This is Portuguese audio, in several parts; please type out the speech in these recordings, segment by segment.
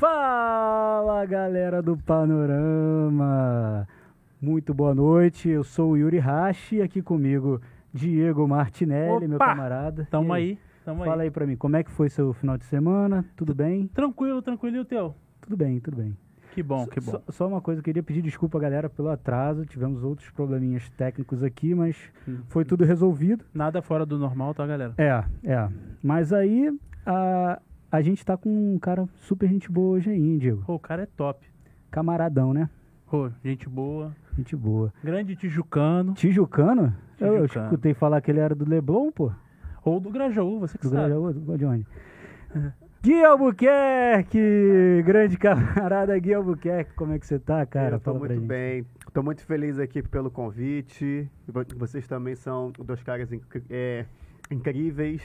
Fala galera do Panorama! Muito boa noite, eu sou o Yuri Hashi, aqui comigo Diego Martinelli, meu Opa! camarada. Tamo aí, tamo Fala aí. aí pra mim, como é que foi seu final de semana? Tudo bem? Tranquilo, tranquilo, e o teu? Tudo bem, tudo bem. Que bom, que bom. Só, só uma coisa, eu queria pedir desculpa, galera, pelo atraso. Tivemos outros probleminhas técnicos aqui, mas Hum. foi tudo resolvido. Nada fora do normal, tá, galera? É, é. Mas aí a, a gente tá com um cara super gente boa hoje aí, Diego? Pô, o cara é top. Camaradão, né? Pô, gente boa. Gente boa. Grande tijucano. Tijucano? Eu, eu Tijucano. escutei falar que ele era do Leblon, pô. Ou do Grajaú, você que Do sabe. Grajaú, do- de onde? Gui Albuquerque! Grande camarada Gui Albuquerque, como é que você tá, cara? eu tô Fala muito bem. Tô muito feliz aqui pelo convite. Vo- Vocês também são dois caras é, incríveis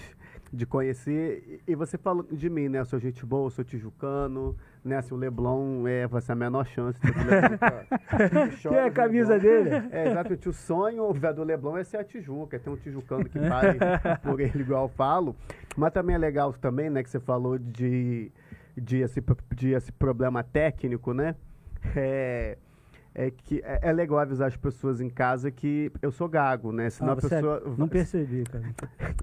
de conhecer. E você falou de mim, né? Eu sou gente boa, eu sou tijucano, né? Se o Leblon é, vai ser a menor chance de Leblon Que é a camisa dele? É, exatamente. O sonho do Leblon é ser a Tijuca. Tem um tijucano que vale por ele, igual eu falo. Mas também é legal também, né, que você falou de, de, esse, de esse problema técnico, né? É, é que é, é legal avisar as pessoas em casa que eu sou gago, né? Senão Ah, a você- pessoa... Não percebi, cara.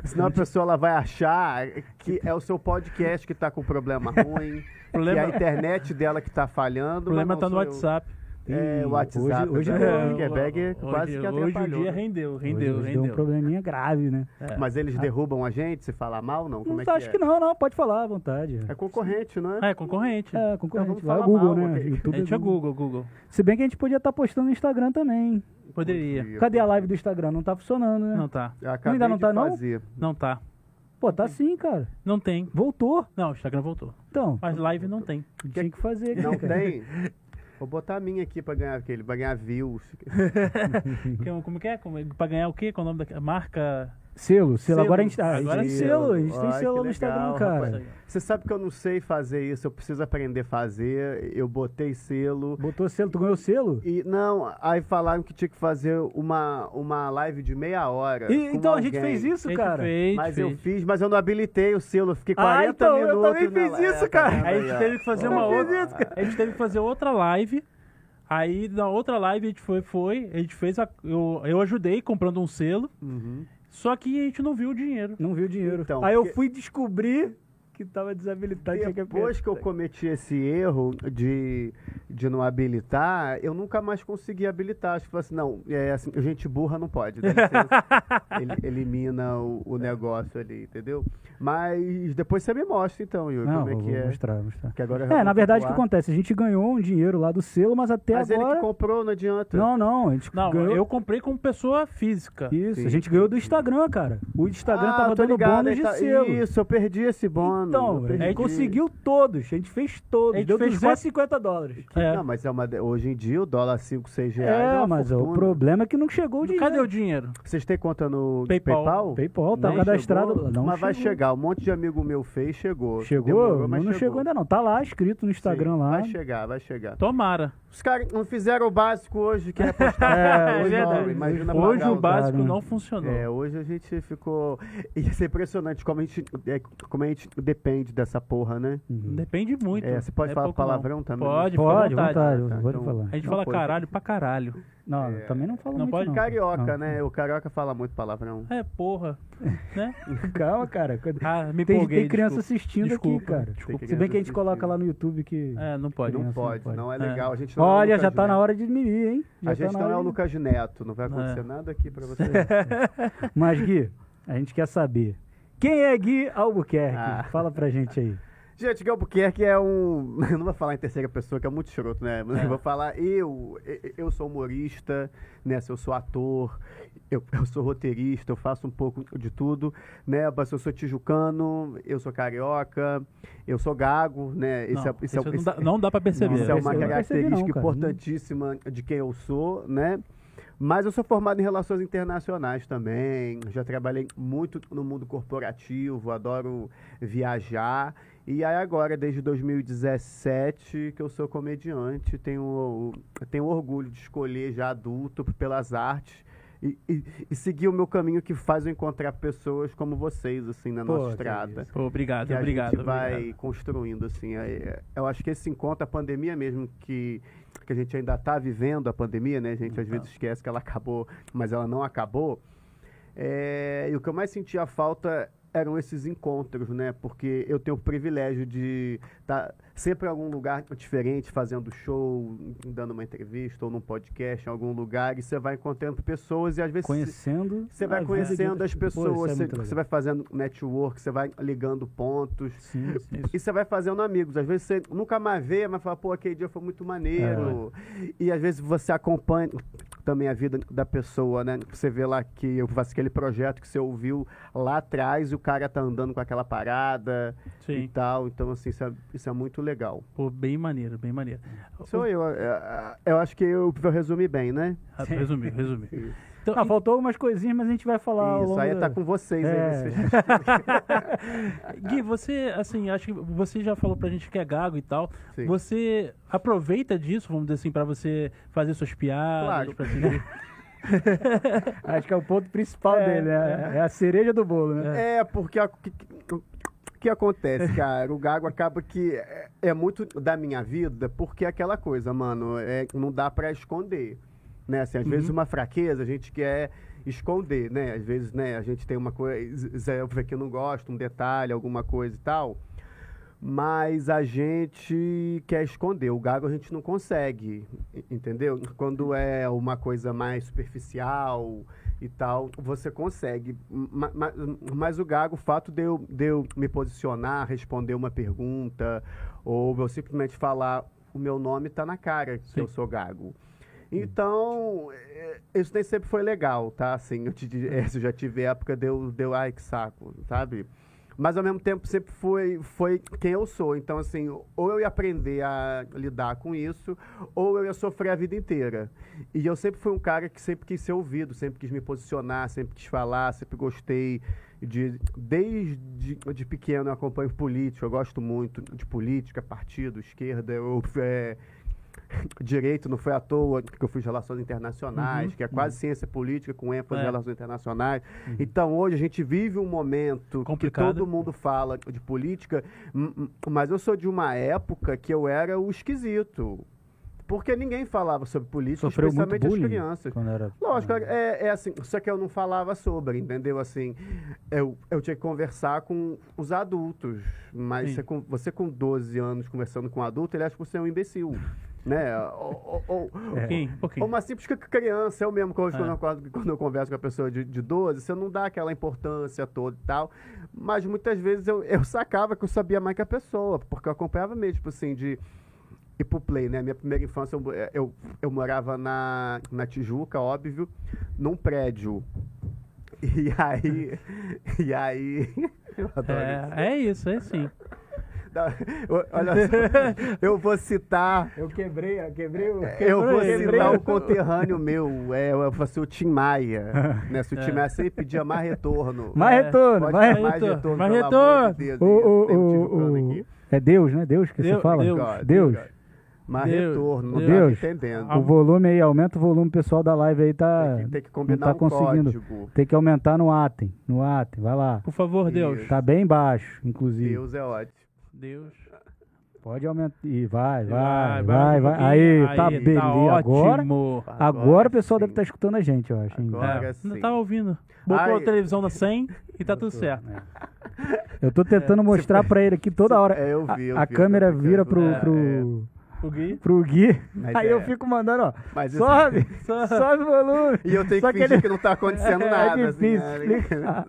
Senão a pessoa ela vai achar que é o seu podcast que tá com problema ruim, que Problema- é a internet dela que tá falhando. O problema tá não no eu. WhatsApp. É, WhatsApp. Hoje, hoje né? deu, o? Zuckerberg Hoje- quase que hoje o atrapalhou. dia rendeu, rendeu, hoje, hoje deu um rendeu. probleminha grave, né? É. Mas eles derrubam a gente se falar mal, não? Como Não é tá, que acho é? que não, não, pode falar à vontade. É concorrente, não é? É, concorrente. É, concorrente. vamos Vai o Google, mal, né? ok. YouTube a gente é Google, Google. Se bem que a gente podia estar postando no Instagram também. Poderia. Cadê a live do Instagram? Não tá funcionando, né? Não tá. Ainda não tá, não? fazer. Não tá. Pô, tá sim, cara. Não tem. Voltou. Não, o Instagram voltou. Então, Mas live não tem. tinha que fazer. Não cara. tem? Vou botar a minha aqui pra ganhar aquele, pra ganhar views. Como que é? Como, pra ganhar o quê? Qual o nome da marca? Selo, selo. Selo. Agora a gente, ah, a gente Agora tem é selo. A gente tem Ai, selo que no Instagram, legal, cara. rapaz. Você sabe que eu não sei fazer isso, eu preciso aprender a fazer. Eu botei selo. Botou selo, tu ganhou selo? E não, aí falaram que tinha que fazer uma, uma live de meia hora. E- com então a gente alguém. fez isso, cara. fez, Mas fez. eu fiz, mas eu não habilitei o selo. Eu fiquei Ah, 40 então, eu minutos. também fiz na- isso, cara. tá Aí a gente teve que fazer uma Eu outra. isso. A gente teve que fazer outra live. Aí na outra live a gente foi, foi, a gente fez a, eu, eu ajudei comprando um selo, Uhum. Só que a gente não viu o dinheiro. Não viu o dinheiro. Então, Aí eu porque- fui descobrir que tava desabilitado. que Depois que eu cometi esse erro de, de não habilitar, eu nunca mais consegui habilitar. Acho que falei assim, não, é assim, gente burra não pode. Ele elimina o, o negócio ali, entendeu? Mas depois você me mostra então, Yuri, Não, como é vou, que vou é. mostrar, mostrar. Que agora É, na verdade o que acontece? A gente ganhou um dinheiro lá do selo, mas até Mas ele agora... que comprou, não adianta. Não, não, a gente Não, ganhou... eu comprei como pessoa física. Isso, Sim, a gente sim, ganhou do. Instagram, cara. O Instagram Ah, tava dando ligado, bônus ele de tá- selo. Isso, eu perdi esse bônus. Então, a gente conseguiu todos, a gente fez todos, A gente deu fez 250 dólares. É. Não, mas é uma, hoje em dia o dólar 5, 6 reais é, É, uma mas o fortuna. problema é que não chegou o dinheiro. Cadê o dinheiro? Vocês têm conta no PayPal. PayPal? PayPal, tá Não cadastrado. chegou, Não mas vai chegou. chegar. Um monte de amigo meu fez, chegou. Chegou? Demorou, mas não chegou ainda não. Tá lá escrito no Instagram Sim, lá. Vai chegar, vai chegar. Tomara. Os caras não fizeram o básico hoje, que é postar. É, hoje não. Imagina Hoje o básico cara, não funcionou. É, hoje a gente ficou. Isso é impressionante como a gente, é, como a gente depende dessa porra, né? Uhum. Depende muito. É, você pode falar pouco não. palavrão também? Pode, Pode, vontade. vontade, Tá, pode então- falar. A gente Não, fala pode. caralho pra caralho. Não, É. também não fala Não muito pode? não. Carioca, Não. né? O carioca fala muito palavrão. É, porra. né? Calma, cara. Ah, me Tem, empolguei. tem criança desculpa. assistindo Desculpa, aqui, cara. desculpa. Se bem que a gente coloca lá no YouTube que... É, não pode. não não pode, não é É. legal. A gente não é o Olha, já tá na hora de mimir, hein? A gente tá não na é o Lucas Neto, não vai acontecer É. nada aqui pra você. Mas, Gui, a gente quer saber. Quem é Gui Albuquerque? Ah. Fala pra gente aí. Gente, Albuquerque é um. Eu não vou falar em terceira pessoa, que é muito escroto, né? Mas É. eu vou falar eu. Eu sou humorista, né? Eu sou ator, eu, eu sou roteirista, eu faço um pouco de tudo, né? Mas eu sou tijucano, eu sou carioca, eu sou gago, né? Não, Esse é- esse é- isso não, dá, não dá pra perceber. Isso é uma não não, característica cara. importantíssima de quem eu sou, né? Mas eu sou formado em relações internacionais também. Já trabalhei muito no mundo corporativo, adoro viajar. E aí agora, desde 2017, que eu sou comediante, tenho, tenho orgulho de escolher já adulto pelas artes e, e, e seguir o meu caminho que faz eu encontrar pessoas como vocês, assim, na Pô, nossa estrada. Pô, obrigado, que a obrigado. gente vai obrigado. construindo, assim. é- eu acho que esse encontro, a pandemia mesmo, que, que a gente ainda está vivendo, a pandemia, né? A gente às Tá. vezes esquece que ela acabou, mas ela não acabou. É, e o que eu mais sentia falta eram esses encontros, né? Porque eu tenho o privilégio de estar sempre em algum lugar diferente, fazendo show, dando uma entrevista ou num podcast em algum lugar, e você vai encontrando pessoas e às vezes Conhecendo. você vai de conhecendo as isso é pessoas, você, legal. vai fazendo network, você vai ligando pontos. Sim, sim. E você vai fazendo amigos. Às vezes você nunca mais vê, mas fala, pô, aquele dia foi muito maneiro. É. E às vezes você acompanha também a vida da pessoa, né? Você vê lá que eu faço aquele projeto que você ouviu lá atrás e cara tá andando com aquela parada e Sim. tal. Então, assim, isso é, isso é muito legal. Pô, bem maneiro, bem maneiro. Sou eu. é, é, Eu acho que eu, eu resumi bem, né? Resumir, resumir. Então, Ah, faltou algumas coisinhas, mas a gente vai falar Isso longo aí tá com vocês aí. É. nesse- Gui, você, assim, acho que você já falou pra gente que é gago e tal. Sim. Você aproveita disso, vamos dizer assim, pra você fazer suas piadas, Claro. pra Acho que é o ponto principal É, dele, né? É a cereja do bolo, né? É, porque a- o que, que- acontece, cara? O Gago acaba que é, é muito da minha vida, porque é aquela coisa, mano, é, não dá pra esconder. Né? Assim, às vezes uma fraqueza a gente quer esconder, né? Às vezes, né, a gente tem uma coisa que eu não gosto, um detalhe, alguma coisa e tal. Mas a gente quer esconder. O gago a gente não consegue, entendeu? Quando é uma coisa mais superficial e tal, você consegue. Ma- ma- Mas, o gago, o fato de eu, de eu me posicionar, responder uma pergunta, ou eu simplesmente falar o meu nome está na cara que Sim. eu sou gago. Então, é, isso nem sempre foi legal, tá? Assim, eu, te, eu já tive época de eu, de eu, ai, que saco, sabe? Mas ao mesmo tempo sempre foi, foi quem eu sou. Então, assim, ou eu ia aprender a lidar com isso, ou eu ia sofrer a vida inteira. E eu sempre fui um cara que sempre quis ser ouvido, sempre quis me posicionar, sempre quis falar, sempre gostei de. Desde de pequeno eu acompanho política, eu gosto muito de política, partido, esquerda, eu. é, Direito não foi à toa que eu fiz relações internacionais, Uhum, que é quase ciência política com ênfase em É. relações internacionais. Então hoje a gente vive um momento Complicado. que todo mundo fala de política, mas eu sou de uma época que eu era o esquisito. Porque ninguém falava sobre política, Sofreu especialmente as crianças. era... Lógico, é, é assim, só que eu não falava sobre, entendeu? Assim, eu, eu tinha que conversar com os adultos, mas você com, você com 12 anos conversando com um adulto, ele acha que você é um imbecil, né? Ou, ou- um ou uma simples cri- criança, eu mesmo, quando, É. eu, quando- eu converso com a pessoa de, de 12, você não dá aquela importância toda e tal, mas muitas vezes eu, eu sacava que eu sabia mais que a pessoa, porque eu acompanhava mesmo, tipo assim, de ir pro play, né? Minha primeira infância, eu, eu, eu morava na, na Tijuca, óbvio, num prédio. E aí. E aí. Adoro isso. É, é isso, é sim. Olha só, eu vou citar. Eu quebrei, eu quebrei o... Eu vou Quebrei, citar quebrei. o conterrâneo meu, é, eu fosse o Tim Maia. né? Se o Tim É. Maia sempre pedia mais retorno. Mais É, retorno, Pode mais dar mais retorno, retorno, mais retorno. de Deus. O. É Deus, né? Deus que Deus- você fala? Deus. Deus. God. Mais Deus, retorno, não Deus. tá entendendo. O volume aí, aumenta o volume, pessoal da live aí tá... Tem que, tem que combinar tá um conseguindo. código. Tem que aumentar no Atem, no Atem, vai lá. Por favor, Deus. Isso. Tá bem baixo, inclusive. Deus é ótimo. Deus. Pode aumentar. E vai, Vai, vai, vai, vai. pouquinho. Aí, tá beleza. Agora, ótimo. agora o pessoal sim. deve estar escutando a gente, eu acho. Agora É, sim. não tava ouvindo. Botou a televisão na 100 e tá tudo certo. Eu tô tentando mostrar pra ele aqui toda hora. É, eu vi, eu a, a vi, eu câmera vira pro, ficando- pro, Gui. pro Gui. Mas Aí é. eu fico mandando, ó. Mas isso- sobe, Sobe. sobe o volume. E eu tenho Só que fingir ele- que não tá acontecendo É nada. assim, difícil né? explicar.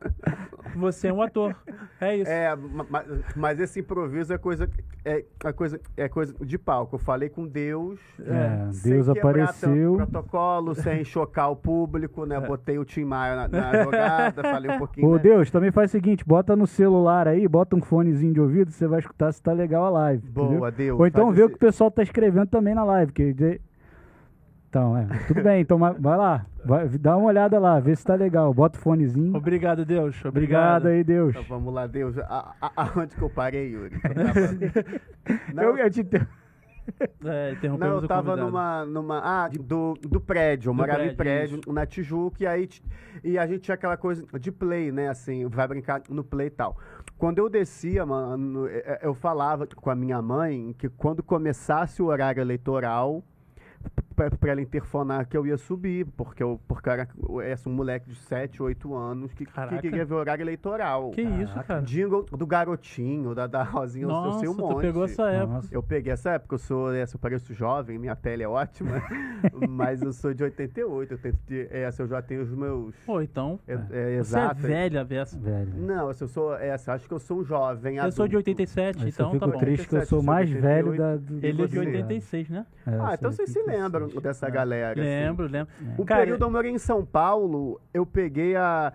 Você é um ator. É isso. É, ma- ma- mas esse improviso é coisa, é, é coisa, é coisa de palco. Eu falei com Deus. É, sem Deus apareceu. protocolo, sem chocar o público, né? Botei o Tim Maia na, na jogada, falei um pouquinho. Ô né? Deus, também faz o seguinte, bota no celular aí, bota um fonezinho de ouvido, você vai escutar se tá legal a live. Boa, entendeu? Deus. Ou então vê o que o pessoal tá escrevendo também na live. Que... Então, é. Tudo bem, então vai lá. Vai, dá uma olhada lá, vê se tá legal. Bota o fonezinho. Obrigado, Deus. Obrigado Obrigado. aí, Deus. Então, vamos lá, Deus. A- a- Aonde que eu parei, Yuri? Eu tava- Não, Eu, eu te... É, Não, eu tava numa. numa ah, do, do prédio. Eu Do morava em prédio, prédio, na Tijuca, e aí e a gente tinha aquela coisa de play, né? Assim, vai brincar no play e tal. Quando eu descia, mano, é, é, eu falava com a minha mãe que quando começasse o horário eleitoral, pra, pra ela interfonar que eu ia subir, porque eu, porque eu era esse um moleque de 7, 8 anos que, que queria ver o horário eleitoral. Que isso, Caraca. cara? Jingle do garotinho, da, da Rosinha, eu- eu Nossa, sei um tu monte. pegou essa época. Nossa. Eu peguei essa época, eu sou, essa, eu pareço jovem, minha pele é ótima, mas eu sou de 88, eu tento de, essa eu já tenho os meus. Pô, então. É, é, Você é velha, Vessa. Velho. Não, essa, eu sou essa, acho que eu sou um jovem. Eu sou de adulto. 87, Mas então eu tá fico bom. triste que eu 87, sou eu sou mais de velho 88. da, do, Ele é de você. 86, né? É, eu Ah, então vocês se 86. Lembram dessa É. galera. assim. Lembro, lembro. O Cara, período eu morei em São Paulo, eu peguei a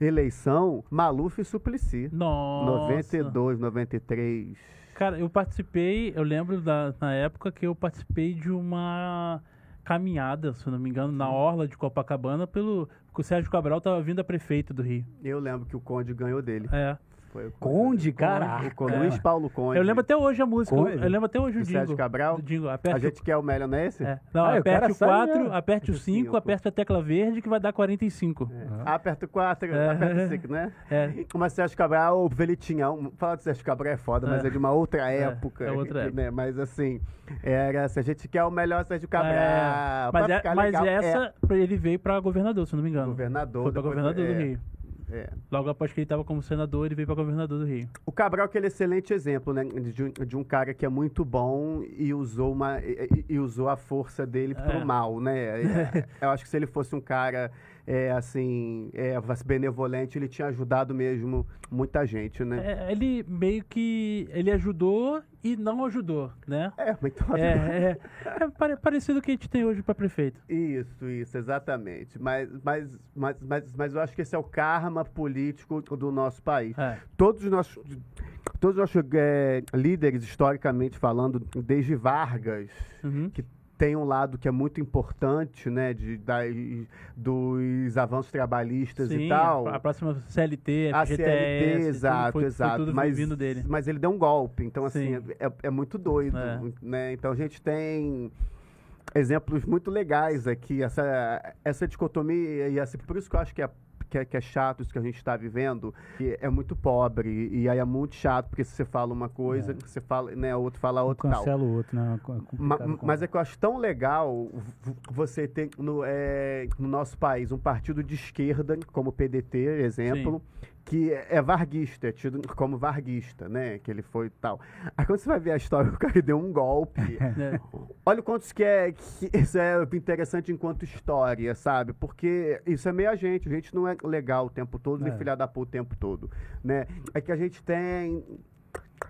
eleição Maluf e Suplicy. Nossa. 92, 93. Cara, eu participei, eu lembro da, na época que eu participei de uma caminhada, se não me engano, na orla de Copacabana, pelo. Porque o Sérgio Cabral tava vindo a prefeito do Rio. Eu lembro que o Conde ganhou dele. É. Foi o Conde, O caraca. Conde, Luiz Paulo Conde. Eu lembro até hoje a música. Conde? Eu lembro até hoje o Do Sérgio. Cabral? Do jingle. A gente quer o melhor, não é esse? o- é. Não, Ah, o cara aperte o sabe 4, mesmo. aperte o 5, Cinco. aperte a tecla verde que vai dar 45. É. Aperta o 4, É. aperta o 5, né? É. Mas Sérgio Cabral, ele tinha. Um, falar de Sérgio Cabral é foda, mas É. é de uma outra É, época. é outra época. Né? Mas assim, era. Se a gente quer o melhor Sérgio Cabral. É, mas é- mas legal, essa, ele veio pra governador, se eu não me é engano. governador. Foi pra governador do é, Rio. É. Logo após que ele tava como senador, ele veio pra governador do Rio. O Cabral é aquele excelente exemplo, né? De, um- de um cara que é muito bom e usou, uma, e, e- usou a força dele É. pro mal, né? Eu acho que se ele fosse um cara, é, assim, é, benevolente, ele tinha ajudado mesmo muita gente, né? É, ele meio que. Ele ajudou e não ajudou, né? É, então... É, é, é pare- parecido o que a gente tem hoje pra prefeito. Isso, isso, exatamente. Mas, mas, mas, mas, mas eu acho que esse é o karma político do nosso país. É. Todos os nossos, todos os nossos é, líderes, historicamente falando, desde Vargas, Uhum. que tem um lado que é muito importante, né, de, da, dos avanços trabalhistas Sim, e tal. A, a próxima CLT, A FGTS. CLT, tudo exato, foi, exato. Foi mas, dele. mas ele deu um golpe, então assim, Sim. é, é muito doido, É. né? Então a gente tem exemplos muito legais aqui, essa, essa dicotomia, e assim, por isso que eu acho que é, que é, que é chato isso que a gente está vivendo, que é muito pobre, e aí é muito chato, porque se você fala uma coisa, você fala, né, o outro fala outra tal. cancela o outro, né? É complicado Ma- mas é que eu acho tão legal você ter no, é, no nosso país um partido de esquerda, como o PDT, exemplo, que é varguista, é tido como varguista, né? Que ele foi tal. Aí quando você vai ver a história, o cara deu um golpe. né? Olha o quanto que é que isso é interessante enquanto história, sabe? Porque isso é meio a gente, a gente não é legal o tempo todo, nem É. filha da puta o tempo todo, né? É que a gente tem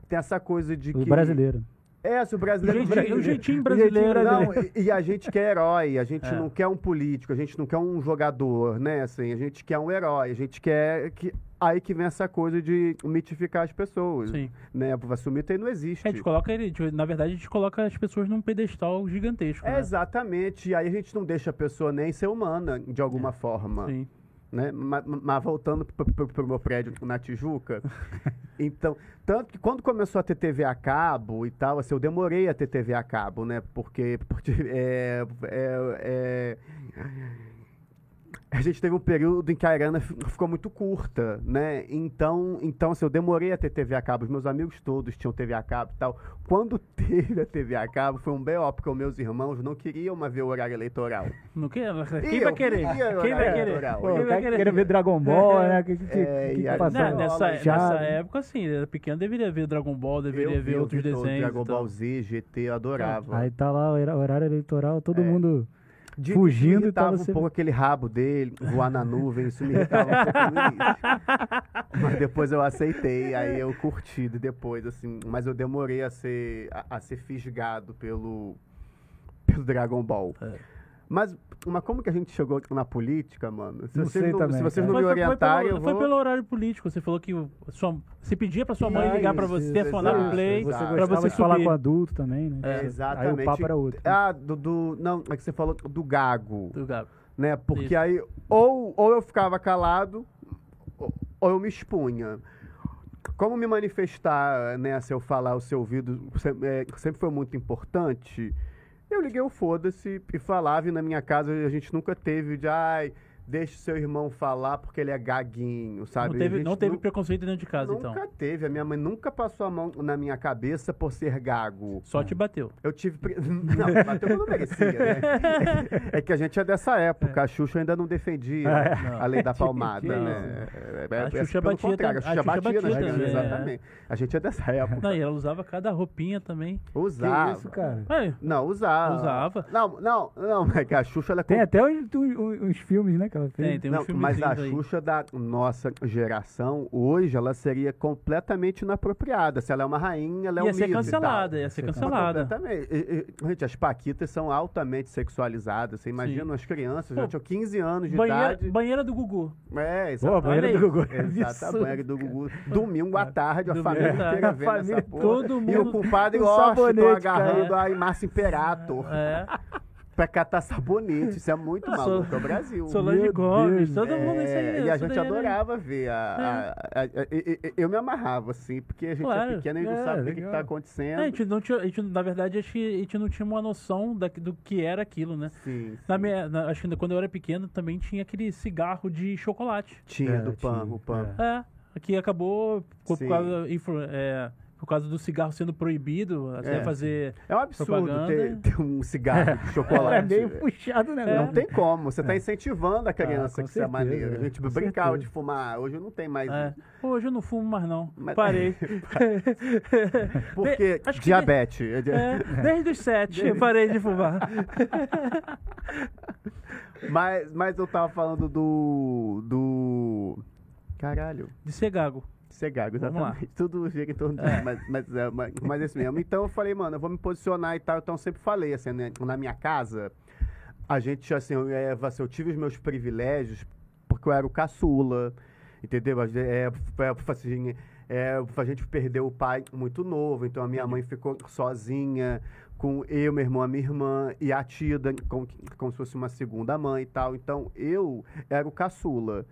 tem essa coisa de O que brasileiro. É, se o brasileiro. O jeitinho- o jeitinho brasileiro, Não, né? e, e a gente quer herói, a gente É. não quer um político, a gente não quer um jogador, né? Assim, a gente quer um herói, a gente quer que. Aí que vem essa coisa de mitificar as pessoas. Sim. Né? O mito aí não existe. A gente coloca ele, tipo, na verdade, a gente coloca as pessoas num pedestal gigantesco. É, né? exatamente. E aí a gente não deixa a pessoa nem ser humana, de alguma forma. Sim. Né? Ma- ma- Mas, voltando para o meu prédio na Tijuca, então, tanto que quando começou a ter TV a cabo e tal, assim, eu demorei a ter TV a cabo, né? Porque, porque é, é- é- a gente teve um período em que a Arana fi- ficou muito curta, né? Então, então assim, eu demorei a ter TV a cabo. Os meus amigos todos tinham TV a cabo e tal. Quando teve a TV a cabo, foi um B.O., porque os meus irmãos não queriam mais ver o horário eleitoral. Não quer? E Quem eu vai querer? queria Quem vai querer? eleitoral. Pô, Quem vai querer? quero ver Dragon Ball, né? Que, que, que, É, que e aí- passou? Não, nessa, nessa época, assim, era pequeno, deveria ver Dragon Ball, deveria Eu ver vi, eu outros vi desenhos. Dragon e tal. Ball Z, GT, eu adorava. Aí tá lá o horário eleitoral, todo É. mundo De fugindo e irritava tava um sendo- pouco aquele rabo dele, voar na nuvem, isso me irritava um pouco no. Mas depois eu aceitei, aí eu curti de depois, assim. Mas eu demorei a ser, a, a ser fisgado pelo, pelo Dragon Ball. É. Mas, mas como que a gente chegou na política, mano? Se Não vocês sei não, também, se vocês não Foi, me foi- foi orientarem, pelo, eu foi vou... pelo horário político. Você falou que sua, você pedia pra sua mãe Ah, ligar pra isso, você, telefonar exato, play, Você pra você de falar subir. com adulto também, né? É, Aí exatamente. o papo era outro. Ah, do, do- Não, é que você falou do gago. do Gabo. né? Porque Isso. aí ou, ou eu ficava calado ou, ou eu me expunha. como me manifestar, né, se eu falar o seu ouvido sempre, é, sempre foi muito importante, eu liguei o foda-se e falava, e na minha casa a gente nunca teve de, ai, deixe seu irmão falar porque ele é gaguinho, sabe? Não teve, não teve nu- preconceito dentro de casa, Nunca então. teve. A minha mãe nunca passou a mão na minha cabeça por ser gago. Só te bateu. Eu tive. pre- Não, bateu quando eu merecia, né? É que a gente é dessa época. A Xuxa ainda não defendia Não. a lei da palmada, né? É, é, A é Xuxa batia contrário, A tam- a Xuxa Xuxa batia nas batia é. exatamente. A gente é dessa época. Não, e ela usava cada roupinha também. Usava. Que isso, cara? Não, usava. Usava. Não, não, não. É que a Xuxa ela é Tem até uns, uns- filmes, né, que ela fez. tem, tem Não, mas a aí. Xuxa da nossa geração, hoje, ela seria completamente inapropriada. Se ela é uma rainha, ela é Ia um ser cancelada, ia ser cancelada. Completamente. Gente, as paquitas são altamente sexualizadas. Você imagina Sim. as crianças, Pô, já tinham 15 anos de Banheira, idade. banheira do Gugu. É, Pô, a banheira do. Gugu. é absurdo. banheira do Gugu. Domingo à tarde, a Domingo família inteira vendo essa família- porra. todo E o mundo- compadre Washington agarrando caindo. a Márcia Imperator É. pra catar sabonete. Isso é muito maluco, é o Brasil. Solange Meu Gomes, Deus. todo mundo isso aí. É, e a gente né? adorava ver. A, a- a- a- eu me amarrava, assim, porque a gente Claro. é pequeno e não É, sabe o que, que legal. tá acontecendo. É, a gente não tinha, a gente, na verdade, acho que a gente não tinha uma noção da, do que era aquilo, né? Sim, sim. Na minha, na- acho que quando eu era pequeno também tinha aquele cigarro de chocolate. Tinha É, do pan, o pan. É, que acabou por, causa, é, por causa do cigarro sendo proibido, até É. fazer. É um absurdo ter, ter um cigarro de É chocolate. meio puxado, né? Não tem como, você está É. incentivando a criança com que isso é certeza, maneiro. A é, gente com brincava certeza. de fumar, hoje não tem mais. É. Hoje eu não fumo mais, não. Mas- Parei. Porque que diabetes. É, desde os sete eu parei de fumar. Mas, mas eu tava falando do. do. Caralho. De ser gago. Ser gago, exatamente. Tudo gira em torno disso, mas, mas, é, mas, mas é isso mesmo. Então eu falei, mano, eu vou me posicionar e tal. Então eu sempre falei, assim, né, na minha casa, a gente, assim, eu, é, assim, eu tive os meus privilégios porque eu era o caçula, entendeu? É, é, assim, é, a gente perdeu o pai muito novo, então a minha mãe ficou sozinha com eu, meu irmão, a minha irmã e a tia, como, como se fosse uma segunda mãe e tal. Então eu era o caçula.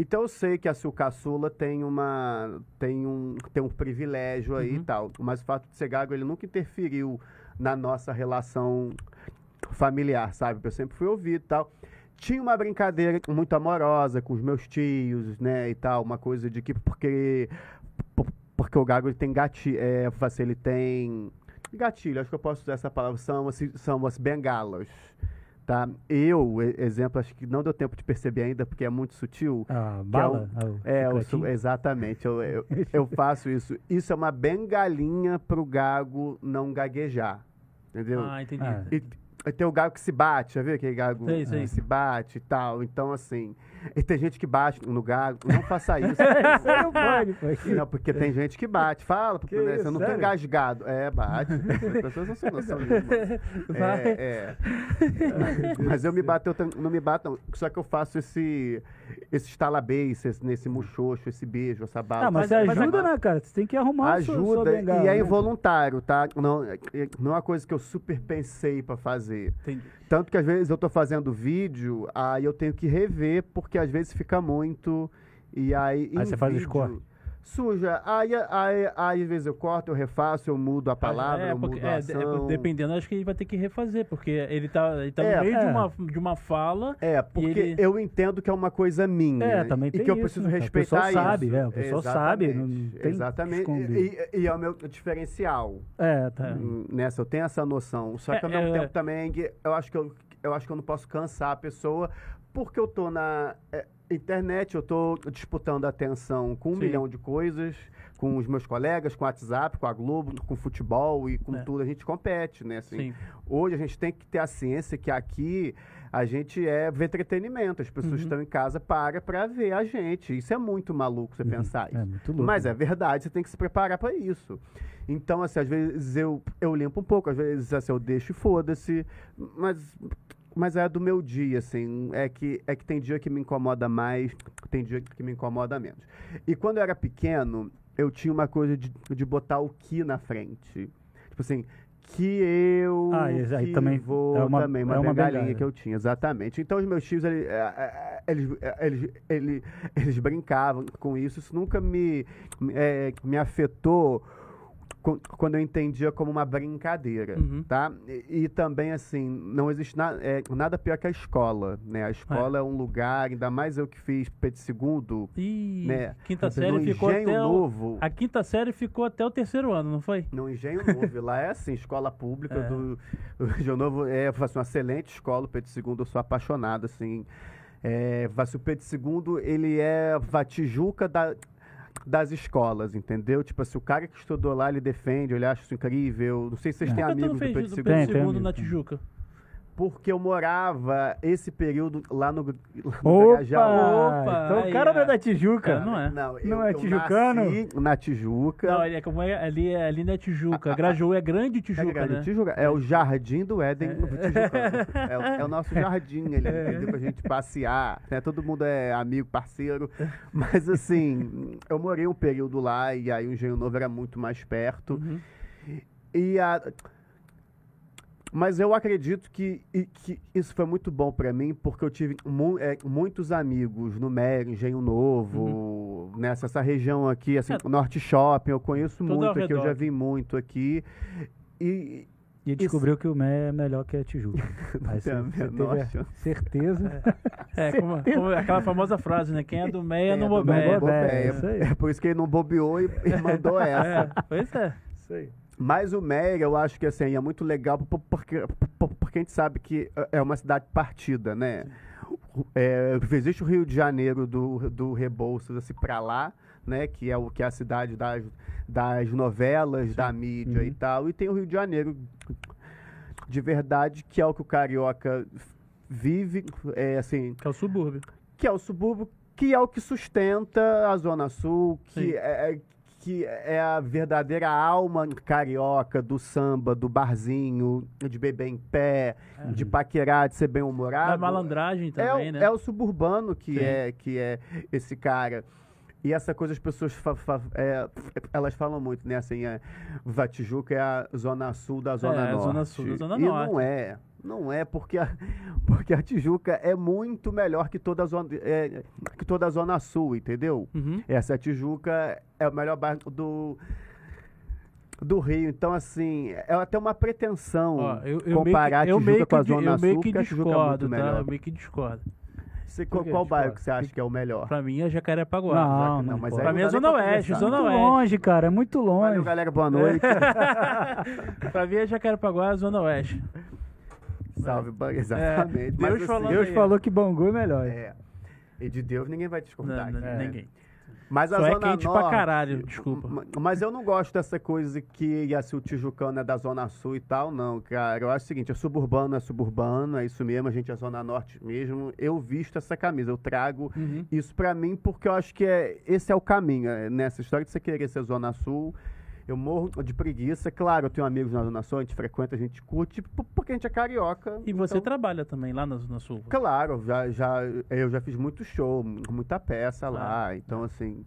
Então eu sei que a seu caçula tem uma tem um tem um privilégio aí e Uhum. tal, mas o fato de ser gago ele nunca interferiu na nossa relação familiar, sabe? Eu sempre fui ouvido e tal. Tinha uma brincadeira muito amorosa com os meus tios, né, e tal, uma coisa de que porque por- porque o gago ele tem gatilho, é, assim, ele tem gatilho, acho que eu posso usar essa palavra, são, assim, são as bengalas, tá? Eu, exemplo, acho que não deu tempo de perceber ainda, porque é muito sutil, A bala? Ah, o é, eu sou- chicletinho? exatamente. Eu, eu, eu faço isso. Isso é uma bengalinha pro gago não gaguejar. Entendeu? Ah, entendi. Ah. E, e tem o gago que se bate, já viu aquele gago Sei, sei. que se bate e tal? Então, assim. E tem gente que bate no gago. Não faça isso. Você não porque tem gente que bate. Fala, porque Que né, isso, não tem sério? engasgado. É, bate. As pessoas não têm noção. É, é. Mas eu me bato, eu não me bato, não. Só que eu faço esse, esse estalabeice, esse, nesse muxoxo, esse beijo, essa bala. Ah, mas, você ajuda, né, cara? Você tem que arrumar a sua, sua Ajuda bengala, e é né? involuntário, tá? Não, é- não é uma coisa que eu super pensei pra fazer. Entendi. Tanto que às vezes eu tô fazendo vídeo, aí eu tenho que rever, porque às vezes fica muito. E aí. Aí você faz os vídeo, cortes. Suja. Aí, aí, aí às vezes eu corto, eu refaço, eu mudo a palavra, é, eu porque- mudo é, a de- ação. dependendo, acho que ele vai ter que refazer, porque ele tá, ele tá É, no meio de, é. uma, de uma fala. É, porque ele- eu entendo que é uma coisa minha. É, também e tem que eu isso, preciso né, respeitar pessoal sabe, isso. é, pessoal sabe, não Exatamente, tem que Exatamente. E, e é o meu diferencial. É, tá. Nessa, eu tenho essa noção. Só que É, ao mesmo é, tempo também, eu acho que eu, eu acho que eu não posso cansar a pessoa, porque eu tô na é, internet, eu tô disputando atenção com um Sim. milhão de coisas, com os meus colegas, com o WhatsApp, com a Globo, com futebol e com É. tudo. A gente compete, né? Assim, Sim. Hoje a gente tem que ter a ciência que aqui a gente é ver entretenimento. As pessoas Uhum. estão em casa para para ver a gente. Isso é muito maluco você pensar isso. É muito louco. Mas é verdade, você tem que se preparar para isso. Então, assim, às vezes eu, eu limpo um pouco, às vezes assim, eu deixo e foda-se, mas, mas é do meu dia, assim, é que, é que tem dia que me incomoda mais, tem dia que me incomoda menos. E quando eu era pequeno, eu tinha uma coisa de, de botar o que na frente. Tipo assim, que eu Ah, esse aí que também vou é uma- também, uma, é uma bengalinha bengala. que eu tinha, exatamente. Então os meus tios, ele- é, é, eles, é, eles, ele- eles brincavam com isso, isso nunca me, é, me afetou quando eu entendia como uma brincadeira, Uhum. tá? E, e também, assim, não existe na- é, nada pior que a escola, né? A escola é, um lugar, ainda mais eu que fiz Pedro II, Ih, né? quinta no série ficou Engenho até o, Novo. A quinta série ficou até o terceiro ano, não foi? No Engenho Novo, lá é assim, escola pública É. do do Novo, é assim, uma excelente escola, o Pedro II, eu sou apaixonado, assim. É, o Pedro II, ele é a Tijuca da, das escolas, entendeu? Tipo assim, o cara que estudou lá, ele defende, ele acha isso incrível. Não sei se vocês É. têm amigos do Pedro do II. Tem, Pedro tem II na. Tijuca? Porque eu morava esse período lá no, lá no Grajaú. Opa! Opa, Então o aí, cara não é é. da Tijuca. É, não é. Não, eu, Não é eu tijucano? nasci na Tijuca. Não, ele é como é, ali, é- ali não é Tijuca. Grajaú é grande É, Tijuca, grande né? Tijuca. É o Jardim do Éden no Tijucano. É, o- é o nosso jardim ali, entendeu? Pra gente passear. Né? Todo mundo é amigo, parceiro. Mas assim, eu morei um período lá e aí o Engenho Novo era muito mais perto. Uhum. E a... Mas eu acredito que, e- que isso foi muito bom pra mim, porque eu tive mu- é, muitos amigos no Mero, Engenho Novo, nessa essa região aqui, assim, É. Norte Shopping, eu conheço Tudo muito aqui, eu já vi muito aqui. E, E descobriu que o Mé é melhor que a Tijuca. Aí você, você teve certeza. É, como, como aquela famosa frase, né? Quem é do Meia não É, do bobeia. Não bobeia. bobeia. é isso aí. É por isso que ele não bobeou e, e mandou essa. É, pois é. Isso aí. Mas o Meia, eu acho que assim, é muito legal po- porque, po- porque a gente sabe que é uma cidade partida, né? É, existe o Rio de Janeiro do, do Rebouças assim, para lá, né? Que é o que é a cidade das, das novelas, da mídia e Uhum. tal. E tem o Rio de Janeiro de verdade, que é o que o carioca vive, é assim, Que é o subúrbio. que é o subúrbio, que é o que sustenta a Zona Sul, Sim. que é, é- que é a verdadeira alma carioca do samba, do barzinho, de beber em pé, de paquerar, de ser Da bem-humorado. malandragem É, também, o- né? é o suburbano que Sim. é, que é esse cara. E essa coisa as pessoas fa- fa- é, elas falam muito, né? Assim, é, Vatijuca é a zona sul da zona É, a norte. zona sul da zona e norte. não é. Não é porque a, porque a Tijuca é muito melhor que toda a zona, é, que toda a zona sul, entendeu? Uhum. Essa Tijuca é o melhor bairro do do Rio. Então, assim, é até uma pretensão Ó, eu, eu comparar meio que, a Tijuca meio com a Zona eu meio Sul, que porque a Tijuca é discordo, muito tá? melhor. Eu meio que discordo. Você, qual, qual bairro Discordo. que você acha que é o melhor? Pra mim é Jacarepaguá. Não, não, não, mas Pra mim é Zona Oeste. Zona muito Oeste. longe, cara. É muito longe. Valeu, galera. Boa noite. pra mim é Jacarepaguá, Zona Oeste. Salve, Bang. Exatamente. Deus Mas, falando Deus falou que Bangu é melhor. É. E de Deus ninguém vai discordar. Não, aqui. não, É. Ninguém. Mas a Só é Zona quente pra Norte, caralho, desculpa. ma- Mas eu não gosto dessa coisa que assim, o Tijucano é da Zona Sul e tal, não, cara. Eu acho o seguinte, é suburbano, é suburbano, é isso mesmo, a gente é Zona Norte mesmo. Eu visto essa camisa, eu trago Uhum. isso pra mim porque eu acho que é, esse é o caminho. é, Nessa história de você querer ser Zona Sul, eu morro de preguiça. Claro, eu tenho amigos na Zona Sul, a gente frequenta, a gente curte, porque a gente é carioca. E você então- trabalha também lá na Zona Sul. Claro, já, já, eu já fiz muito show, muita peça Ah, lá, então assim.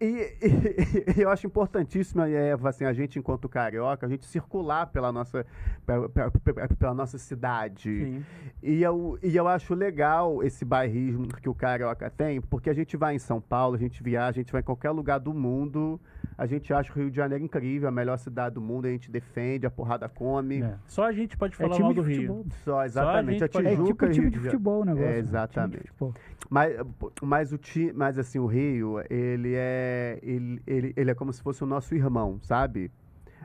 E, e- e eu acho importantíssimo é, assim, a gente, enquanto carioca, a gente circular pela nossa, pela, pela- pela- nossa cidade. Sim. E eu, e eu acho legal esse bairrismo que o carioca tem, porque a gente vai em São Paulo, a gente viaja, a gente vai em qualquer lugar do mundo, a gente acha o Rio de Janeiro incrível, a melhor cidade do mundo, a gente defende, a porrada come. É. Só a gente pode É falar time mal de do Rio. futebol. Só, exatamente. gente a pode- É Tijuca tipo e time de futebol o negócio. É, né? Exatamente. futebol. Mas, mas, o ti, mas assim, o Rio, ele é, ele, ele, ele é como se fosse o nosso irmão, sabe?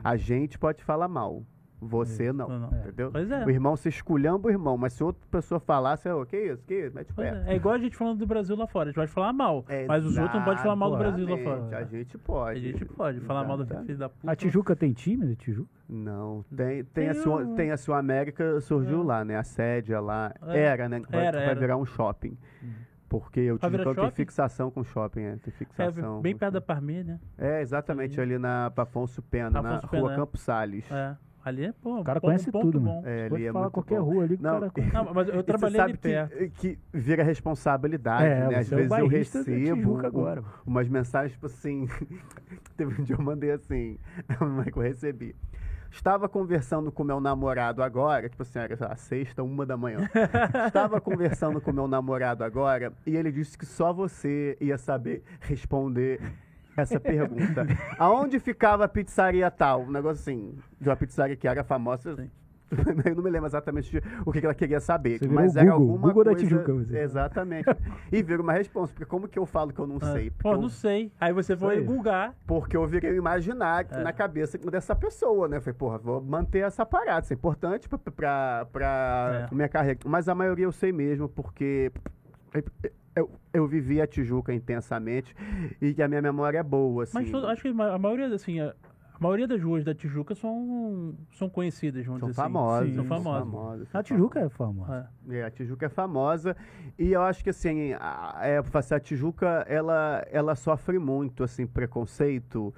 A gente pode falar mal, você não, Não, não. entendeu? Pois é. O irmão, você esculhamba o irmão, mas se outra pessoa falasse, o que isso, que isso, mete pé. é. É igual a gente falando do Brasil lá fora. A gente pode falar mal. mas os outros não podem falar mal do Brasil lá fora. A gente pode. A gente pode falar mal do filho da puta. A Tijuca tem time de Tijuca? Não, tem, tem, Tem a, Sul, um- tem a Sul América, surgiu É. lá, né? A sede é lá. É. Era, né? Vai, Era, vai era. virar um shopping. Porque o virar Tijucão tem shopping? fixação com shopping, é, tem É, fixação. bem com perto da Parmê, né? É, exatamente, Ali. ali na Afonso Pena, Afonso na Pena, rua é. Campos Salles. É. Ali é, pô, O cara ponto- conhece ponto tudo, bom. mano. É, Pode ali é falar qualquer bom. rua ali que Não, o cara conhece. Não, mas eu trabalhei ali que, perto. que vira responsabilidade, É, né? Às é o vezes eu bairrista da recebo um- agora. umas mensagens, tipo assim. Teve um dia eu mandei assim, como é que eu recebi? Estava conversando com meu namorado agora, tipo assim, era lá, sexta, uma da manhã. Estava conversando com meu namorado agora e ele disse que só você ia saber responder essa pergunta. Aonde ficava a pizzaria tal? Um negócio assim, de uma pizzaria que era famosa. Eu não me lembro exatamente o que que ela queria saber. Você mas era Google, alguma Google da coisa... Tijuca, você. Exatamente. E vira uma resposta, porque como que eu falo que eu não Ah, sei? Pô, eu- não sei. Aí você foi googar. porque eu virei o imaginário É. na cabeça dessa pessoa, né? Falei, porra, vou manter essa parada, isso é importante pra, pra, pra É. minha carreira. Mas a maioria eu sei mesmo, porque eu, eu vivi a Tijuca intensamente e a minha memória é boa, assim. Mas acho que a maioria, assim, a, maioria das ruas da Tijuca são, são conhecidas, vamos são dizer assim. famosas, São são famosas. famosas, A são Tijuca é famosa. É. É, a Tijuca é famosa e eu acho que assim, a, é, assim, a Tijuca ela, ela sofre muito assim preconceito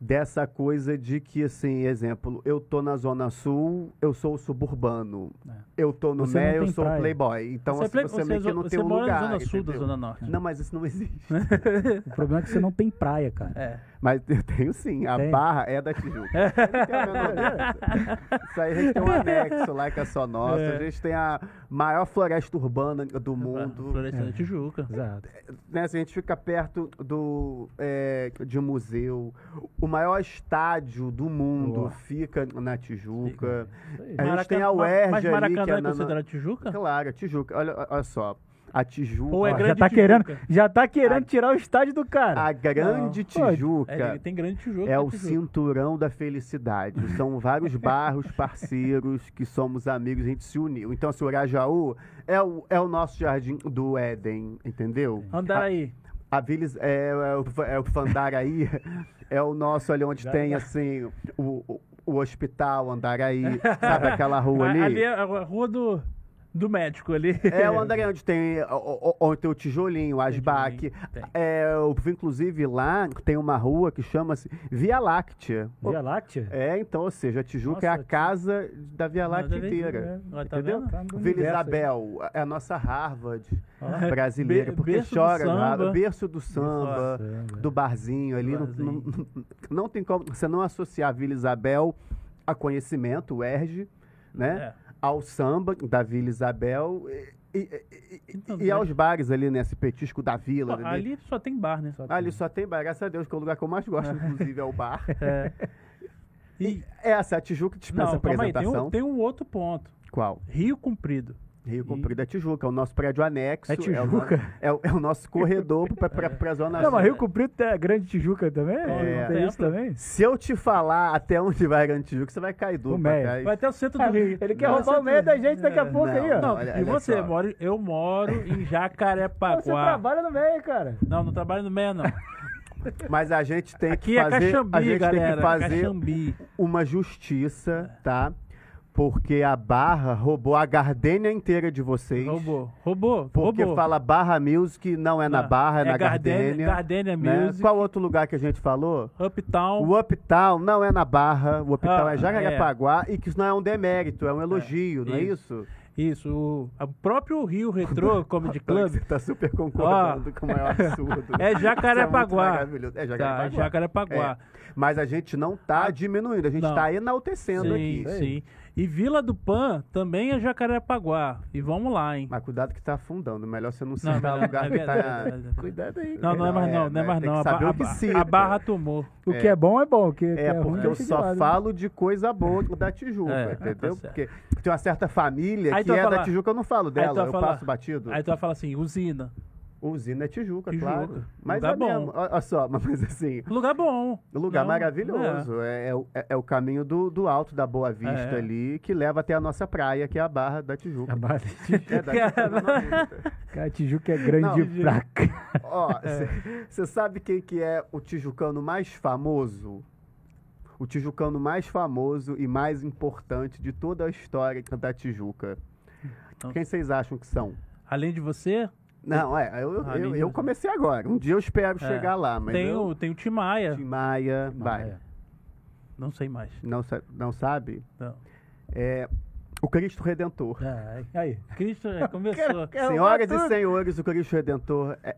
dessa coisa de que assim, exemplo, eu tô na zona sul, eu sou o suburbano. É. Eu tô no Você Mé, eu sou o praia. playboy. Então Você, assim, play- você, você, meio que não você tem um mora lugar. na zona sul da entendeu? zona norte. Não, mas isso não existe. O problema é que você não tem praia, cara. É. Mas eu tenho sim, a Tem? barra é da Tijuca. A. Isso aí a gente tem um anexo lá que é só nosso. É. A gente tem a maior floresta urbana do mundo. Floresta É. da Tijuca. Exato. né, assim, a gente fica perto do, é, de um museu. O maior estádio do mundo Boa. fica na Tijuca. Aí. A gente tem a UERJ Mas ali, Maracanã que é é na- considerado Tijuca? Claro, a Tijuca. Olha, olha só. A Tijuca. Ou é já tá Tijuca. querendo, já tá querendo A- tirar o estádio do cara. A grande Não. Tijuca. É, tem grande Tijuca. É o Tijuca. cinturão da felicidade. São vários bairros parceiros que somos amigos, a gente se uniu. Então, assim, o é o, é o nosso jardim do Éden, entendeu? Andaraí. A Vilis é, é, o, é o Fandaraí, é o nosso ali onde Já- tem, já. assim, o, o, o hospital Andaraí, sabe aquela rua ali? Ali é a rua do, do médico ali. É o Andaraí onde tem, onde tem o tijolinho, o Asbac. É, o- inclusive lá tem uma rua que chama-se Via Láctea. Via Láctea? É, então, ou seja, a Tijuca é a Nossa, casa da Via Láctea ver, inteira. né? Tá Entendeu? vendo? Tá Vila. Isabel é a nossa Harvard Ó. brasileira, Be- porque berço do chora, samba. né? berço do samba, Samba. do barzinho ali. Do não- barzinho. Não, não tem como você não associar a Vila Isabel a conhecimento, o ERJ, né? É. Ao samba da Vila Isabel e, e- e- Então, e aos bares ali, nesse petisco da vila. Pô, ali. ali só tem bar, né? Só Ali tem. só tem bar, graças a Deus, que é o lugar que eu mais gosto, inclusive, é o bar. É. E, Essa, a Tijuca dispensa não, calma aí, tem apresentação. um, tem um outro ponto. Qual? Rio Comprido. Rio Comprido é Tijuca, é o nosso prédio anexo. É no- Tijuca? É, o, é o nosso corredor para a Zona Não, mas Rio Comprido é Grande Tijuca também? É. Tem isso também? Se eu te falar até onde vai Grande Tijuca, você vai cair duro O pra Meia. trás. Vai até o centro Ah, do Rio. ele quer Vai roubar o meio da gente daqui a É. pouco aí, ó. Não, Olha- e você? só. Moro, eu moro em Jacarepaguá. Você trabalha no meio, cara. Não, não trabalho no meia, não. Mas a gente tem Aqui que é fazer, Caxambi, a gente galera. tem que fazer Caxambi. uma justiça, tá? Porque a Barra roubou a gardênia inteira de vocês. Roubou. Roubou. Porque roubou. fala Barra Music, não é na Não, Barra, é, é na Gardênia- Gardênia. Gardênia né? Music. Qual outro lugar que a gente falou? Uptown. O Uptown não é na Barra, o Uptown Ah, é Jacarepaguá e que isso não é um demérito, é um elogio, não é isso? Isso. O, o próprio Rio Retro Comedy Club Você tá super concordando com o maior absurdo. é Jacarepaguá. Isso é muito maravilhoso. É Tá, Jacarepaguá. Jacarepaguá. É. Mas a gente não tá diminuindo, a gente Não. tá enaltecendo Sim, aqui. sim. E Vila do Pan também é Jacarepaguá. E vamos lá, hein? Mas cuidado que tá afundando, melhor você não citar não, lugar é que tá... é. Cuidado aí. Não, não é mais não, não é mais tem não. A, ba- saber a o a barra tomou. O É. que é bom é bom. O que, que É, ruim porque eu só lado. falo de coisa boa da Tijuca, É, entendeu? tá porque tem uma certa família Aí que é da falar- Tijuca, eu não falo dela, eu falar- passo batido. Aí tu vai falar assim, usina. Usina é Tijuca, Tijuca. claro. Mas Lugar é bom. mesmo, olha só, mas assim, Lugar bom. lugar Não, maravilhoso. É, é o- é- é o caminho do, do alto da Boa Vista É. ali, que leva até a nossa praia, que é a Barra da Tijuca. A barra de Tijuca. É da Tijuca, Vista. Cara, Tijuca é grande Não, pra cá. Ó, É. você sabe quem que é o tijucano mais famoso? O tijucano mais famoso e mais importante de toda a história da Tijuca. Então- Quem vocês acham que são? Além de você, Não, é, eu, eu, Além eu, eu comecei agora. Um dia eu espero É. chegar lá, mas tem, eu, o, tem o Timaya. Tim Maia, vai. Não sei mais. Não, sa- não sabe? Não. É o Cristo Redentor. Ah, aí. Cristo é, começou. Quero Senhoras e senhores, o Cristo Redentor é,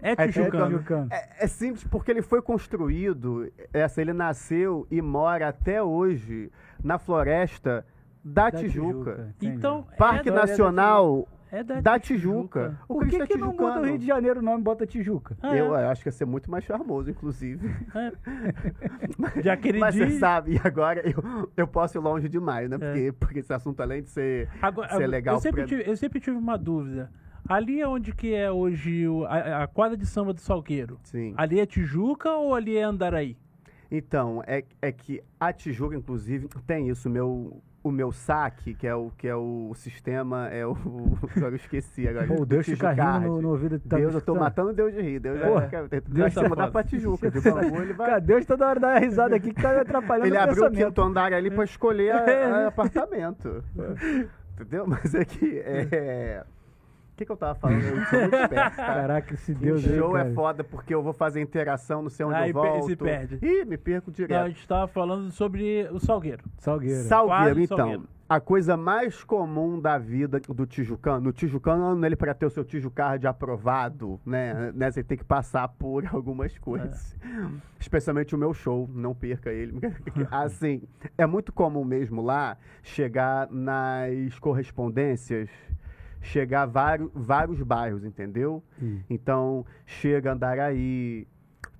É É Tijucano. É, é simples porque ele foi construído, essa, ele nasceu e mora até hoje na floresta da, Da Tijuca. entendi. Então, Parque é Nacional é da, da Tijuca. O Por que, Cristo é que não muda o. Rio de Janeiro o nome bota Tijuca? Ah, é. Eu acho que ia ser muito mais charmoso, inclusive. É. Já aquele Mas dia. você sabe, e agora eu, eu posso ir longe demais, né? Porque, porque esse assunto, além de ser, Agora, ser legal eu, sempre pra- tive, eu sempre tive uma dúvida. Ali é onde que é hoje o- a, a quadra de samba do Salgueiro? Sim. Ali é Tijuca ou ali é Andaraí? Então, é, é que a Tijuca, inclusive, tem isso, o meu, o meu saque, que é o, que é o sistema, é o. Agora eu esqueci agora. Pô, Deus fica rindo no, no ouvido. Tá Deus, eu tô escutando? matando Deus de rir. Deus, Porra, já, Deus Deus tá tá mudar pra Tijuca. De Bangu, ele vai. Cara, Deus toda hora dá uma risada aqui que tá me atrapalhando Ele o abriu o quinto andar ali pra escolher a- a apartamento. Entendeu? Mas é que. É... O que, que eu tava falando? Eu sou muito esperto, tá? Caraca, esse Deus aí, show cara. é foda porque eu vou fazer interação, não sei onde Aí eu volto. se perde. Ih, me perco Não, a direto. gente tava falando sobre o Salgueiro. Salgueiro. Salgueiro, Quadro então. Salgueiro. A coisa mais comum da vida do Tijucano, no Tijucano, ele para ter o seu Tijucard aprovado, né, né, você tem que passar por algumas coisas. Especialmente o meu show, não perca ele. assim, é muito comum mesmo lá chegar nas correspondências, chegar vários, vários bairros, entendeu? Hum. Então, chega Andaraí,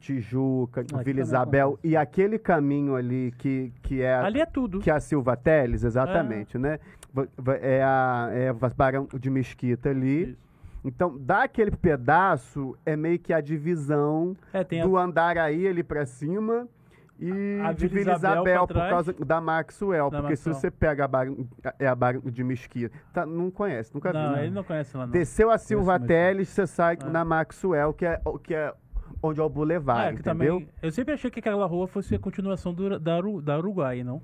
Tijuca, também Vila Isabel, e aquele caminho ali que, que é Ali é tudo. que é a Silva Teles, exatamente, né? Va- va- É a é a Barão de Mesquita ali. Isso. Então, daquele pedaço é meio que a divisão É, tem a, do Andaraí ali pra cima e A- de Vila Isabel por trás. causa da Maxwell. Da porque se Maxwell. você pega a Barão, é a Barão de Mesquita, tá, não conhece, nunca Não, viu. ele não conhece lá não. Desceu a Silva mas- Teles, você sai Ah. na Maxwell, que é, que é onde é o Boulevard, Ah, que entendeu? também, eu sempre achei que aquela rua fosse a continuação do, da, da Uruguai, não?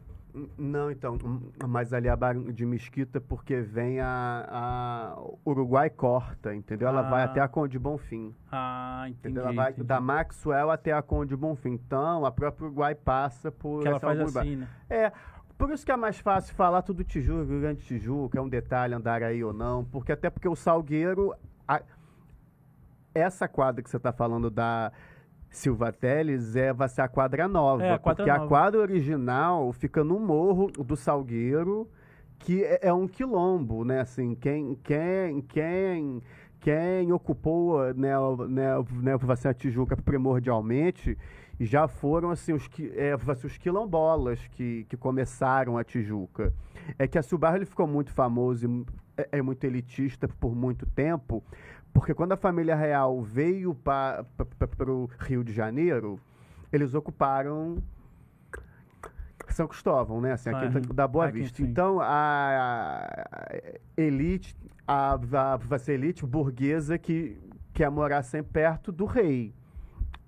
Não, então, hum, mas ali a Barão de Mesquita porque vem a, a Uruguai corta, entendeu? Ela vai Ah. até a Conde Bonfim, Ah, entendi. entendeu? Ela vai entendi. da Maxwell até a Conde Bonfim. Então, a própria Uruguai passa por Que ela faz Uruguai. assim, né? É, por isso que é mais fácil falar tudo Tijuca, Rio Grande do Tijuca, é um detalhe andar aí ou não, porque até porque o Salgueiro, a- essa quadra que você está falando da Silva Teles é, vai ser a quadra nova, É, a quadra porque a nova. quadra original fica no morro do Salgueiro, que é, é um quilombo, né, assim, quem, quem, quem, quem ocupou, né, né, né, ser a Tijuca primordialmente, já foram assim os, é, ser os quilombolas que, que começaram a Tijuca. É que a Subarro ele ficou muito famoso e é, é muito elitista por muito tempo, porque quando a família real veio para o Rio de Janeiro, eles ocuparam São Cristóvão, né? Assim, aqui Ah, da Boa aqui, Vista. sim. Então, a, a elite, a, a, vai ser elite burguesa que quer morar sempre perto do rei.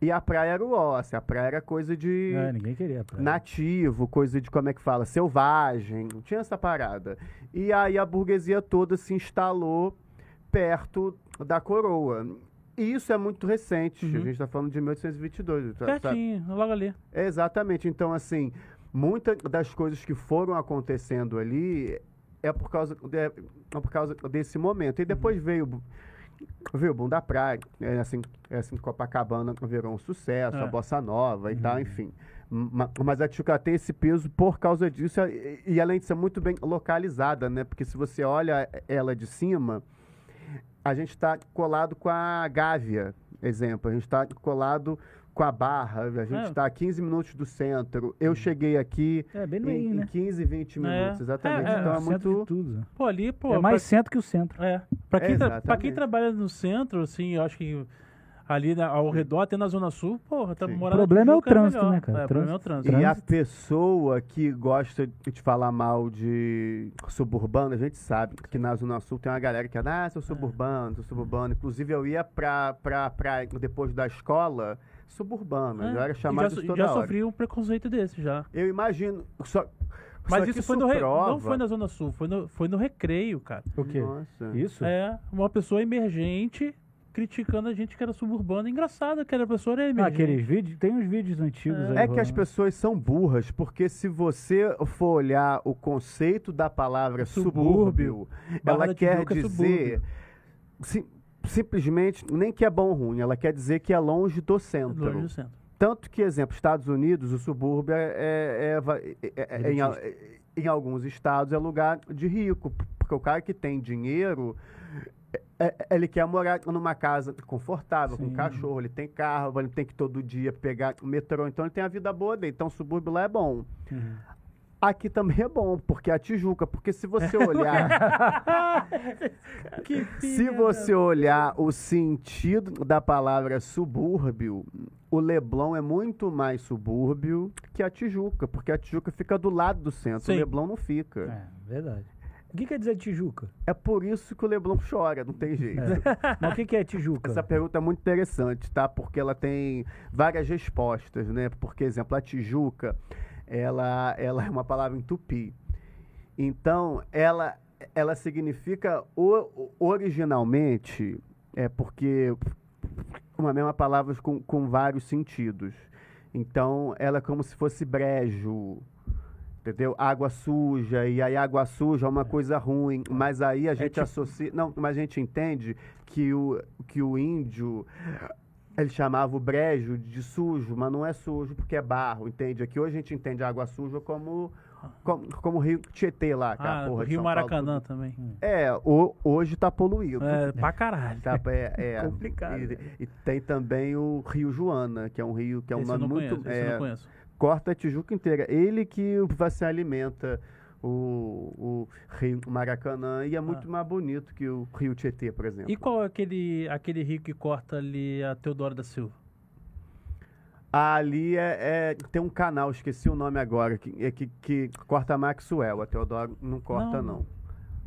E a praia era o ósseo, a praia era coisa de É, ninguém queria. Nativo, coisa de, como é que fala, selvagem, não tinha essa parada. E aí a burguesia toda se instalou perto da coroa. E isso é muito recente, Uhum. a gente está falando de 1822. tá- tá- Pertinho, logo ali. Exatamente. Então, assim, muitas das coisas que foram acontecendo ali é por causa, de- é por causa desse momento. E Uhum. depois veio, o bu- veio o boom da praia, é assim, é assim, Copacabana virou um sucesso, É. a Bossa Nova e Uhum. tal, enfim. Ma- Mas a Tijuca tem esse peso por causa disso e, e além de ser muito bem localizada, né? Porque se você olha ela de cima, a gente está colado com a Gávea, exemplo. A gente está colado com a Barra. A gente É. está a 15 minutos do centro. Eu cheguei aqui É, bem no em, meio, em né? 15, 20 minutos, É. exatamente. É, é, então é centro muito... Pô, ali, pô. é mais pra- centro que o centro. É. Pra quem, tra- quem trabalha no centro, assim, eu acho que ali na- ao redor, até na Zona Sul, porra, tá morando O problema é o Tijuca trânsito, melhor. né, cara? É, o problema é o trânsito. E a Trânsito. pessoa que gosta de falar mal de suburbano, a gente sabe que na Zona Sul tem uma galera que é, ah, sou suburbano, sou suburbano. Inclusive, eu ia pra, pra, pra depois da escola, suburbano. É, Eu era e chamado já, de toda já hora. sofri um preconceito desse já. Eu imagino. Só, Mas só isso foi no prova... não foi na Zona Sul, foi no, foi no recreio, cara. O quê? Nossa. Isso? É, uma pessoa emergente criticando a gente que era suburbano. Engraçado que era a pessoa era Ah, emergente. aqueles vídeos, tem uns vídeos antigos É. aí. É que as pessoas são burras, porque se você for olhar o conceito da palavra Subúrbio, subúrbio, Barra ela quer é dizer. subúrbio. Sim, simplesmente nem que é bom ou ruim, ela quer dizer que é longe do centro. Longe do centro. Tanto que, exemplo, Estados Unidos, o subúrbio é, é- é é- é- é- em, em alguns estados é lugar de rico, porque o cara que tem dinheiro, é- é- ele quer morar numa casa confortável, com Sim. cachorro, ele tem carro, ele tem que todo dia pegar o metrô, então ele tem a vida boa dele. Então o subúrbio lá é bom. Uhum. Aqui também é bom, porque é a Tijuca, porque se você olhar, Que se você olhar o sentido da palavra subúrbio, o Leblon é muito mais subúrbio que a Tijuca, porque a Tijuca fica do lado do centro, Sim. o Leblon não fica. É, verdade. O que quer dizer Tijuca? É por isso que o Leblon chora, não tem jeito. Mas o que, que é Tijuca? Essa pergunta é muito interessante, tá? Porque ela tem várias respostas, né? Porque, exemplo, a Tijuca, ela, ela é uma palavra em tupi. Então, ela, ela significa originalmente, é porque uma mesma palavra com, com vários sentidos. Então, ela é como se fosse brejo, entendeu? Água suja, e aí água suja é uma coisa ruim, mas aí a gente tipo- associa... Não, mas a gente entende que o, que o índio... Ele chamava o brejo de sujo, mas não é sujo porque é barro, entende? Aqui hoje a gente entende a água suja como, como, como o rio Tietê lá, que é Ah, porra Rio Paulo, Maracanã tudo. também. É, o- hoje tá poluído. É, pra caralho. Tá, é, é, Complicado, E, e tem também o Rio Joana, que é um rio que é um esse nome muito. conheço, esse eu é, não conheço. Corta a Tijuca inteira. Ele que você alimenta o, o Rio Maracanã e é muito mais bonito que o Rio Tietê, por exemplo. Ah. E qual é aquele, aquele rio que corta ali a Teodoro da Silva? Ali é, é- tem um canal, esqueci o nome agora, que, é que, que corta Maxwell. A Teodoro não corta, Não. não.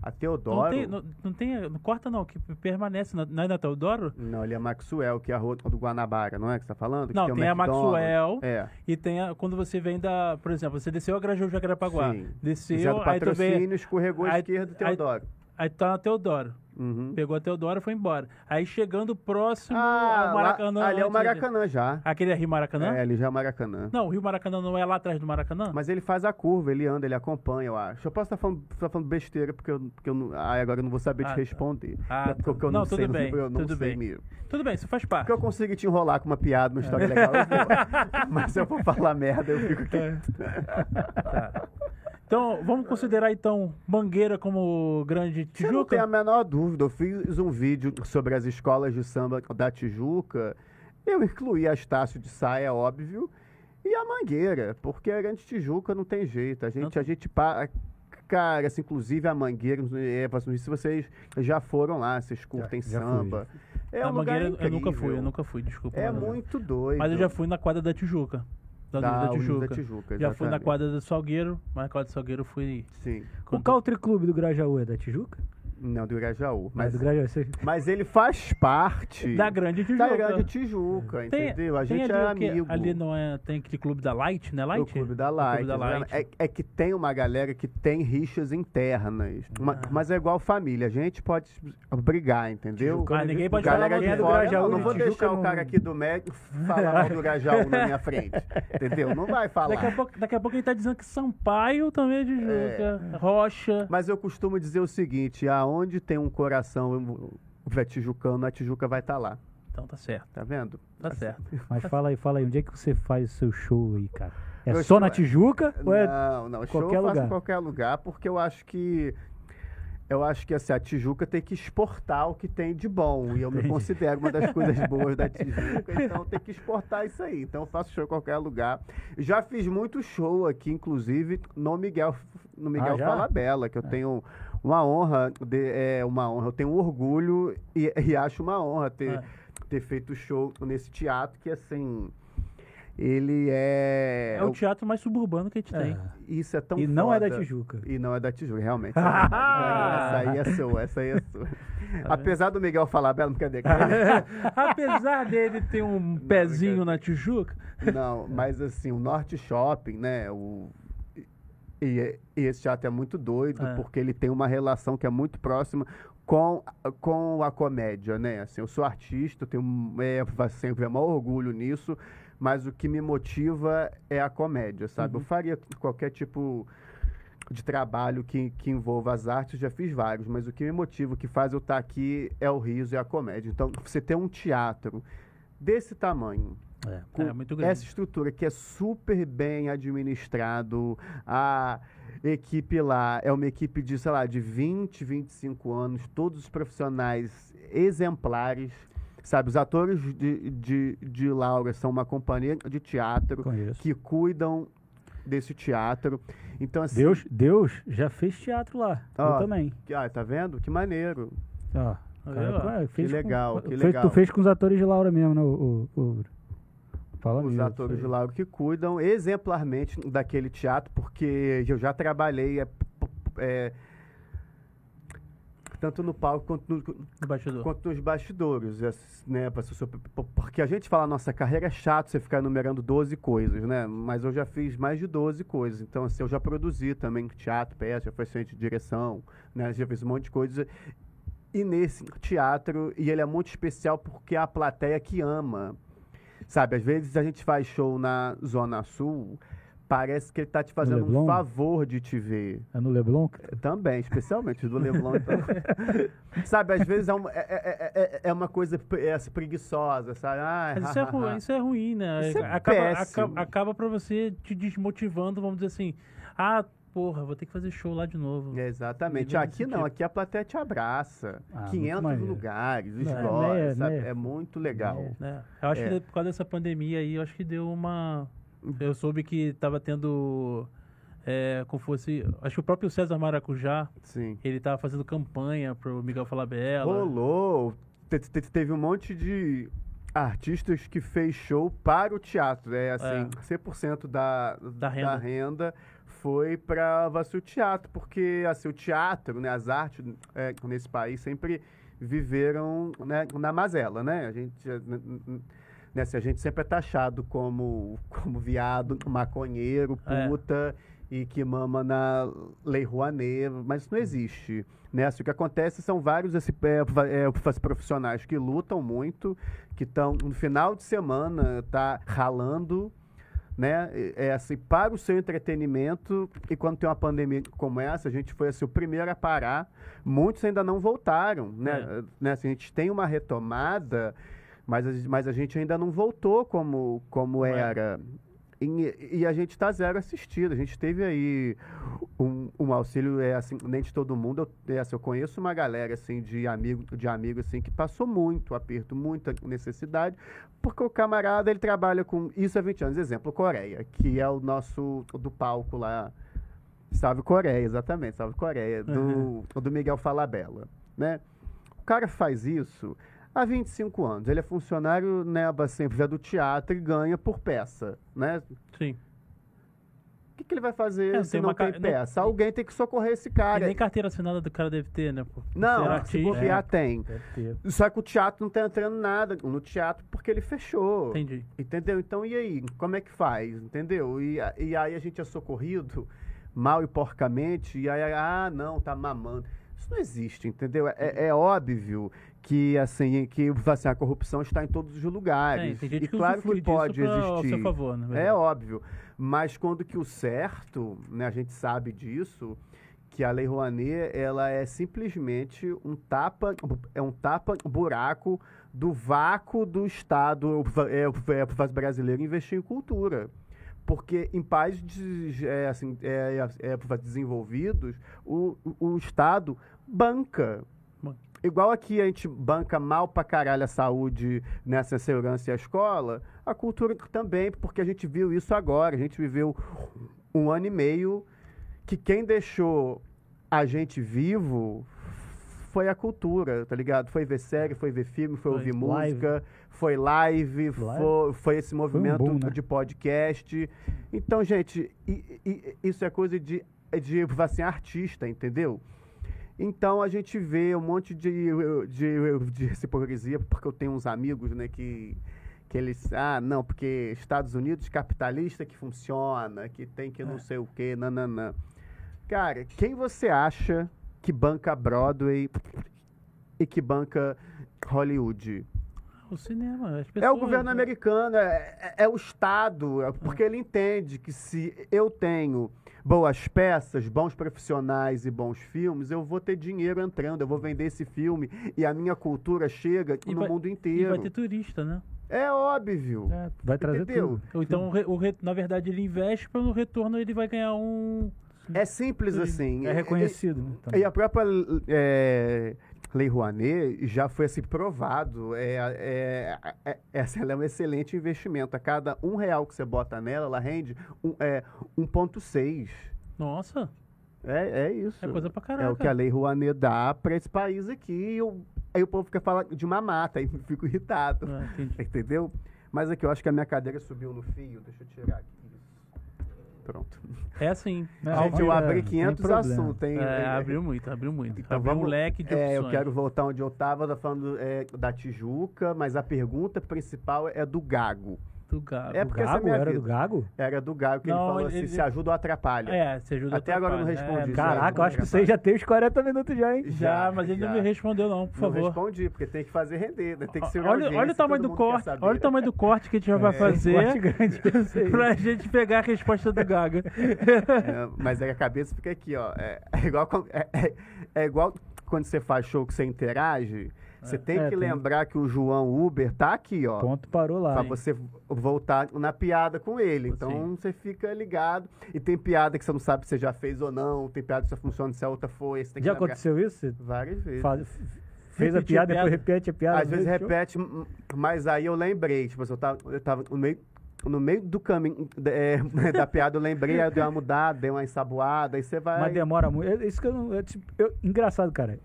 A Não Teodoro. tem, não, não tem, não corta não, que permanece, não não é na Teodoro? Não, ele é Maxwell, que é a rua do Guanabara, não é que você tá falando? Que Não, o tem a McDonald's. Maxwell É. e tem a, quando você vem da, por exemplo, você desceu a Grajaú Jacarepaguá, Sim. Zé desceu, do aí tu vem, patrocínio, escorregou à aí- esquerda, aí- Teodoro. aí tá na Teodoro. Uhum. Pegou a Teodoro e foi embora. Aí chegando próximo Ah, ao lá- Maracanã. ali é o Maracanã já. Aquele é Rio Maracanã? É, ali já é o Maracanã. Não, o Rio Maracanã não é lá atrás do Maracanã? Mas ele faz a curva, ele anda, ele acompanha, eu acho. Eu posso estar falando, estar falando besteira, porque eu, porque eu não, ah, agora eu não vou saber Ah, te tá. responder. Ah, É porque tá. eu Não, não, tudo sei, bem, eu não tudo sei bem. mesmo. Tudo bem, isso faz parte. Porque eu consigo te enrolar com uma piada, uma história legal, eu. Mas se eu for falar merda, eu fico É. aqui. Tá. Então, vamos considerar então Mangueira como grande Você não Tijuca? tem a menor dúvida. Eu fiz um vídeo sobre as escolas de samba da Tijuca. Eu incluí a Estácio de Sá, é óbvio, e a Mangueira, porque a Grande Tijuca não tem jeito. A gente, Não. a gente para. Cara, assim, inclusive a Mangueira, é, se vocês já foram lá, vocês curtem já fui, samba. É a um lugar Mangueira eu nunca fui, eu nunca fui, desculpa. É muito doido. Mas eu já fui na quadra da Tijuca. Da, Da da Tijuca. da Tijuca, já fui na quadra do Salgueiro, mas na quadra do Salgueiro fui. Sim. O Country Clube do Grajaú é da Tijuca? Não, do Irajaú. Mas Mas, do Grajaú, você... mas ele faz parte Da Grande Tijuca. da Grande Tijuca, entendeu? A gente é amigo. Ali não é. Tem aquele clube da Light, né? Light? O Clube da Light. Clube da. Light. É, é que tem uma galera que tem rixas internas. Ma- Mas é igual família. A gente pode brigar, entendeu? Tijucano Ah, ninguém pode Galera falar mal é do fora, Grajaú, não, não vou Tijuca deixar não- o cara aqui do médico falar mal do Grajaú na minha frente. Entendeu? Não vai falar. Daqui a, pouco, daqui a pouco ele tá dizendo que Sampaio também é Tijuca. Rocha. Mas eu costumo dizer o seguinte: aonde tem um coração é tijucano, a Tijuca vai estar lá. Então tá certo. Tá vendo? Tá certo. Mas fala aí, fala aí, onde é que você faz o seu show aí, cara? É Meu só na é- Tijuca? Ou é... Não, não. Show qualquer eu faço lugar? em qualquer lugar, porque eu acho que. Eu acho que assim, a Tijuca tem que exportar o que tem de bom. E eu me considero uma das coisas boas da Tijuca, então tem que exportar isso aí. Então eu faço show em qualquer lugar. Já fiz muito show aqui, inclusive, no Miguel, no Miguel Ah? Falabella, que eu tenho uma honra, de, é, uma honra, eu tenho um orgulho e, e acho uma honra ter, Ah. ter feito show nesse teatro, que assim. Ele é. É o teatro mais suburbano que a gente tem. É. Isso é tão E não é da foda. Tijuca. E não é da Tijuca, realmente. essa aí é sua, essa aí é sua. Apesar do Miguel falar bela, brincadeira. Apesar dele ter um pezinho na Tijuca, Não, mas assim, o Norte Shopping, né? O, e, e esse teatro é muito doido, É. porque ele tem uma relação que é muito próxima com, com a comédia, né? Assim, eu sou artista, tenho é, sempre um maior orgulho nisso, mas o que me motiva é a comédia, sabe? Uhum. Eu faria qualquer tipo de trabalho que, que envolva as artes, já fiz vários, mas o que me motiva, o que faz eu estar aqui é o riso e a comédia. Então, você ter um teatro desse tamanho, É, com é muito grande. essa estrutura que é super bem administrado, a equipe lá é uma equipe de, sei lá, de 20, 25 anos, todos os profissionais exemplares, sabe? Os atores de, de, de Laura são uma companhia de teatro Conheço. que cuidam desse teatro. Então, assim... Deus, Deus já fez teatro lá. Ó, eu também. Ah, tá vendo? Que maneiro. Ó, cara, fez Que legal, com, que fez- legal. Tu fez com os atores de Laura mesmo, né? O, o, o- Fala Os mesmo, atores de aí. Lauro que cuidam exemplarmente daquele teatro, porque eu já trabalhei é, é, tanto no palco quanto, no- No bastidor. quanto nos bastidores, es- né? Porque a gente fala, nossa carreira é chato você ficar enumerando 12 coisas, né? Mas eu já fiz mais de 12 coisas. Então, assim, eu já produzi também teatro, peça, já fui assistente de direção, né? Já fiz um monte de coisa. E nesse teatro, e ele é muito especial porque é a plateia que ama. Sabe, às vezes a gente faz show na Zona Sul, parece que ele tá te fazendo um favor de te ver. É no Leblon? Também, especialmente do Leblon. Então. sabe, às vezes é uma, é, é- é- é uma coisa é, assim, preguiçosa, sabe? Ah, Mas isso é, ru- isso é ruim, né? Isso é acaba, acaba, acaba pra você te desmotivando, vamos dizer assim. Ah, porra, vou ter que fazer show lá de novo. É, Exatamente. Aqui não, aqui a plateia te abraça. Ah, muito 500 maneiro. lugares, É, escolas, né, sabe? né. É muito legal. É. Eu acho É. que por causa dessa pandemia aí, eu acho que deu uma. Eu soube que tava tendo. É, como fosse. Acho que o próprio César Maracujá, Sim. ele tava fazendo campanha pro Miguel Falabella. Rolou. Te- te- Teve um monte de artistas que fez show para o teatro. É assim, 100% da, Da renda. renda foi para o teatro, porque assim, o teatro, né, as artes é, nesse país sempre viveram né, na mazela, né? A gente, eh, né, assim, a gente sempre é taxado como, como viado, maconheiro, É. puta e que mama na Lei Rouanet, mas isso não existe. Né? Assim, o que acontece são vários esse, é, é, profissionais que lutam muito, que estão no final de semana, tá ralando, né? É assim, para o seu entretenimento, e quando tem uma pandemia como essa, a gente foi assim, o primeiro a parar. Muitos ainda não voltaram, né? É. né? Assim, a gente tem uma retomada, mas a, mas a gente ainda não voltou como, como é. era. E, e a gente está zero assistido. A gente teve aí um, um auxílio, é assim, nem de todo mundo. Eu, é, assim, eu conheço uma galera assim de amigo, de amigo assim que passou muito aperto, muita necessidade, porque o camarada ele trabalha com isso há 20 anos. Exemplo, Coreia, que é o nosso do palco lá. Salve Coreia, exatamente, Salve Coreia, do, do Miguel Falabella, né? O cara faz isso há 25 anos. Ele é funcionário, né, assim, do teatro e ganha por peça, né? Sim. O que, que ele vai fazer É, se tem não uma ca- tem não- peça? Alguém tem que socorrer esse E cara. nem carteira assinada do cara deve ter, né? Por Não, se artista. bobear tem. Só que o teatro não tá entrando nada no teatro porque ele fechou. Entendi. Entendeu? Então, e aí? Como é que faz? Entendeu? E, e aí a gente é socorrido mal e porcamente, e aí, ah, não, tá mamando. Isso não existe, entendeu? É, é óbvio que, assim, que assim, a corrupção está em todos os lugares. Gente e claro que pode existir. seu favor? É óbvio. Mas quando que o certo, né, a gente sabe disso, que a Lei Rouanet, ela é simplesmente um tapa, é um tapa buraco do vácuo do Estado é, é, brasileiro investir em cultura. Porque em países é, assim, é, é, é, desenvolvidos, o, o Estado banca. Igual aqui a gente banca mal pra caralho a saúde, nessa segurança e a escola, a cultura também, porque a gente viu isso agora. A gente viveu um ano e meio que quem deixou a gente vivo foi a cultura, tá ligado? Foi ver série, foi ver filme, foi, Foi. ouvir Live. música, foi live, Live. Foi, foi esse movimento boom, né? de podcast. Então, gente, i- i- isso é coisa de, de assim, artista, entendeu? Então a gente vê um monte de, de, de hipocrisia, porque eu tenho uns amigos, né, que, que eles. Ah, não, porque Estados Unidos capitalista que funciona, que tem que não É. sei o quê, nananã. Cara, quem você acha que banca Broadway e que banca Hollywood? O cinema. As É o pessoas, governo né? americano, é, é- é o Estado, é porque ele entende que se eu tenho boas peças, bons profissionais e bons filmes, eu vou ter dinheiro entrando, eu vou vender esse filme e a minha cultura chega E no vai- mundo E inteiro. vai ter turista, né? É óbvio. É, vai trazer Entendeu? tudo. Então, o o na verdade, ele investe para no retorno ele vai ganhar um. É simples Sim. assim. É reconhecido. né, E, também. e a própria é, Lei Rouanet já foi assim provado. É, é, é, essa ela é um excelente investimento. A cada um real que você bota nela, ela rende um, é, 1,6. Nossa, É, é isso. é coisa pra É caraca. o que a Lei Rouanet dá para esse país aqui. E eu- aí o povo fica falando de uma mata, aí eu fico irritado. Ah. Entendeu? Mas aqui, eu acho que a minha cadeira subiu no fio. Deixa eu tirar aqui. Pronto. É assim. É, Gente, eu é, abri tem 500 problema. assuntos. hein? É, É, abriu muito, abriu muito. Então abriu um vamos- leque de É, opções. eu quero voltar onde eu estava, falando é, da Tijuca, mas a pergunta principal é do Gago. Do gago. É porque é Gago? Era do Gago? Era do Gago que Não, ele falou assim: ele- se ajuda ou atrapalha. É, você ajuda Até agora eu não atrapalha. respondi. É, Já, Caraca, eu acho que você já tem os 40 minutos já, hein? Já, mas ele já. não me respondeu, não, por Não favor. respondi, porque tem que fazer render, né? tem que ser olha, olha o tamanho do corte, olha o tamanho do corte que a gente já vai fazer Corte grande, pra gente pegar a resposta do Gaga. É, mas aí a cabeça fica aqui, ó. É, é igual, é, é- é igual quando você faz show que você interage, você tem É, que tem- lembrar que o João Uber tá aqui, ó. Ponto parou lá. Pra hein? você voltar na piada com ele. Então Sim. você fica ligado. E tem piada que você não sabe se você já fez ou não. Tem piada que só funciona se a outra foi. Você tem que Já lembrar. aconteceu isso? Várias vezes. faz- fez a Repetiu a piada, depois piada. repete a piada. Às vezes show? repete, mas aí eu lembrei. Tipo, assim, eu tava, eu tava no meio. No meio do caminho é, da piada, eu lembrei, aí eu dei uma mudada, dei uma ensaboada, aí você vai. Mas demora muito. É Isso que eu não. é tipo, eu- engraçado, cara.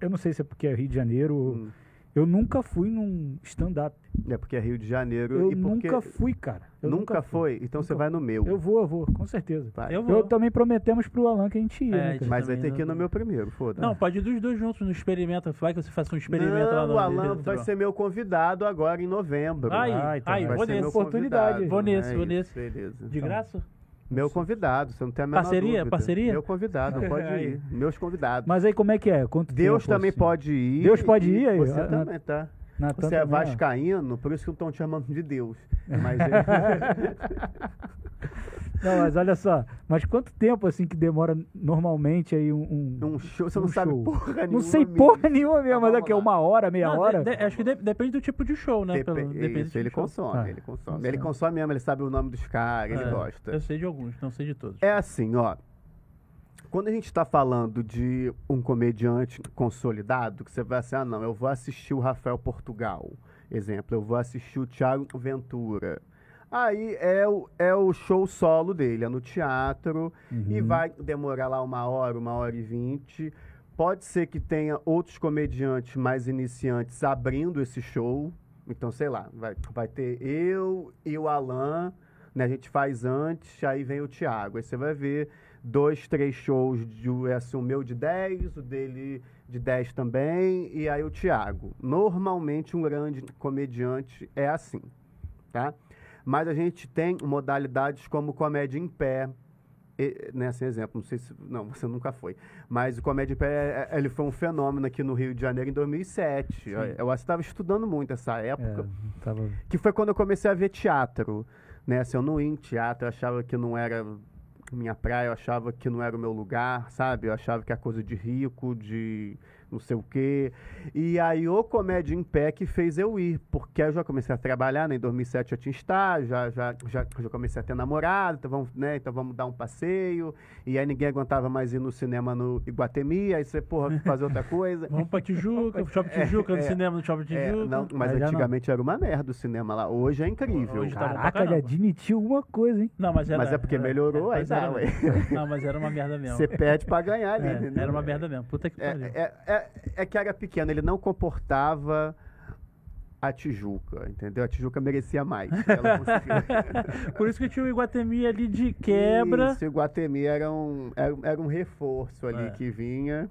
Eu não sei se é porque é Rio de Janeiro. Hum. Eu nunca fui num stand-up. É porque é Rio de Janeiro. Eu e porque nunca fui, cara. Eu nunca fui. foi? Então você Nunca vai no meu. Eu vou, eu vou, com certeza. Vai. Eu Eu, vou. também prometemos pro Alan que a gente ia. É, né, gente cara? Mas vai ter que ir no meu primeiro, foda. Não, pode ir dos dois juntos no experimento. Vai que você faça um experimento lá Não, no o Alan vai ser meu convidado agora em novembro. Ai, Ah, então ai, vai vou nesse. oportunidade. Vou nesse, É vou isso, nesse. Beleza. De graça? Meu convidado, você não tem a menor Parceria? dúvida. Parceria? Meu convidado, não pode ir. Meus convidados. Mas aí como é que é? Quanto Deus tempo, também assim? pode ir. Deus pode ir aí, Você ah, também, tá? Natan Você é vascaíno, por isso que não estão te chamando de Deus. Mas ele- Não, mas olha só. Mas quanto tempo assim que demora normalmente aí um. um- um show, você um não sabe show? porra nenhuma. Não sei mesmo. porra nenhuma mesmo, Então mas é que é uma hora, meia Não, hora. de- de- acho que de- depende do tipo de show, né? Depe- Pelo- depende do isso, tipo ele de show. consome, Ah, ele consome. Ele consome mesmo, ele sabe o nome dos caras, ele É, gosta. Eu sei de alguns, não sei de todos. É assim, ó. Quando a gente está falando de um comediante consolidado, que você vai assim, ah, não, eu vou assistir o Rafael Portugal, exemplo, eu vou assistir o Thiago Ventura. Aí é o, é o show solo dele, é no teatro, e Uhum. vai demorar lá uma hora, uma hora e vinte. Pode ser que tenha outros comediantes mais iniciantes abrindo esse show. Então, sei lá, vai, vai ter eu e o Alan, né? A gente faz antes, aí vem o Thiago. Aí você vai ver dois, três shows, de, assim, o meu de 10, o dele de 10 também, e aí o Thiago. Normalmente um grande comediante é assim, tá? Mas a gente tem modalidades como comédia em pé, e, nesse exemplo, não sei se. Não, você nunca foi. Mas o Comédia em Pé, é- ele foi um fenômeno aqui no Rio de Janeiro em 2007. Eu, eu estava estudando muito essa época, É, tava... que foi quando eu comecei a ver teatro. Né? Assim, eu não ia em teatro, eu achava que não era minha praia, eu achava que não era o meu lugar, sabe? Eu achava que era coisa de rico, de não sei o quê. E aí o Comédia em Pé que fez eu ir, porque eu já comecei a trabalhar, né? Em 2007 eu tinha estágio, já, já, já, já comecei a ter namorado, então vamos, né? então vamos dar um passeio. E aí ninguém aguentava mais ir no cinema no Iguatemi, aí você, porra, fazer outra coisa. Vamos pra Tijuca, Shopping Tijuca, no é. cinema no Shopping É, Tijuca. não, mas Mas já não. era uma merda o cinema lá. Hoje é incrível. Hoje tá Caraca, ele admitiu alguma coisa, hein? Não, mas, era, Mas é porque era- melhorou, aí mas dá, era- ué. Não, mas era uma merda mesmo. Você pede pra ganhar ali, É, entendeu? era uma merda mesmo. Puta que É, pariu. é, é, é que era pequeno, ele não comportava a Tijuca, entendeu? A Tijuca merecia mais. Por isso que tinha o Iguatemi ali de quebra. Isso, o Guatemi era um, era, era um reforço ali É. que vinha.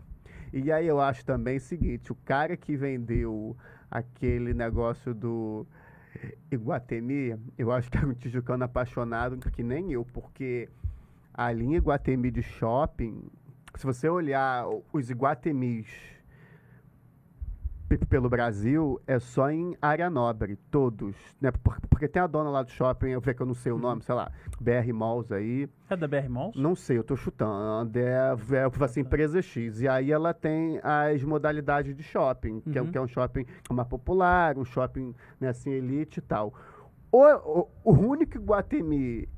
E aí eu acho também o seguinte, o cara que vendeu aquele negócio do Iguatemi, eu acho que era um tijucano apaixonado que nem eu, porque a linha Iguatemi de shopping, se você olhar os Iguatemis pelo Brasil é só em área nobre, todos. Né? Por- Porque tem a dona lá do shopping, eu vejo que eu não sei o nome, sei lá, BR Malls aí. É da BR Malls? Não sei, eu tô chutando. É, é assim, empresa X. E aí ela tem as modalidades de shopping, que, é, Uhum. que é um shopping mais popular, um shopping né, assim, elite e tal. O, o, único Guatemi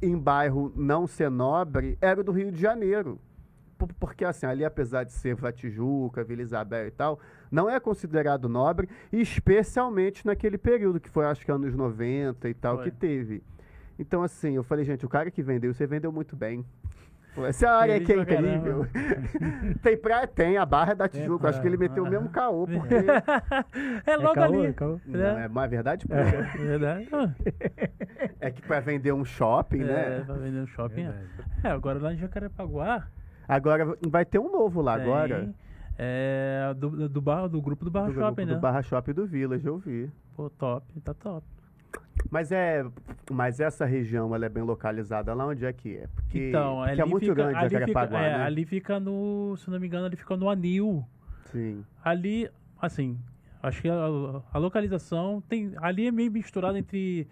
em bairro não ser nobre era o do Rio de Janeiro. Por- Porque, assim, ali, apesar de ser Vila Tijuca, Vila Isabel e tal, não é considerado nobre, especialmente naquele período, que foi, acho que anos 90 e tal, Foi. que teve. Então, assim, eu falei, gente, o cara que vendeu, você vendeu muito bem. Pô, Essa área aqui é incrível. tem praia? Tem, a Barra da Tijuca. Acho que ele meteu o mesmo caô, porque... É logo caô, ali. é caô. Não, é uma verdade pura. É verdade. É que para vender um shopping, É, né? pra vender no shopping. é. É, agora lá em Jacarepaguá. Agora vai ter um novo lá tem, agora. É, do, do, bar, do grupo do Barra do, Shopping, do né? Barra Shopping do Village, eu vi. Pô, top, tá top. Mas é, mas essa região ela é bem localizada lá onde é que é? Porque, então, porque ali é muito fica, grande ali fica, é, né? ali fica no, se não me engano, ali fica no Anil. Sim. Ali, assim, acho que a, a localização tem, ali é meio misturado entre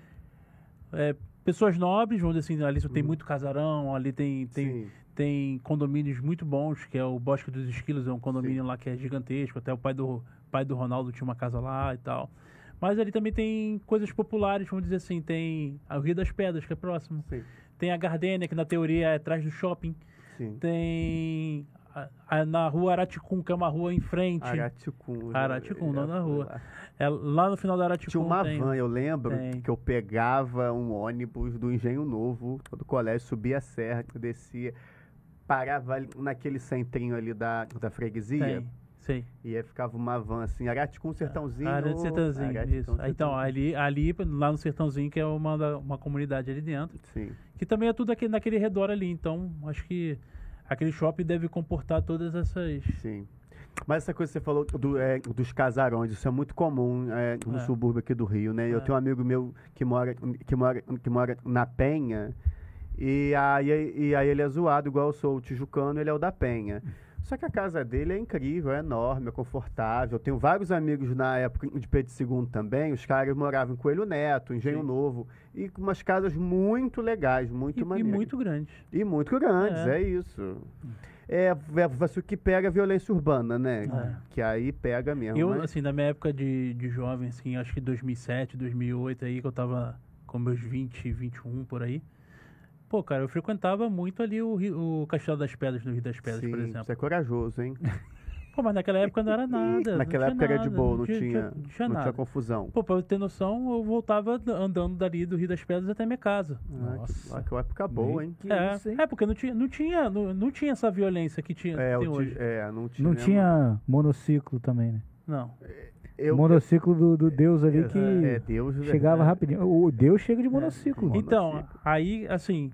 é, pessoas nobres, vamos dizer assim, ali tem muito casarão, ali tem, tem, Sim. tem condomínios muito bons, que é o Bosque dos Esquilos, é um condomínio lá que é gigantesco, até o pai do, pai do Ronaldo tinha uma casa lá e tal. Mas ali também tem coisas populares, vamos dizer assim, tem o Rio das Pedras, que é próximo. Sim. Tem a Gardênia, que na teoria é atrás do shopping. Sim. Tem a- a- na rua Araticum, que é uma rua em frente. Araticum. Araticum, não é, na rua. lá. É, lá no final da Araticum Tinha uma tem... van, eu lembro tem. que eu pegava um ônibus do Engenho Novo, do colégio, subia a serra, descia, parava naquele centrinho ali da, da freguesia. Tem, sei. E aí ficava uma van assim, Araticum, Sertãozinho. de Sertãozinho, Araticum, isso. Aí, Então, Sertãozinho. ali, ali, lá no Sertãozinho, que é uma, uma comunidade ali dentro, Sim. que também é tudo aqui, naquele redor ali. Então, acho que aquele shopping deve comportar todas essas... Sim. Mas essa coisa que você falou do, é, dos casarões, isso é muito comum é, no É. subúrbio aqui do Rio, né? Eu É. tenho um amigo meu que mora, que mora, que mora na Penha, e aí, e aí ele é zoado, igual eu sou o tijucano, ele é o da Penha. Só que a casa dele é incrível, é enorme, é confortável. Eu tenho vários amigos na época de Pedro II também, os caras moravam em Coelho Neto, Engenho Sim. Novo, e com umas casas muito legais, muito E, e maneiras. muito grande. E muito grandes, É. é, isso. É, é você que pega a violência urbana, né? É. Que aí pega mesmo. Eu, mas- assim, na minha época de, de jovem, assim, acho que 2007, 2008 aí, que eu tava com meus 20, 21 por aí. Pô, cara, eu frequentava muito ali o, Rio- o Castelo das Pedras, no Rio das Pedras, Sim, por exemplo. Você é corajoso, hein? Pô, mas naquela época não era nada. não Naquela tinha época era de nada, boa, não, tinha, não tinha não tinha nada. confusão. Pô, pra eu ter noção, eu voltava andando dali do Rio das Pedras até minha casa. Ah, que, Nossa. ah, que época boa, hein? Que é, isso, hein? é, porque não tinha, não tinha, não, não tinha essa violência que tinha, É, tem hoje. é, não tinha. Não tinha monociclo também, né? Não. Eu, monociclo do, do Deus ali que é, Deus. chegava é, rapidinho. O Deus chega de monociclo. Então, Monociclo. aí, assim,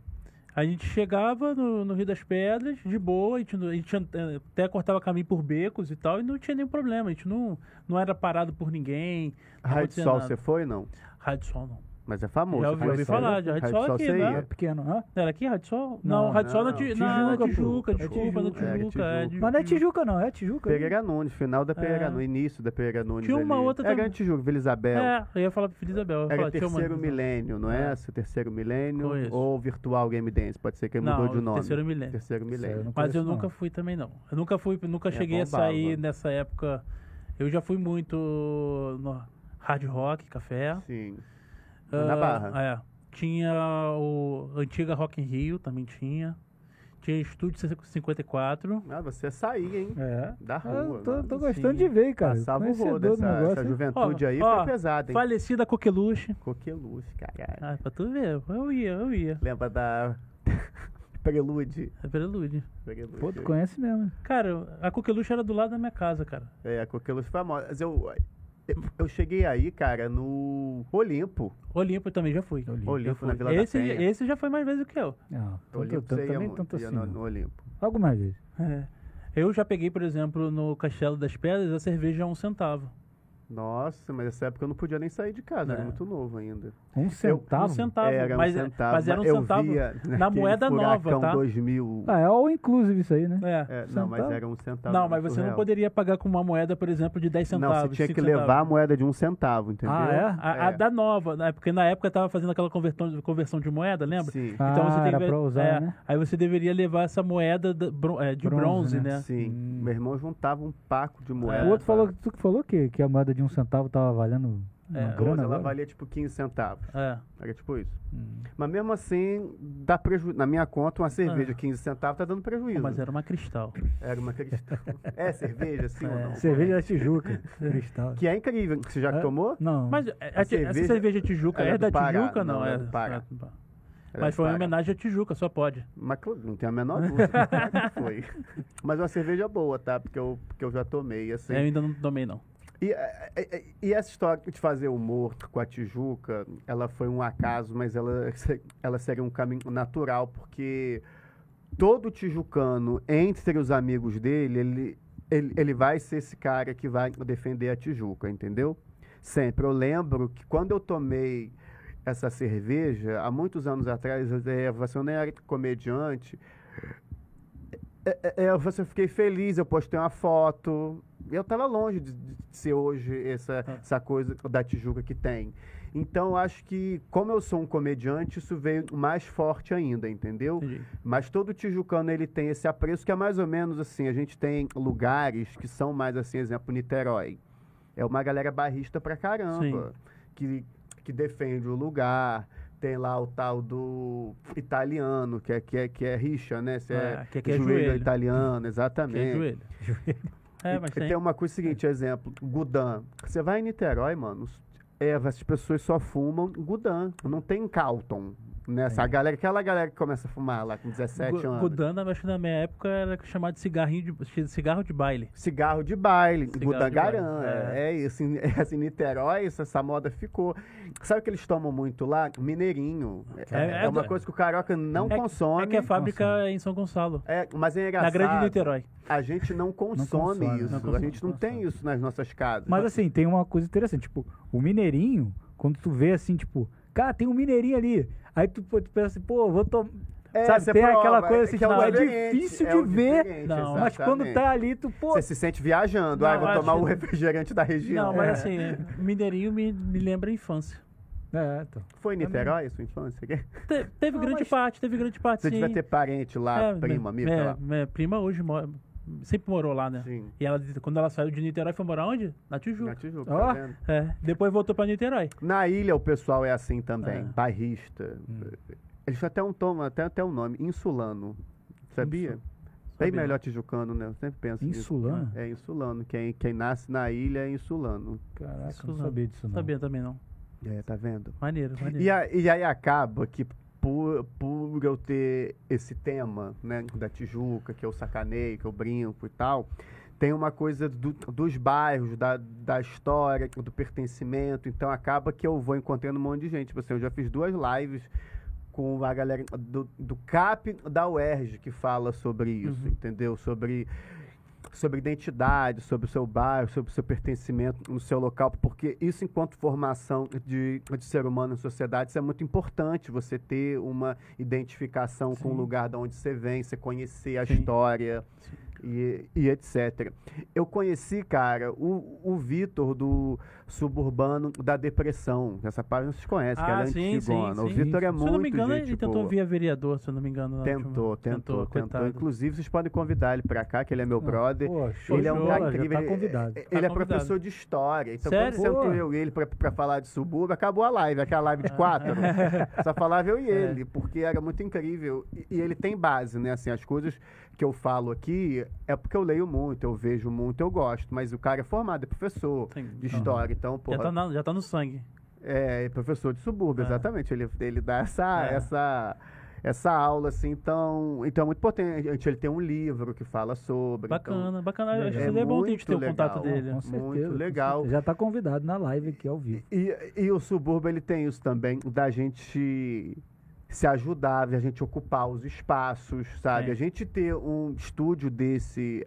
a gente chegava no, no Rio das Pedras, de boa, a gente, a gente até cortava caminho por becos e tal, e não tinha nenhum problema, a gente não, não era parado por ninguém. acontecia Sol você foi, não? Rádio de Sol não. Mas é famoso. Já ouvi- de ouvi Sol. falar de de Sol aqui, né? É pequeno. Hã? Era aqui, Rádio Sol? Não, Não, Rádio Sol na, Ti- na, Tijuca. Tijuca, É desculpa, na Tijuca, é, é. Mas não é Tijuca, não. É Tijuca. Pereira Nunes, final da Pereira É. Nunes, início da Pereira Nunes. Tinha uma outra Era também. Tijuca, Vila Isabel. É, eu ia falar pro Filho Isabel. Era terceiro milênio, não é? É. essa? Terceiro milênio ou Virtual Game Dance? Pode ser que mudou de nome. terceiro milênio. Terceiro milênio. Mas eu nunca fui também, não. Eu nunca fui, nunca É, cheguei a sair nessa época. Eu já fui muito no hard rock, café. Sim. Ah, Na Barra. É. Tinha o antiga Rock in Rio, também tinha. Tinha Estúdio 54. Ah, você saía, hein? É. Da Ah, rua. tô, tô gostando Sim. de ver, cara. Passava o rodo. do Essa, negócio, essa juventude Ó, aí ó, foi pesada, hein? Falecida Coqueluche. Coqueluche, caralho. Ah, pra tu ver. Eu ia, eu ia. Lembra da Prelude? É prelude. Prelude. Pô, tu conhece mesmo. Cara, a Coqueluche era do lado da minha casa, cara. É, a Coqueluche famosa. Mas eu, eu, eu cheguei aí, cara, no Olimpo. Olimpo eu também já fui. Olimpo. Olimpo, na Vila esse, da Penha. esse já foi mais vezes do que eu. Não, tanto, Olimpo tanto, você ia, também tanto assim. no, não. no Olimpo. Algumas vezes. É. Eu já peguei, por exemplo, no Castelo das Pedras, a cerveja a um centavo. Nossa, mas nessa época eu não podia nem sair de casa, É. era muito novo ainda. Um centavo? Um centavo. Era um mas, centavo, mas era um eu centavo na moeda nova, tá? 2000. Ah, é all inclusive isso aí, né? É. É, não, mas era um centavo. Não, mas você não surreal. poderia pagar com uma moeda, por exemplo, de 10 centavos. Não, você tinha que levar a centavos. moeda de um centavo, entendeu? Ah, é? A, a É. da nova, né? porque na época tava fazendo aquela conversão, conversão de moeda, lembra? Sim. Ah, Então você era que- pra usar, é, né? Aí você deveria levar essa moeda é, de Bronze, bronze, né? né? Sim. Hum. Meu irmão juntava um paco de moeda. o outro falou, sabe? tu que falou que, que a moeda de um centavo tava valendo uma É. grana ela agora? valia tipo 15 centavos. É. Era tipo isso. Hum. Mas mesmo assim, dá prejuízo. Na minha conta, uma cerveja Ah. 15 centavos tá dando prejuízo. Mas era uma cristal. Era uma cristal. é cerveja, sim ou É. não? Cerveja da Tijuca, cristal. Que é incrível. Você já É? tomou? Não. Mas é, a, ti- essa cerveja- cerveja Tijuca é é da Pará. Tijuca? Não, Não, é é. do Pará. é- Era Mas foi uma homenagem a Tijuca, só pode. Mas não tem a menor dúvida. que foi. Mas uma cerveja boa, tá? Porque eu, porque eu já tomei, assim. Eu ainda não tomei, não. E, é, é, é, e essa história de fazer humor com a Tijuca, ela foi um acaso, mas ela, ela seria um caminho natural, porque todo tijucano, entre os amigos dele, ele, ele, ele vai ser esse cara que vai defender a Tijuca, entendeu? Sempre. Eu lembro que quando eu tomei essa cerveja, há muitos anos atrás, é, você não era comediante, é, é, é, você fiquei feliz, eu postei uma foto. Eu tava longe de, de ser hoje essa, Ah. essa coisa da Tijuca que tem. Então, eu acho que, como eu sou um comediante, isso veio mais forte ainda, entendeu? Entendi. Mas todo tijucano, ele tem esse apreço que é mais ou menos assim, a gente tem lugares que são mais assim, exemplo, Niterói. É uma galera barrista pra caramba, que, que defende o lugar. Tem lá o tal do italiano, que é, que é, que é rixa, né? Você É, que aqui é joelho, joelho. italiano, Que é exatamente. joelho. É, mas e tem. tem uma coisa seguinte, exemplo, Gudan. Você vai em Niterói, mano, é, as pessoas só fumam Gudan. Não tem Calton. Nessa É. a galera, aquela galera que começa a fumar lá com 17 Gu- anos. Gudana, acho que na minha época era chamado de cigarrinho de cigarro de baile. Cigarro de baile, Cigarro de baile, Garan. É, é. é isso. Em, é assim, Niterói, essa, essa moda ficou. Sabe o que eles tomam muito lá? Mineirinho. É, É- é uma é- coisa que o carioca não é, consome. É que a fábrica consome. é em São Gonçalo. É, mas é engraçado. Na Grande Niterói. A gente não consome, consome, isso. não a consome, gente não não tem isso nas nossas casas. Mas assim, tem uma coisa interessante, tipo, o mineirinho, quando tu vê assim, tipo, cara, tem um mineirinho ali. Aí tu, tu pensa assim, pô, vou tomar. É, Sabe, tem prova, aquela coisa é assim, que é tipo, o é difícil é de ver. Não, Mas quando tá ali, tu, pô. Você se sente viajando. Ah, Não, vou tomar que- o refrigerante da região. Não, mas É. assim, Mineirinho me, me lembra a infância. É, então. Foi em Niterói, sua infância? Te- teve Não, grande parte, teve grande parte, Você sim. devia ter parente lá, É, prima, minha, amiga minha prima hoje mora, sempre morou lá, né? Sim. E ela, quando ela saiu de Niterói, foi morar onde? Na Na Tijuca. Tijuca, Ó. tá vendo? É, depois voltou pra Niterói. Na ilha o pessoal é assim também, É. bairrista. Hum. Eles até um tom, até, até um nome, insulano. Sabia? Insu- Bem Sabia. melhor tijucano, né? Eu sempre penso nisso. Insulano? É insulano. Quem, quem nasce na ilha é insulano. Caraca, não não. sabia disso, não. Sabia também não. É, tá vendo? Maneiro, maneiro. E, a- e aí acaba que por, por eu ter esse tema, né, da Tijuca, que eu sacaneio, que eu brinco e tal, tem uma coisa do- dos bairros, da, da história, do pertencimento, então acaba que eu vou encontrando um monte de gente. Tipo assim, eu já fiz duas lives com a galera do, do CAP da UERJ que fala sobre isso, Uhum. entendeu? Sobre sobre identidade, sobre o seu bairro, sobre o seu pertencimento no seu local, porque isso, enquanto formação de, de ser humano em sociedade, isso é muito importante, você ter uma identificação com o Sim. lugar de onde você vem, você conhecer a Sim. história Sim. E, e etc. Eu conheci, cara, o, o Vitor do Suburbano da Depressão, essa página vocês conhecem, que Ah, ela é sim, antigona. sim, O. Vitor é se muito eu não me engano, gente ele tentou boa. via vereador, se eu não me engano. Tentou, tentou, tentou. coitado. Inclusive, vocês podem convidar ele pra cá, que ele é meu Ah, brother. Pô, show ele é um cara bola, incrível. Tá ele- convidado. Ele, Tá é convidado. professor de história. Então, Sério? quando sentou eu e ele pra, pra falar de subúrbio, acabou a live, aquela live de quatro. Só falava eu e É. ele, porque era muito incrível. E, e ele tem base, né? Assim, as coisas que eu falo aqui é porque eu leio muito, eu vejo muito, eu gosto. Mas o cara é formado, é professor Sim. de história. Então, Já porra, tá, na- já tá no sangue. é professor de subúrbio, É. exatamente. Ele, ele dá essa, É. essa, essa aula, assim. Então, então é muito potente. Ele tem um livro que fala sobre. então- Bacana, bacana. É Acho que seria bom a gente ter o contato dele. Com certeza. Muito legal. Já tá convidado na live aqui ao vivo. E, e o subúrbio ele tem isso também, da gente se ajudar, da gente ocupar os espaços, sabe? É. A gente ter um estúdio desse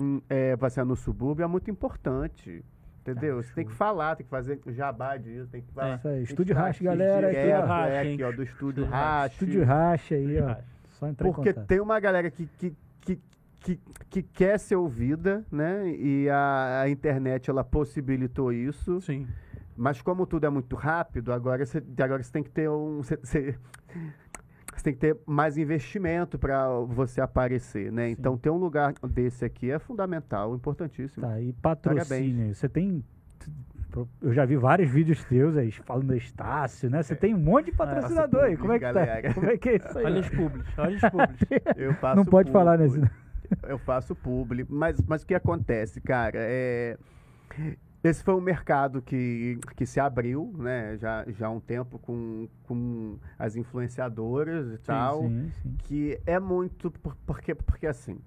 um, é, vai ser no subúrbio é muito importante. Entendeu? Você tem que falar, tem que fazer jabá disso, tem que falar. Isso aí, Estúdio Racha, aqui, galera, aqui, é, Racha, aqui, ó, do Estúdio Racha. Estúdio Racha aí, ó. Só entrar Porque tem uma galera que, que, que, que, que quer ser ouvida, né? E a, a internet, ela possibilitou isso. Sim. Mas como tudo é muito rápido, agora você, agora você tem que ter um... Você, você- você tem que ter mais investimento para você aparecer, né? Então ter um lugar desse aqui é fundamental, importantíssimo. Tá, e patrocínio. Você tem. Eu já vi vários vídeos teus aí falando da Estácio, né? Você tem um monte de patrocinador aí. Como é que galera. tá? Como é que é isso aí? Olha os públicos, olha os públicos. Eu faço Não pode falar nesse. Eu faço publi, mas, mas o que acontece, cara? É, esse foi um mercado que, que se abriu, né? Já, já há um tempo com, com as influenciadoras e tal. Sim, sim. que é muito por- porque porque assim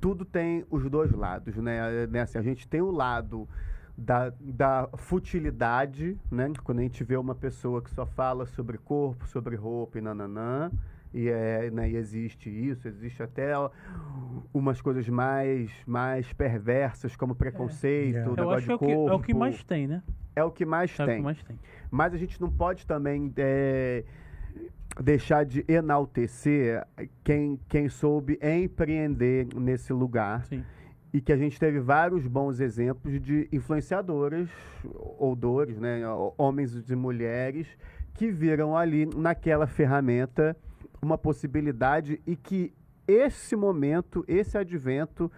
tudo tem os dois lados né, né assim, a gente tem o lado da, da futilidade né quando a gente vê uma pessoa que só fala sobre corpo sobre roupa e nananã e é né, e existe isso existe até umas coisas mais mais perversas como preconceito É. o Eu negócio acho que é de o que, é o que corpo. mais tem, né? é o que mais É o tem que mais tem. mas a gente não pode também é, deixar de enaltecer quem, quem soube empreender nesse lugar. Sim. E que a gente teve vários bons exemplos de influenciadoras, ou dores, né, ho- homens e mulheres, que viram ali naquela ferramenta uma possibilidade e que esse momento, esse advento,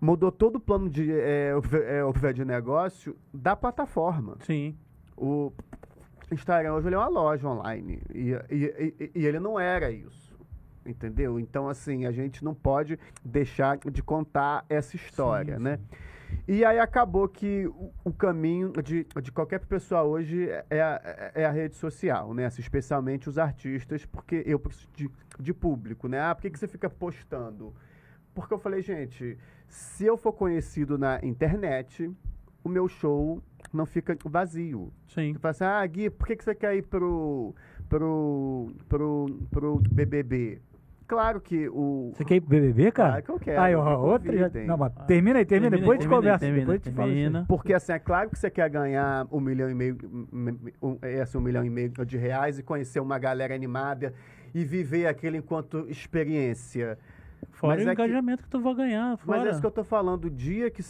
mudou todo o plano de, é, o- é, de negócio da plataforma. Sim. O Instagram hoje é uma loja online e, e- e- e ele não era isso, entendeu? Então, assim, a gente não pode deixar de contar essa história, Sim, né? E aí acabou que o, o caminho de, de qualquer pessoa hoje é a, é a rede social, né? Assim, especialmente os artistas, porque eu preciso de, de público, né? Ah, por que, que você fica postando? Porque eu falei, gente, se eu for conhecido na internet, o meu show não fica vazio. Sim. Você fala assim, ah, Gui, por que, que você quer ir pro, pro, pro, pro BBB? Claro que o... Você quer ir pro BBB, cara? Claro que eu quero, Aí, me ó, outra. Já... Não, mas termina aí, termina. Depois a gente conversa. termina, depois a gente fala termina. Porque, assim, é claro que você quer ganhar um milhão e meio, um, um, esse um milhão e meio de reais e conhecer uma galera animada e viver aquilo enquanto experiência. Fora Mas o é que- engajamento que tu vai ganhar. Fora. Mas é isso que eu tô falando. O dia que,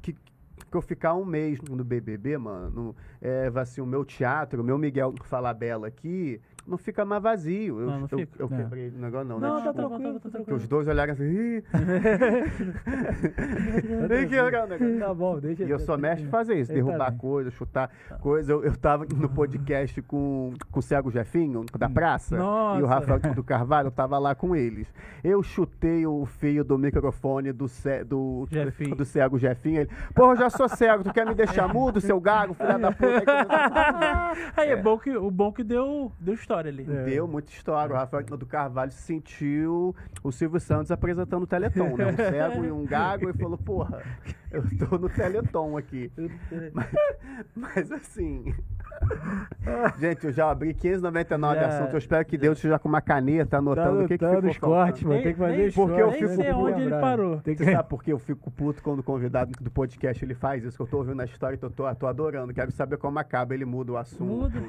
que, que eu ficar um mês no BBB, mano, é, vai assim, o meu teatro, o meu Miguel Falabella aqui, não fica mais vazio. Eu, Não, não eu, fica. eu quebrei o negócio, não, Não, né? tá Desculpa. tranquilo, tá tranquilo. os dois olharam assim, "Ih, tem que quebrar o negócio. Tá bom, deixa E eu sou mestre de fazer isso, tá derrubar coisa, chutar coisa. Eu, eu tava no podcast com, com o Cego Jefinho, da praça, e o Nossa. Rafael do Carvalho, eu tava lá com eles. Eu chutei o fio do microfone do, ce, do, Jefinho. do Cego Jefinho. Ele, porra, eu já sou cego, tu quer me deixar mudo, seu gago, filha da puta? Aí é, bom que o bom que deu, deu história ali. É. Deu muita história. O Rafael do Carvalho sentiu o Silvio Santos apresentando o Teleton, né? Um cego e um gago, e falou, porra, eu tô no Teleton aqui. Mas, mas assim. Gente, eu já abri 599 Já- assuntos. Eu espero que Deus esteja com uma caneta Tá anotando o que, que ficou os cortes, mano. Tem que fazer Nem- porque eu fico tem que onde ele parou. Tem que Você sabe por que eu fico puto quando o convidado do podcast ele faz isso? Que eu tô ouvindo a história e tô, tô, tô adorando. Quero saber como acaba. Ele muda o assunto. Muda.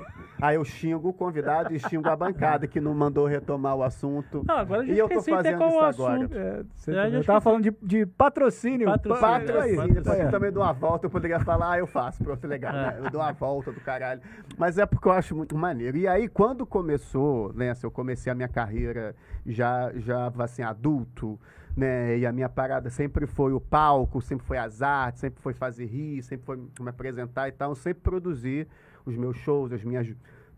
Aí eu xingo o convidado e xingo a bancada que não mandou retomar o assunto. Não, agora a gente E eu tô fazendo isso o agora. É, você- É, já eu tava esqueci. falando de, de patrocínio. Patrocínio, Pa- Patrocínio, se patrocínio. eu também dou uma volta, eu poderia falar, ah, eu faço, pronto, legal, É. né? Eu dou uma volta do caralho. Mas é porque eu acho muito maneiro. E aí, quando começou, né, assim, eu comecei a minha carreira já, já assim, adulto, né, e a minha parada sempre foi o palco, sempre foi as artes, sempre foi fazer rir, sempre foi me apresentar e tal, sempre produzi os meus shows, as minhas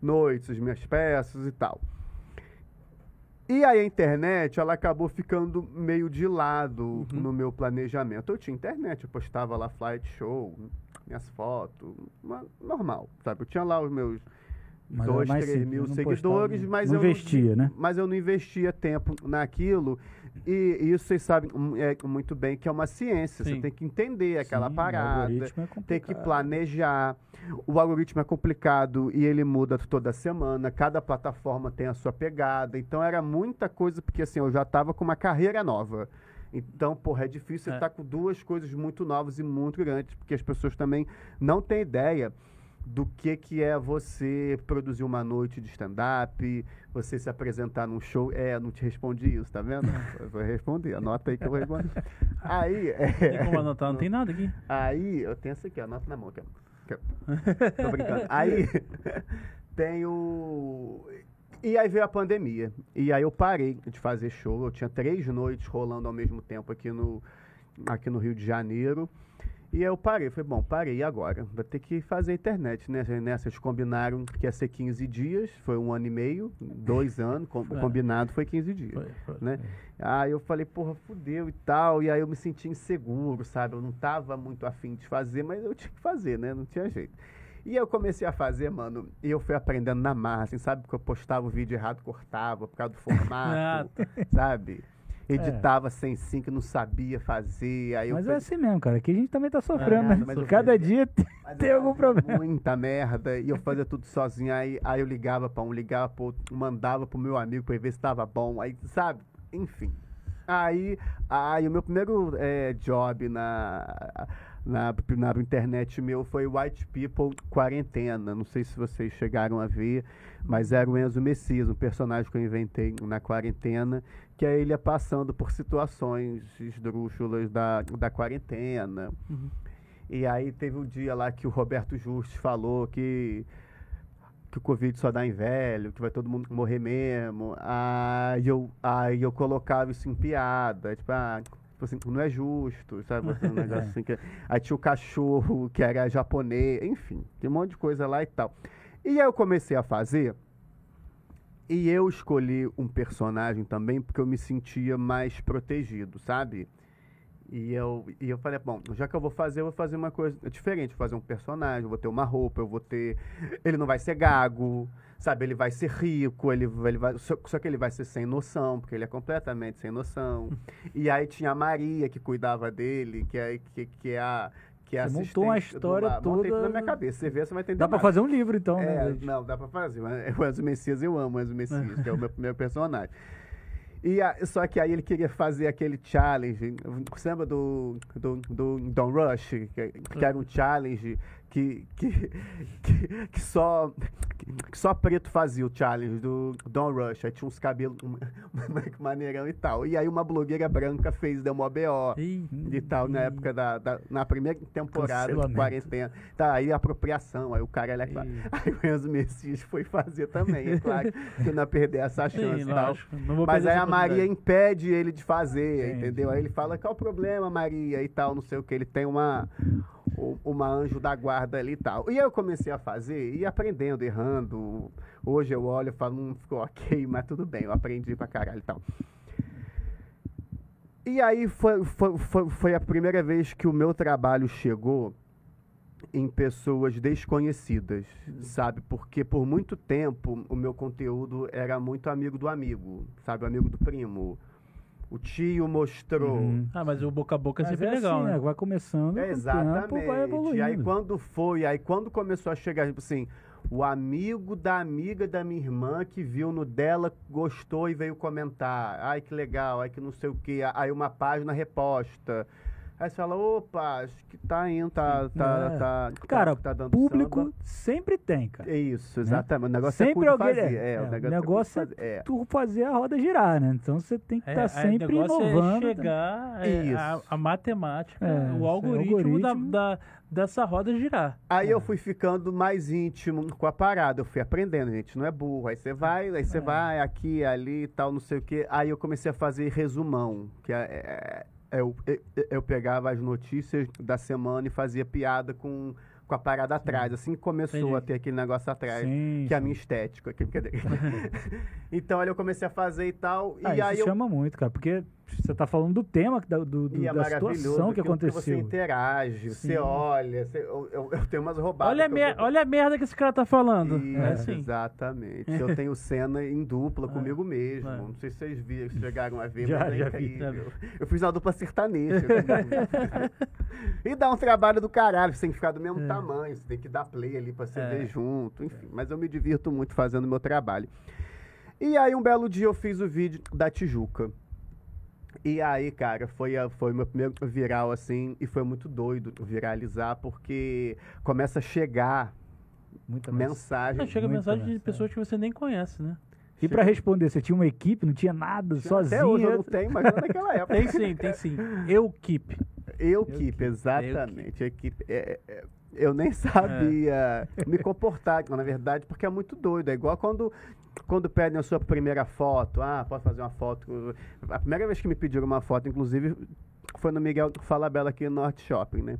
noites, as minhas peças e tal. E aí a internet, ela acabou ficando meio de lado Uhum. no meu planejamento. Eu tinha internet, eu postava lá flight show, minhas fotos, uma- normal, sabe? Eu tinha lá os meus Mas dois, três mil não seguidores, postava, mas não eu investia, né? Mas eu não investia tempo naquilo. E isso vocês sabem é, muito bem que é uma ciência. Você Sim. tem que entender aquela Sim, o parada algoritmo é tem que complicado. planejar. O algoritmo é complicado e ele muda toda semana. Cada plataforma tem a sua pegada. Então era muita coisa, porque assim, eu já estava com uma carreira nova. Então, porra, é difícil você É. estar com duas coisas muito novas e muito grandes, porque as pessoas também não têm ideia do que, que é você produzir uma noite de stand-up, você se apresentar num show. É, não te respondi isso, tá vendo? Eu vou responder, anota aí que eu vou responder. Aí, é, Tem como anotar? Não tem nada aqui. Aí, eu tenho essa aqui, anota na mão. Ó. Tô brincando. Aí, tem o... E aí veio a pandemia. E aí eu parei de fazer show. Eu tinha três noites rolando ao mesmo tempo aqui no, aqui no Rio de Janeiro. E aí eu parei. Falei, bom, parei agora? Vou ter que fazer internet, né? Nessa eles combinaram que ia ser 15 dias. Foi um ano e meio, dois anos. com- É. Combinado foi 15 dias Foi, foi. né? Aí eu falei, porra, fudeu e tal. E aí eu me senti inseguro, sabe? Eu não tava muito afim de fazer, mas eu tinha que fazer, né? Não tinha jeito. E eu comecei a fazer, mano, e eu fui aprendendo na marra, assim, sabe? Porque eu postava o vídeo errado, cortava por causa do formato, sabe? Editava sem sync, não sabia fazer. Aí eu Mas é falei, assim mesmo, cara. Aqui a gente também tá sofrendo, É, né? mas eu Cada falei, dia tem, eu algum problema. Muita merda. E eu fazia tudo sozinho. Aí, aí eu ligava pra um, ligava pro outro, mandava pro meu amigo pra ver se tava bom. Aí, sabe? Enfim. Aí, aí o meu primeiro eh, job na, na, na internet meu foi White People Quarentena. Não sei se vocês chegaram a ver, mas era o Enzo Messias, um personagem que eu inventei na quarentena, que é ele ia passando por situações esdrúxulas da, da quarentena. Uhum. E aí teve um dia lá que o Roberto Justus falou que, que o Covid só dá em velho, que vai todo mundo morrer mesmo. Aí eu, aí eu colocava isso em piada, tipo, ah, tipo assim, não é justo, sabe? Um negócio assim que- Aí tinha o cachorro que era japonês, enfim, tem um monte de coisa lá e tal. E aí eu comecei a fazer, e eu escolhi um personagem também porque eu me sentia mais protegido, sabe? E eu, e eu falei, bom, já que eu vou fazer, eu vou fazer uma coisa diferente, vou fazer um personagem, eu vou ter uma roupa, eu vou ter. Ele não vai ser gago, sabe? Ele vai ser rico, ele, ele vai. Só, só que ele vai ser sem noção, porque ele é completamente sem noção. e aí tinha a Maria que cuidava dele, que é, que, que é a. Que é Você montou uma do história. Montei tudo toda- na minha cabeça. Você vê, você vai entender. Dá mais. fazer um livro, então, É, né? não, dá pra fazer. O Enzo Messias, eu amo o Enzo Messias, que é o meu primeiro personagem. E a- só que aí ele queria fazer aquele challenge. Você lembra do, do, do Don Rush? Que, que era um challenge que, que, que, que só, que só preto fazia o challenge do Don Rush. Aí tinha uns cabelos um, um maneirão e tal. E aí uma blogueira branca fez, deu uma BO e tal, na época da, da- na primeira temporada Cancelamento. quarentena. Tá, aí apropriação, aí o cara ele é claro. Aí o Enzo Messias foi fazer também, é claro, que não ia perder essa chance e tal. Mas aí a Maria impede ele de fazer, Entendi. entendeu? Aí ele fala, qual o problema, Maria, e tal, não sei o que. Ele tem uma, uma anjo da guarda ali e tal. E eu comecei a fazer, e aprendendo, errando. Hoje eu olho e falo, não ficou ok, mas tudo bem, eu aprendi pra caralho e tal. E aí foi, foi, foi, foi a primeira vez que o meu trabalho chegou em pessoas desconhecidas, sabe? Porque por muito tempo o meu conteúdo era muito amigo do amigo, sabe? O amigo do primo. O tio mostrou. Uhum. Ah, mas o boca a boca é sempre é legal, assim, né? né? Vai começando, É, com o tempo exatamente. vai evoluindo. E aí quando foi, aí quando começou a chegar, tipo assim, o amigo da amiga da minha irmã que viu no dela, gostou e veio comentar. Ai, que legal, ai que não sei o quê. Aí uma página reposta. Aí você fala, opa, acho que tá indo, tá, tá, É. tá, Cara, tá, tá dando Público samba. sempre tem, cara. É isso, exatamente. O negócio Sempre é cool de alguém- fazer. é, É, é, o o negócio, negócio é, cool de fazer. é. Tu fazer a roda girar, né? Então você tem que É, estar aí sempre o negócio inovando. é chegar é, Isso. a, a matemática, É, o algoritmo, algoritmo. Da, da- dessa roda girar. Aí É. eu fui ficando mais íntimo com a parada, eu fui aprendendo, gente, não é burro. Aí você vai, aí você É. vai aqui, ali e tal, não sei o quê. Aí eu comecei a fazer resumão, que é, é- é- eu, eu, eu pegava as notícias da semana e fazia piada com, com a parada atrás. Assim que começou Entendi. a ter aquele negócio atrás, Sim, que é a sim. minha estética. aqui, brincadeira. então aí eu comecei a fazer e tal, Ah, e isso aí eu... chama muito, cara, porque você tá falando do tema, da, do, do- é da situação que aquilo Você aconteceu. interage, Sim. você olha, você- eu, eu- eu tenho umas roubadas. Olha que mer- olha a merda que esse cara tá falando. É assim. Exatamente. Eu tenho cena em dupla comigo mesmo. É. Não sei se vocês viram, se chegaram a ver, Já, mas é já vi. incrível. Eu fiz uma dupla sertaneja. e dá um trabalho do caralho, você tem que ficar do mesmo É. tamanho, você tem que dar play ali pra você É. ver junto, enfim. Mas eu me divirto muito fazendo o meu trabalho. E aí um belo dia eu fiz o vídeo da Tijuca. E aí, cara, foi, a- foi meu primeiro viral, assim, e foi muito doido viralizar, porque começa a chegar Muita mensagem. Não, chega Muita mensagem de mensagem. pessoas que você nem conhece, né? E pra responder, você tinha uma equipe, não tinha nada, sozinho. Até hoje eu não tenho, mas naquela época. Tem sim, tem sim. Eu keep. Eu Eu keep, keep. exatamente. Equipe, é, é, eu nem sabia me comportar, na verdade, porque é muito doido. É igual quando, quando pedem a sua primeira foto. Ah, pode fazer uma foto. A primeira vez que me pediram uma foto, inclusive, foi no Miguel Falabella aqui no Norte Shopping, né?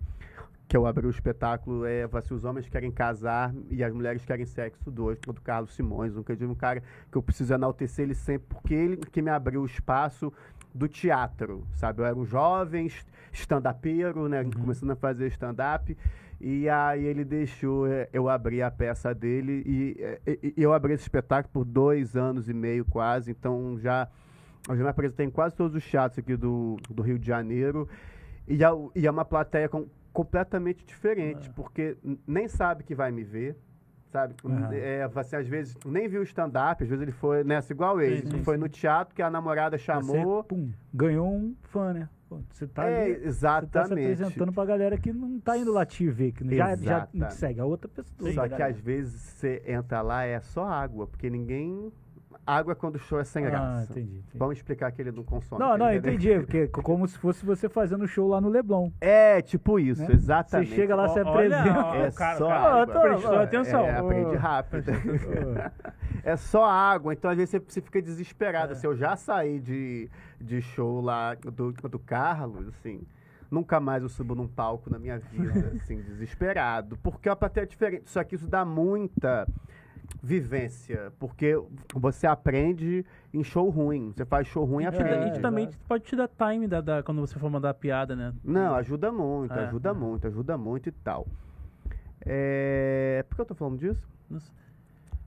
Que eu abri o espetáculo, é, se os homens querem casar e as mulheres querem sexo dois, do Carlos Simões, um, que eu digo, um cara que eu preciso enaltecer ele sempre, porque ele que me abriu o espaço do teatro, sabe? Eu era um jovem stand-upero, né? Começando a fazer stand-up. E aí ele deixou eh, eu abrir a peça dele e, eh, e- eu abri esse espetáculo por dois anos e meio quase, então já, eu já me apresentei em quase todos os teatros aqui do, do Rio de Janeiro. E é, e é uma plateia com- completamente diferente, porque n- nem sabe que vai me ver, sabe? Aham. É, você às vezes nem viu o stand-up, às vezes ele foi nessa igual ele, Sim, sim, foi no teatro que a namorada chamou. Você, pum, ganhou um fã, né? Pô, Você tá É, ali, você tá se exatamente. apresentando pra galera que não tá indo lá te ver, que já, já Exatamente. segue a outra pessoa. Só da que às vezes você entra lá é só água, porque ninguém. Água quando o show é sem Ah, graça. entendi. entendi. Vamos explicar que ele não consome. Não, não, entendeu? entendi. Porque co- como se fosse você fazendo show lá no Leblon. É, tipo isso, Né? exatamente. Você chega lá, você apresenta. olha, É o cara, só cara água. prestou É, atenção. É, rápido. é só água, então às vezes você, você fica desesperado. É. Assim, eu já saí de, de show lá do, do Carlos, assim. Nunca mais eu subo num palco na minha vida, assim, desesperado. Porque a plateia é diferente. Só que isso dá muita vivência. Porque você aprende em show ruim. Você faz show ruim e E aprende. da- e também pode te dar time da, da- quando você for mandar a piada, né? Não, ajuda muito, É, ajuda é. muito, ajuda muito e tal. É... Por que eu tô falando disso?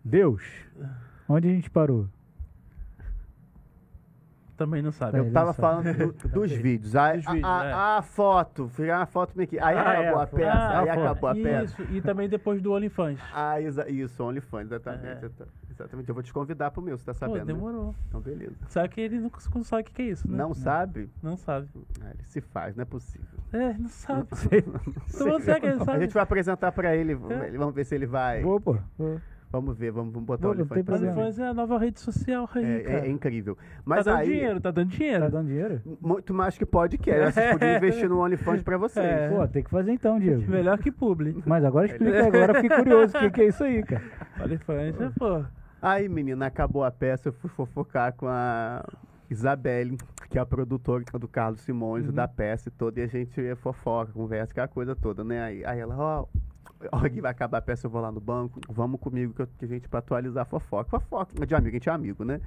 Deus, onde a gente parou? Também não sabe. Eu ele tava falando do- dos vídeos. A, Dos a- vídeos, a- é. a foto, ficar uma foto meio que. Aí Ah, acabou é, a a foto. peça, Ah, aí a foto. acabou a peça. Isso, e também depois do OnlyFans. Ah, exa isso, OnlyFans, exatamente. É. exata- Exatamente. Eu vou te convidar pro meu, você tá Pô, sabendo. né? demorou. Então, beleza. Só que ele não, não sabe o que que é isso, né? Não sabe? Não sabe. Ah, ele se faz, não é possível. É, não sabe. Que ele A sabe. gente vai apresentar pra ele, É. vamos ver se ele vai. Vou, pô. vou. Vamos ver, vamos, vamos botar Vou, o OnlyFans pra ele. OnlyFans é a nova rede social aí, É, cara. é- é incrível. tá Mas dando aí, dinheiro, tá dando dinheiro. Tá dando dinheiro? muito mais que podcast. Vocês podiam investir no OnlyFans pra vocês. É. Pô, tem que fazer então, Diego. Melhor que publi. Mas agora explica, agora fiquei curioso o que, que é isso aí, cara. OnlyFans é, pô. Aí, menina, acabou a peça, eu fui fofocar com a Isabelle, que é a produtora do Carlos Simões, Uhum. da peça e toda, e a gente fofoca, conversa, aquela coisa toda, né? Aí, aí ela, ó, ó, que vai acabar a peça, eu vou lá no banco, vamos comigo que, eu, que a gente pra atualizar a fofoca. Fofoca, de amigo, a gente é amigo, né?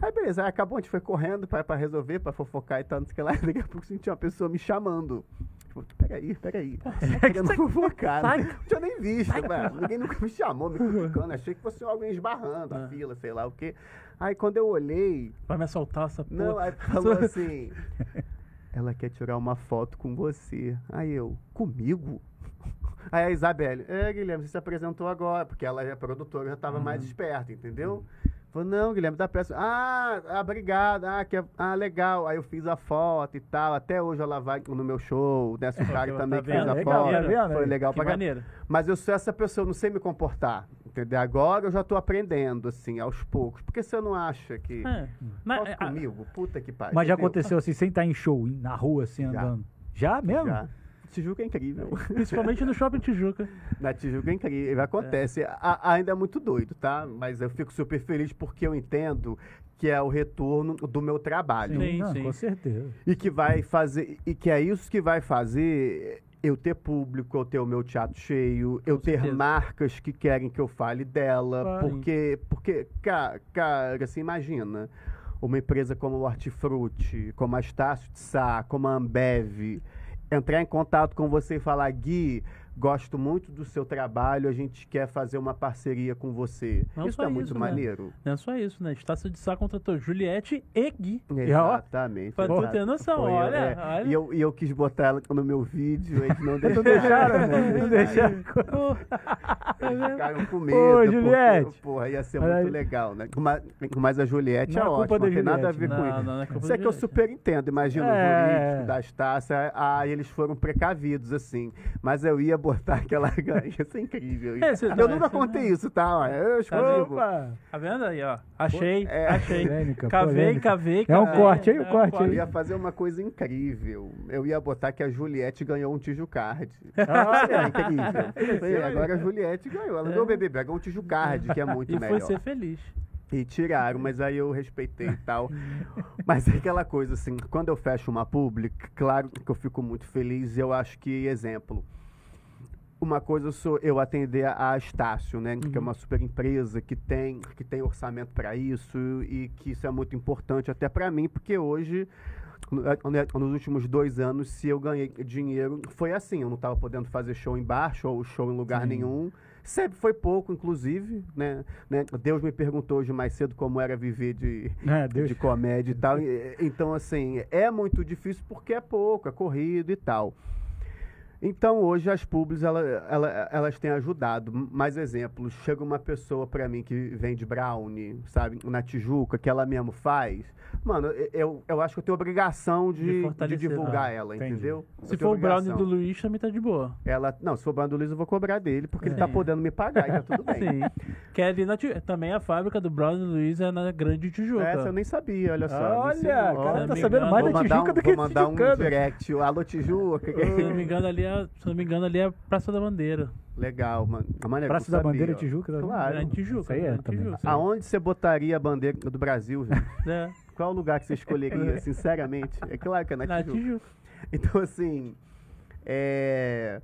Aí beleza, aí acabou, a gente foi correndo pra, pra resolver, pra fofocar e tal, não sei o que lá, daqui a pouco senti uma pessoa me chamando. Tipo, peraí, peraí. Querendo fofocar, né? Não tinha nem visto, velho. Ninguém nunca me chamou, me cutucando. Achei que fosse alguém esbarrando a Ah. fila, sei lá o quê. Aí quando eu olhei, Vai me assaltar essa porra. não, aí falou assim: ela quer tirar uma foto com você. Aí eu, comigo? Aí a Isabelle, é, Guilherme, você se apresentou agora, porque ela é produtora, já estava mais esperta, entendeu? Falou, não, Guilherme, da peça. Ah, ah, obrigado, ah, que, ah, legal. Aí eu fiz a foto e tal. Até hoje ela vai no meu show, né? O cara Tá também que vendo? fez a Legal, foto. tá vendo? Foi legal Que pra maneiro. Mas eu sou essa pessoa, eu não sei me comportar. Entendeu? Agora eu já tô aprendendo, assim, aos poucos. Porque você não acha que. É. É, a- comigo? Puta que pariu. Mas já entendeu? aconteceu assim, sem estar em show, na rua, assim, Já. andando. Já mesmo? Já. Tijuca é incrível. Principalmente no Shopping Tijuca. Na Tijuca é incrível. Acontece. A- ainda é muito doido, tá? Mas eu fico super feliz porque eu entendo que é o retorno do meu trabalho. Sim, não, sim. com certeza. E que vai fazer. E que é isso que vai fazer eu ter público, eu ter o meu teatro cheio, eu Com ter certeza. marcas que querem que eu fale dela. Claro. Porque, porque, ca- cara, assim, imagina. Uma empresa como o Hortifruti, como a Estácio de Sá, como a Ambev, entrar em contato com você e falar, Gui, gosto muito do seu trabalho, a gente quer fazer uma parceria com você. Não isso é muito isso, né? maneiro. Não é só isso, né? Estácio de Sá contratou Juliette e Gui. Exatamente. Pra tu ter noção, Foi, olha, é, olha. E eu, e eu quis botar ela no meu vídeo, eles não Não deixaram. deixaram, né? não deixaram. Eles ficaram com medo. Ô, porque, Juliette. porra, ia ser muito legal, né? Mas, mas a Juliette Não é é ótima, da não tem nada a ver né? com Não, isso. não, não é Isso é da que eu super entendo. Imagina É. o jurídico das taças, ah, eles foram precavidos, assim. Mas eu ia botar aquela gancha, isso é incrível. É, você- eu não, nunca contei isso, tá? Ó, Eu escrevo. Opa! Tá vendo aí, ó? Achei, É. achei. Polêmica, Cavei, polêmica. cavei, É um cavei. corte aí, É um corte aí. Eu ia fazer uma coisa incrível. Eu ia botar que a Juliette ganhou um Tijucard. Olha. É incrível. Foi, agora a Juliette ganhou. Ela É. ganhou o bebê, ganhou um Tijucard, que é muito E melhor. foi ser feliz. E tiraram, mas aí eu respeitei e tal. Mas é aquela coisa assim, quando eu fecho uma public, claro que eu fico muito feliz e eu acho que, exemplo, uma coisa eu sou eu atender a Estácio, né? Que é uma super empresa que tem, que tem orçamento para isso e que isso é muito importante até para mim, porque hoje né, nos últimos dois anos, se eu ganhei dinheiro, foi assim, eu não estava podendo fazer show embaixo ou show em lugar Sim. nenhum. Sempre foi pouco, inclusive, né? né? Deus me perguntou hoje mais cedo como era viver de, É, de comédia e tal. Então, assim, é muito difícil porque é pouco, é corrido e tal. Então, hoje as pubs, ela, ela- elas têm ajudado. Mais exemplos, chega uma pessoa pra mim que vende brownie, sabe, na Tijuca, que ela mesmo faz. Mano, eu, eu acho que eu tenho obrigação De de, de, divulgar Ah, ela, entendi. entendeu? Eu Se for o brownie do Luiz, também tá de boa. Ela, não, se for o brownie do Luiz, eu vou cobrar dele, porque ele tá Sim. podendo me pagar, e tá tudo bem. Sim. Que é ali na também a fábrica do brownie do Luiz é na Grande Tijuca. Essa eu nem sabia, olha só. Olha, ensinou. cara, tá sabendo mais da Tijuca um, do que vou mandar um direct. Alô, Tijuca. Se não me engano, ali é, se não me engano, ali é a Praça da Bandeira. Legal, mano. Praça da sabia, Bandeira ó. Tijuca. tá? Claro. Grande Tijuca. Isso aí é Grande também. Tijuca. Aonde você botaria a bandeira do Brasil, gente? É, Qual lugar que você escolheria, sinceramente? É claro que é na na Tijuca. Tijuca. Então, assim, é...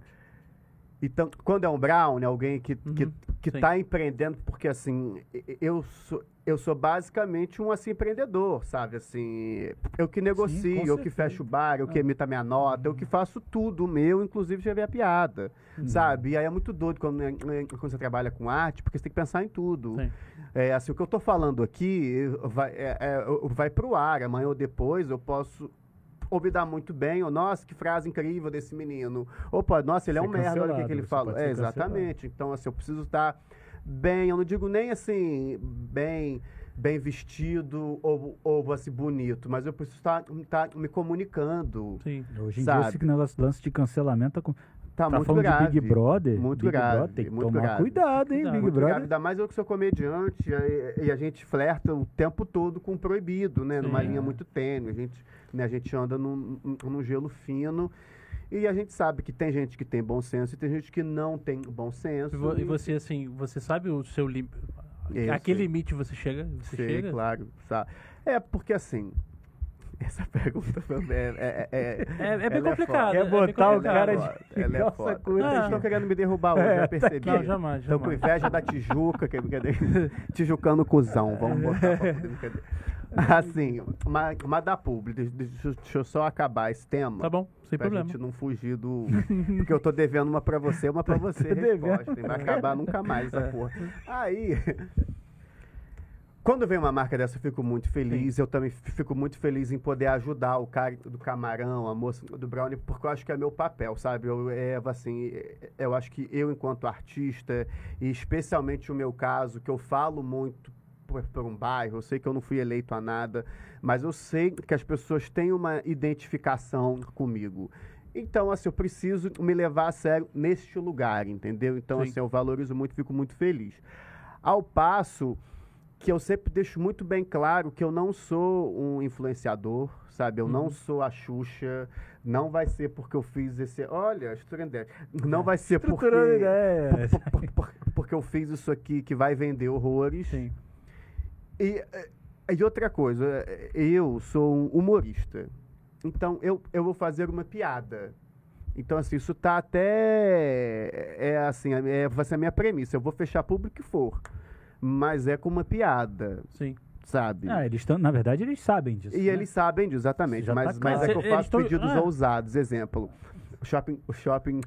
Então, quando é um brown, né, alguém que, Uhum, que sim. tá empreendendo, porque, assim, eu sou, eu sou basicamente um, assim, empreendedor, sabe? Assim, eu que negocio, eu que fecho o bar, eu que emito a minha nota, eu que faço tudo meu, inclusive já vi a piada, sabe? E aí é muito doido quando, né, quando você trabalha com arte, porque você tem que pensar em tudo. Sim. É, assim, o que eu tô falando aqui vai, é, é, vai pro ar, amanhã ou depois eu posso obidar muito bem, ou nossa, que frase incrível desse menino. Opa, nossa, ele é Ser um merda, olha o que, que ele falou. pode É, ser cancelado. exatamente. Então, assim, eu preciso estar bem, eu não digo nem assim, bem bem vestido ou, ou assim, bonito, mas eu preciso estar, estar me comunicando. Sim. Hoje em Sabe? dia, esse negócio lance de cancelamento tá, Tá, muito falando grave. de Big Brother. Muito Big grave, Brother, tem que muito tomar grave. cuidado, hein, Cuidado. Big Brother. grave, ainda mais eu que sou comediante e, e a gente flerta o tempo todo com o proibido, né? Numa linha muito tênue. A gente, né, a gente anda num, num- gelo fino. E a gente sabe que tem gente que tem bom senso e tem gente que não tem bom senso. E, e você, assim, você sabe o seu limite. Eu A que sei. limite você chega? Você Sei, chega? claro. Sabe? É porque assim. Essa pergunta foi- é, é, é, É, é bem ela complicado. Quer é botar o cara de ela é calça foda. curta. Vocês estão querendo me derrubar hoje, É, já percebi. Não, jamais, Estão com inveja da Tijuca, que é brincadeira. Tijucano cuzão, vamos botar pra poder brincadeira. Assim, mas, mas da publi, deixa, deixa- eu só acabar esse tema. Tá bom, sem pra problema. gente não fugir do. Porque eu tô devendo uma pra você, uma pra você. Resposta, e vai acabar nunca mais essa porra. Aí. Quando vem uma marca dessa, eu fico muito feliz. Eu também fico muito feliz em poder ajudar o cara do camarão, a moça do brownie, porque eu acho que é meu papel, sabe? Eu, é, assim, eu acho que eu, enquanto artista, e especialmente o meu caso, que eu falo muito por, por um bairro, eu sei que eu não fui eleito a nada, mas eu sei que as pessoas têm uma identificação comigo. Então, assim, eu preciso me levar a sério neste lugar, entendeu? Então, Sim. assim, eu valorizo muito, fico muito feliz. Ao passo que eu sempre deixo muito bem claro que eu não sou um influenciador, sabe? Eu não sou a Xuxa, não vai ser porque eu fiz esse... Olha, estruturando ideia. Não vai ser porque... Ideias. por- por- por- porque eu fiz isso aqui que vai vender horrores. Sim. E, eh, e outra coisa, eh, eu sou um humorista. Então, eu, eu vou fazer uma piada. Então, assim, isso tá até. É assim, é, vai ser a minha premissa. Eu vou fechar público que for. Mas é com uma piada, Sim. sabe? Ah, eles estão, na verdade, eles sabem disso. E né? eles sabem disso, exatamente. Já tá mas, claro. mas é que eu faço tão- pedidos ah. ousados. Exemplo, o shopping, o shopping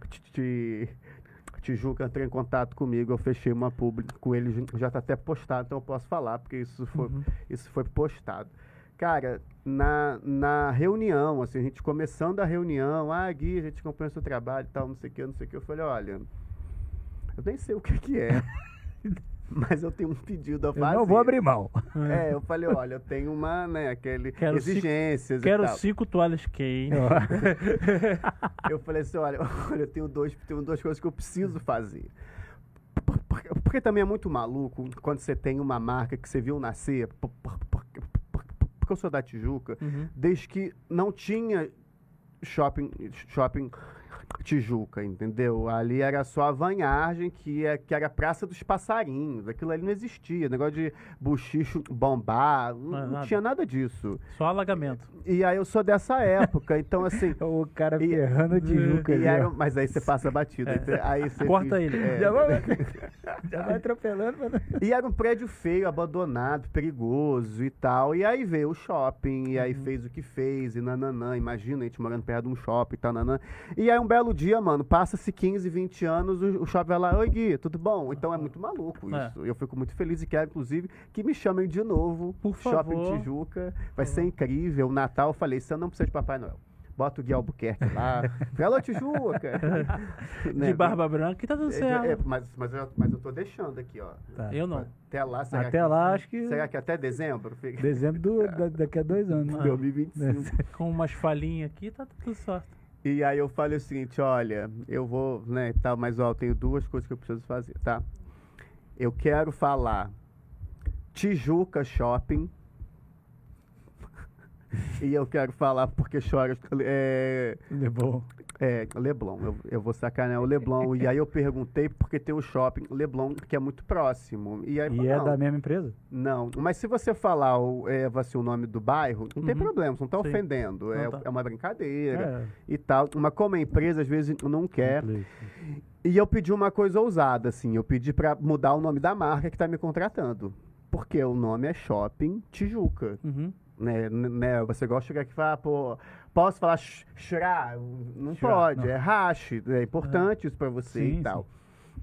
Tijuca entrou em contato comigo, eu fechei uma publi com ele, já tá até postado, então eu posso falar, porque isso foi, Uhum. isso foi postado. Cara, na, na reunião, assim, a gente começando a reunião, ah, Gui, a gente acompanha o seu trabalho e tal, não sei o que, não sei o que. Eu falei, olha, eu nem sei o que que é, mas eu tenho um pedido a Eu fazer. não vou abrir mão. É, eu falei, olha, eu tenho uma, né, aquele Quero cinco- exigências Quero cinco toalhas quente. Eu falei assim, olha, olha, eu tenho, dois, tenho duas coisas que eu preciso fazer. Por- Porque, porque também é muito maluco quando você tem uma marca que você viu nascer, por- por- por- por- porque eu sou da Tijuca, Uhum. desde que não tinha shopping, shopping Tijuca, entendeu? Ali era só a vanhagem, que, é, que era a Praça dos Passarinhos. Aquilo ali não existia. Negócio de buchicho bombar, não, Não é não nada. tinha nada disso. Só alagamento. E aí eu sou dessa época, então assim. O cara E- ferrando a Tijuca. E era- mas aí você passa batido. aí você- Aí você Corta fica- ele. é. Já vai, já vai atropelando. Mas... E era um prédio feio, abandonado, perigoso e tal. E aí veio o shopping, e aí Uhum. fez o que fez, e nananã. Imagina a gente morando perto de um shopping e tal, nanã. E aí um belo dia, mano, passa-se 15, 20 anos, o, o shopping vai lá, oi Gui, tudo bom? Então é muito maluco É. isso. Eu fico muito feliz e quero, inclusive, que me chamem de novo. Por Shopping favor. Tijuca. Vai ser incrível. Natal, eu falei, você não precisa de Papai Noel. Bota o Gui Albuquerque lá. Alô, Tijuca. Né? De barba branca e tá tudo É, certo. é, mas, mas, eu, mas eu tô deixando aqui, ó. Tá. Eu não. Até lá, será Até que, lá, acho que Será que até dezembro? Fica... dezembro do, da- daqui a dois anos. né? 2025. Com umas falhinhas aqui, tá tudo certo. E aí eu falei o seguinte, olha, eu vou, né, tal, mas ó, eu tenho duas coisas que eu preciso fazer, tá? Eu quero falar Tijuca Shopping. e eu quero falar porque chora é, É bom. É, Leblon, eu, eu vou sacanear o Leblon. e aí eu perguntei porque tem o shopping Leblon, que é muito próximo. E, aí, E é da mesma empresa? Não, mas se você falar o, é, assim, o nome do bairro, não tem Uhum. problema, você não está ofendendo. É, Não tá. é uma brincadeira É. e tal. Mas como a empresa às vezes não quer. E eu pedi uma coisa ousada, assim. Eu pedi para mudar o nome da marca que está me contratando. Porque o nome é Shopping Tijuca. Uhum. Né, né? Você gosta de chegar aqui e falar, pô, posso falar Shra? Não pode, não. é hash. É importante isso para você Sim, e tal.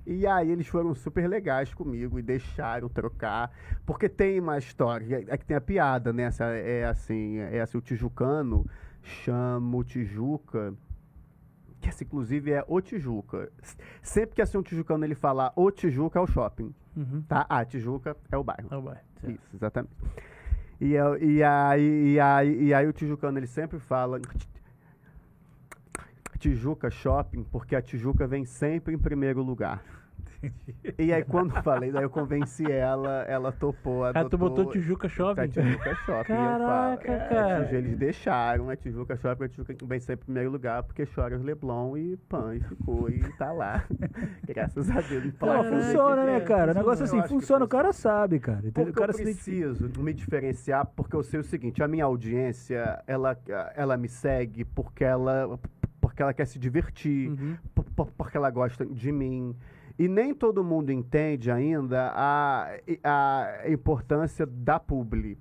E aí eles foram super legais comigo e deixaram trocar, porque tem uma história, é que tem a piada, né? Essa, é assim, é assim, o tijucano chama o Tijuca, que essa inclusive é o Tijuca. Sempre que assim um tijucano ele falar o Tijuca é o shopping, Uhum. tá? Ah, Tijuca é o bairro. Tá bom. certo. Isso, exatamente. E, e, aí, e, aí, e aí o tijucano ele sempre fala Tijuca Shopping, porque a Tijuca vem sempre em primeiro lugar. E aí quando eu falei, daí eu convenci ela, ela topou, Ah, tu botou Tijuca Tá, Shopping? Tijuca Shopping. Caraca, é, cara. Eles deixaram a Tijuca Shopping, a Tijuca vem sempre em primeiro lugar, porque chora os Leblon e pan, e ficou, e tá lá. Graças a Deus. Não, Caraca. funciona, né, cara? O negócio assim, funciona, o cara sabe, cara. Entendeu? Porque O cara eu se preciso me diferenciar, porque eu sei o seguinte, a minha audiência, ela, ela me segue porque ela, porque ela quer se divertir, Uhum. por- por- porque ela gosta de mim. E nem todo mundo entende ainda a, a importância da publi.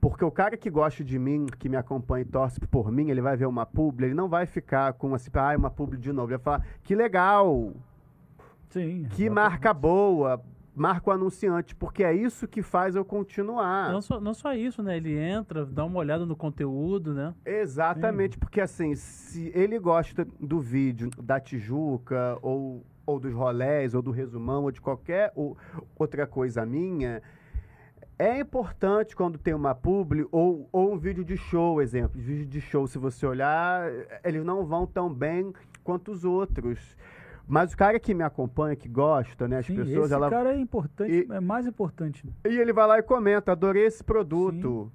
Porque o cara que gosta de mim, que me acompanha e torce por mim, ele vai ver uma publi, ele não vai ficar com assim, ah, uma publi de novo. Ele vai falar, que legal, Sim. que exatamente. marca boa, marca o anunciante, porque é isso que faz eu continuar. Não, só, não só isso, né? Ele entra, dá uma olhada no conteúdo, né? Exatamente, porque assim, se ele gosta do vídeo da Tijuca, ou, ou dos rolés, ou do resumão, ou de qualquer ou, outra coisa minha, é importante quando tem uma publi ou, ou um vídeo de show, exemplo. Vídeo de show, se você olhar, eles não vão tão bem quanto os outros. Mas o cara que me acompanha, que gosta, né? As Sim, pessoas, esse ela cara é importante, E- é mais importante. E ele vai lá e comenta, adorei esse produto.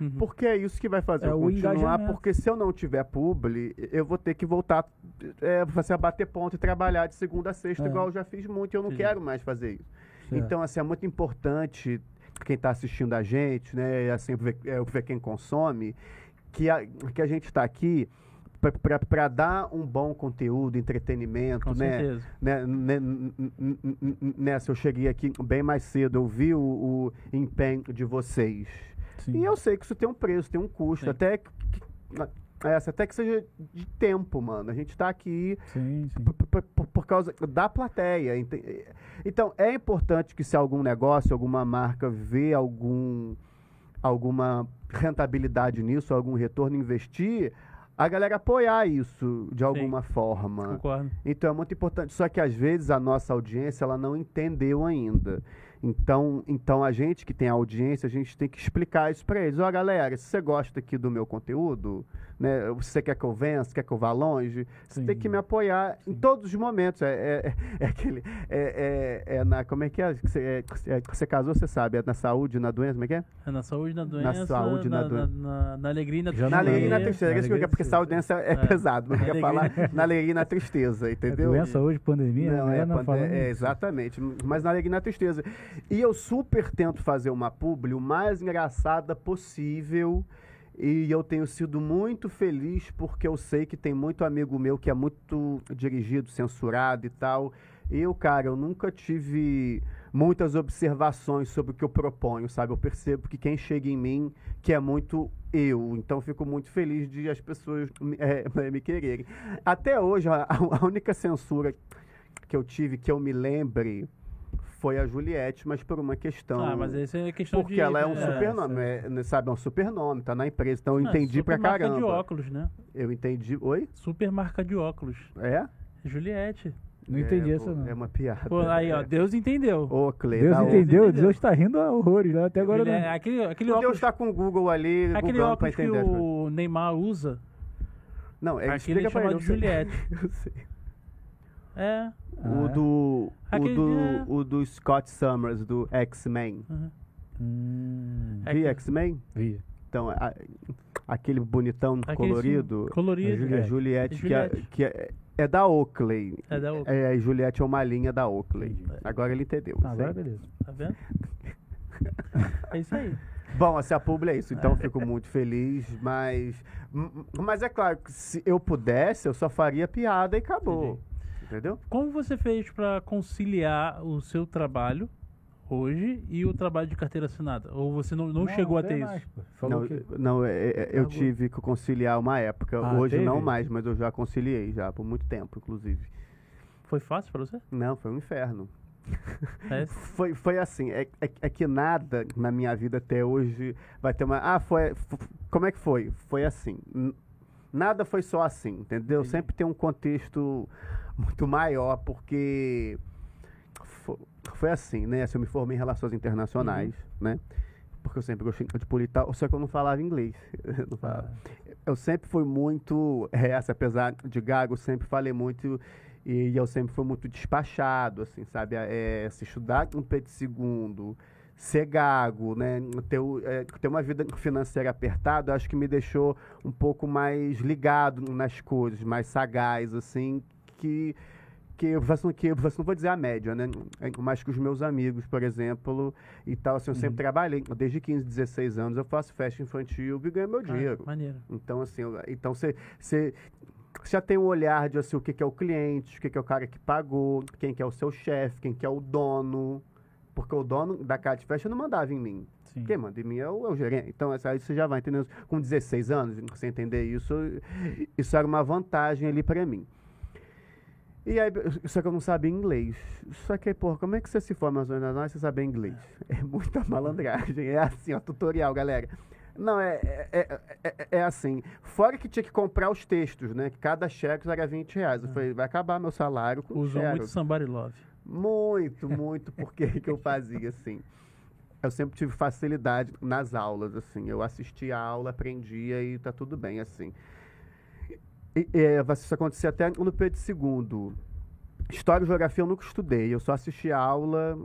Uhum. Porque é isso que vai fazer É eu continuar, porque se eu não tiver publi, eu vou ter que voltar é, você a bater ponto e trabalhar de segunda a sexta, É. igual eu já fiz muito, e eu não Sim. quero mais fazer isso. Certo. Então, assim, é muito importante quem está assistindo a gente, né, assim, ver, é, ver quem consome, que a, que a gente está aqui para dar um bom conteúdo, entretenimento, Com né? né, né, nessa eu cheguei aqui bem mais cedo, eu vi o, o empenho de vocês. Sim. E eu sei que isso tem um preço, tem um custo, Sim. até que, essa, até que seja de tempo, mano. A gente tá aqui Sim, sim. por, por- causa da plateia. ente- Então, é importante que se algum negócio, alguma marca vê algum, alguma rentabilidade nisso, algum retorno, investir, a galera apoiar isso de alguma forma. Concordo. Então é muito importante. Só que às vezes a nossa audiência ela não entendeu ainda. Então, então a gente que tem audiência, a gente tem que explicar isso para eles. Ó, galera, se você gosta aqui do meu conteúdo, né? Você quer que eu vença, quer que eu vá longe, você tem Sim. que me apoiar em todos os momentos. É, é, é aquele. É, é, é na, como é que é? Você, é, é, você casou, você sabe. É na saúde, na doença, como é que é? É na saúde, na doença, saúde, na na, doen- na, na alegria e na tristeza. Na alegria e na é, tristeza. na É alegria porque saúde doença é, É. pesado. Mas Na quer falar na alegria e na tristeza, É entendeu? doença hoje, pandemia, Não, né? é, não pande- falando é, exatamente. Mas na alegria e na tristeza. E eu super tento fazer uma publi o mais engraçada possível. E eu tenho sido muito feliz porque eu sei que tem muito amigo meu que é muito dirigido, censurado e tal. Eu, cara, eu nunca tive muitas observações sobre o que eu proponho, sabe? Eu percebo que quem chega em mim que é muito eu. Então fico muito feliz de as pessoas me- é, me quererem. Até hoje, a, a única censura que eu tive que eu me lembre foi a Juliette, mas por uma questão. Ah, mas essa é questão porque de... ela é um é, supernome, é, né, sabe? É um supernome, tá na empresa. Então eu Ah, entendi pra super marca caramba. de óculos, né? Eu entendi. Oi? Super marca de óculos. É? Juliette. Não entendi é, essa, pô, não. É uma piada. Pô, aí, ó, Deus entendeu. Ô, Clê, Deus entendeu? entendeu. Deus tá rindo a horrores, né? Até agora Juliette- não. aquele aquele O Deus óculos, tá com o Google ali, aquele Google pra óculos que o Neymar usa, Não, é, aquele explica é pra chamado ele. de eu sei. Juliette. Eu sei. É. Ah, O é? do. O Aquele do, dia- o do Scott Summers, do X-Men. uhum. Hum, É Vi X-Men? vi. Então, a- aquele bonitão Aquele colorido. sim, Colorido. É É Juliette, que, é, que é, é da Oakley. É da Oakley. É, Juliette é uma linha da Oakley. Entendi. Agora ele entendeu. Ah, agora beleza. Tá vendo? É isso aí. Bom, essa publi é isso, então eu fico muito feliz, mas. Mas é claro que se eu pudesse, eu só faria piada e acabou. Entendeu? Como você fez pra conciliar o seu trabalho hoje e o trabalho de carteira assinada? Ou você não, não, chegou a ter mais, isso? Falou não, que... não é- é- eu Largou. tive que conciliar uma época. Ah, Hoje não teve? mais, mas eu já conciliei já, por muito tempo, inclusive. Foi fácil pra você? Não, foi um inferno. É. Foi, foi assim, é, é, é que nada na minha vida até hoje vai ter uma. Ah, foi. Como é que foi? Foi assim. Nada foi só assim, entendeu? Entendi. Sempre tem um contexto muito maior, porque fo- foi assim, né? Assim, eu me formei em relações internacionais, Uhum. né? Porque eu sempre gostei de politar, só que eu não falava inglês. Eu não falava. Ah, Eu sempre fui muito, essa, apesar de gago, eu sempre falei muito e eu sempre fui muito despachado, assim, sabe? É, se estudar um Pedro II, ser gago, né? Ter, é, ter uma vida financeira apertada, acho que me deixou um pouco mais ligado nas coisas, mais sagaz, assim, que que eu faço que faço- não vou dizer a média, né? Mas que os meus amigos, por exemplo, e tal, assim, eu sempre trabalhei, desde 15, 16 anos eu faço festa infantil e ganho meu dinheiro. Ah, maneiro. Então, assim, então você você já tem um olhar de assim, o que, que é o cliente, o que, que é o cara que pagou, quem que é o seu chefe, quem que é o dono. Porque o dono da casa de festa não mandava em mim. sim. Quem manda em mim é o, é o gerente. Então, essa- aí você já vai entendendo. Com 16 anos, você entender isso, isso era uma vantagem ali pra mim. E aí, só que eu não sabia inglês. Só que, pô, como é que você se forma nas jornais e você sabe inglês? É muita malandragem. É assim, ó, tutorial, galera. Não, é, é, é, é- é assim. Fora que tinha que comprar os textos, né? Cada xerox era 20 reais. Eu falei, vai acabar meu salário com Usou muito. Somebody Love. Muito, muito, porque que eu fazia assim. Eu sempre tive facilidade nas aulas, assim. Eu assistia a aula, aprendia e tá tudo bem, assim. E, é, isso acontecia até no Pedro II. História e Geografia eu nunca estudei, eu só assistia a aula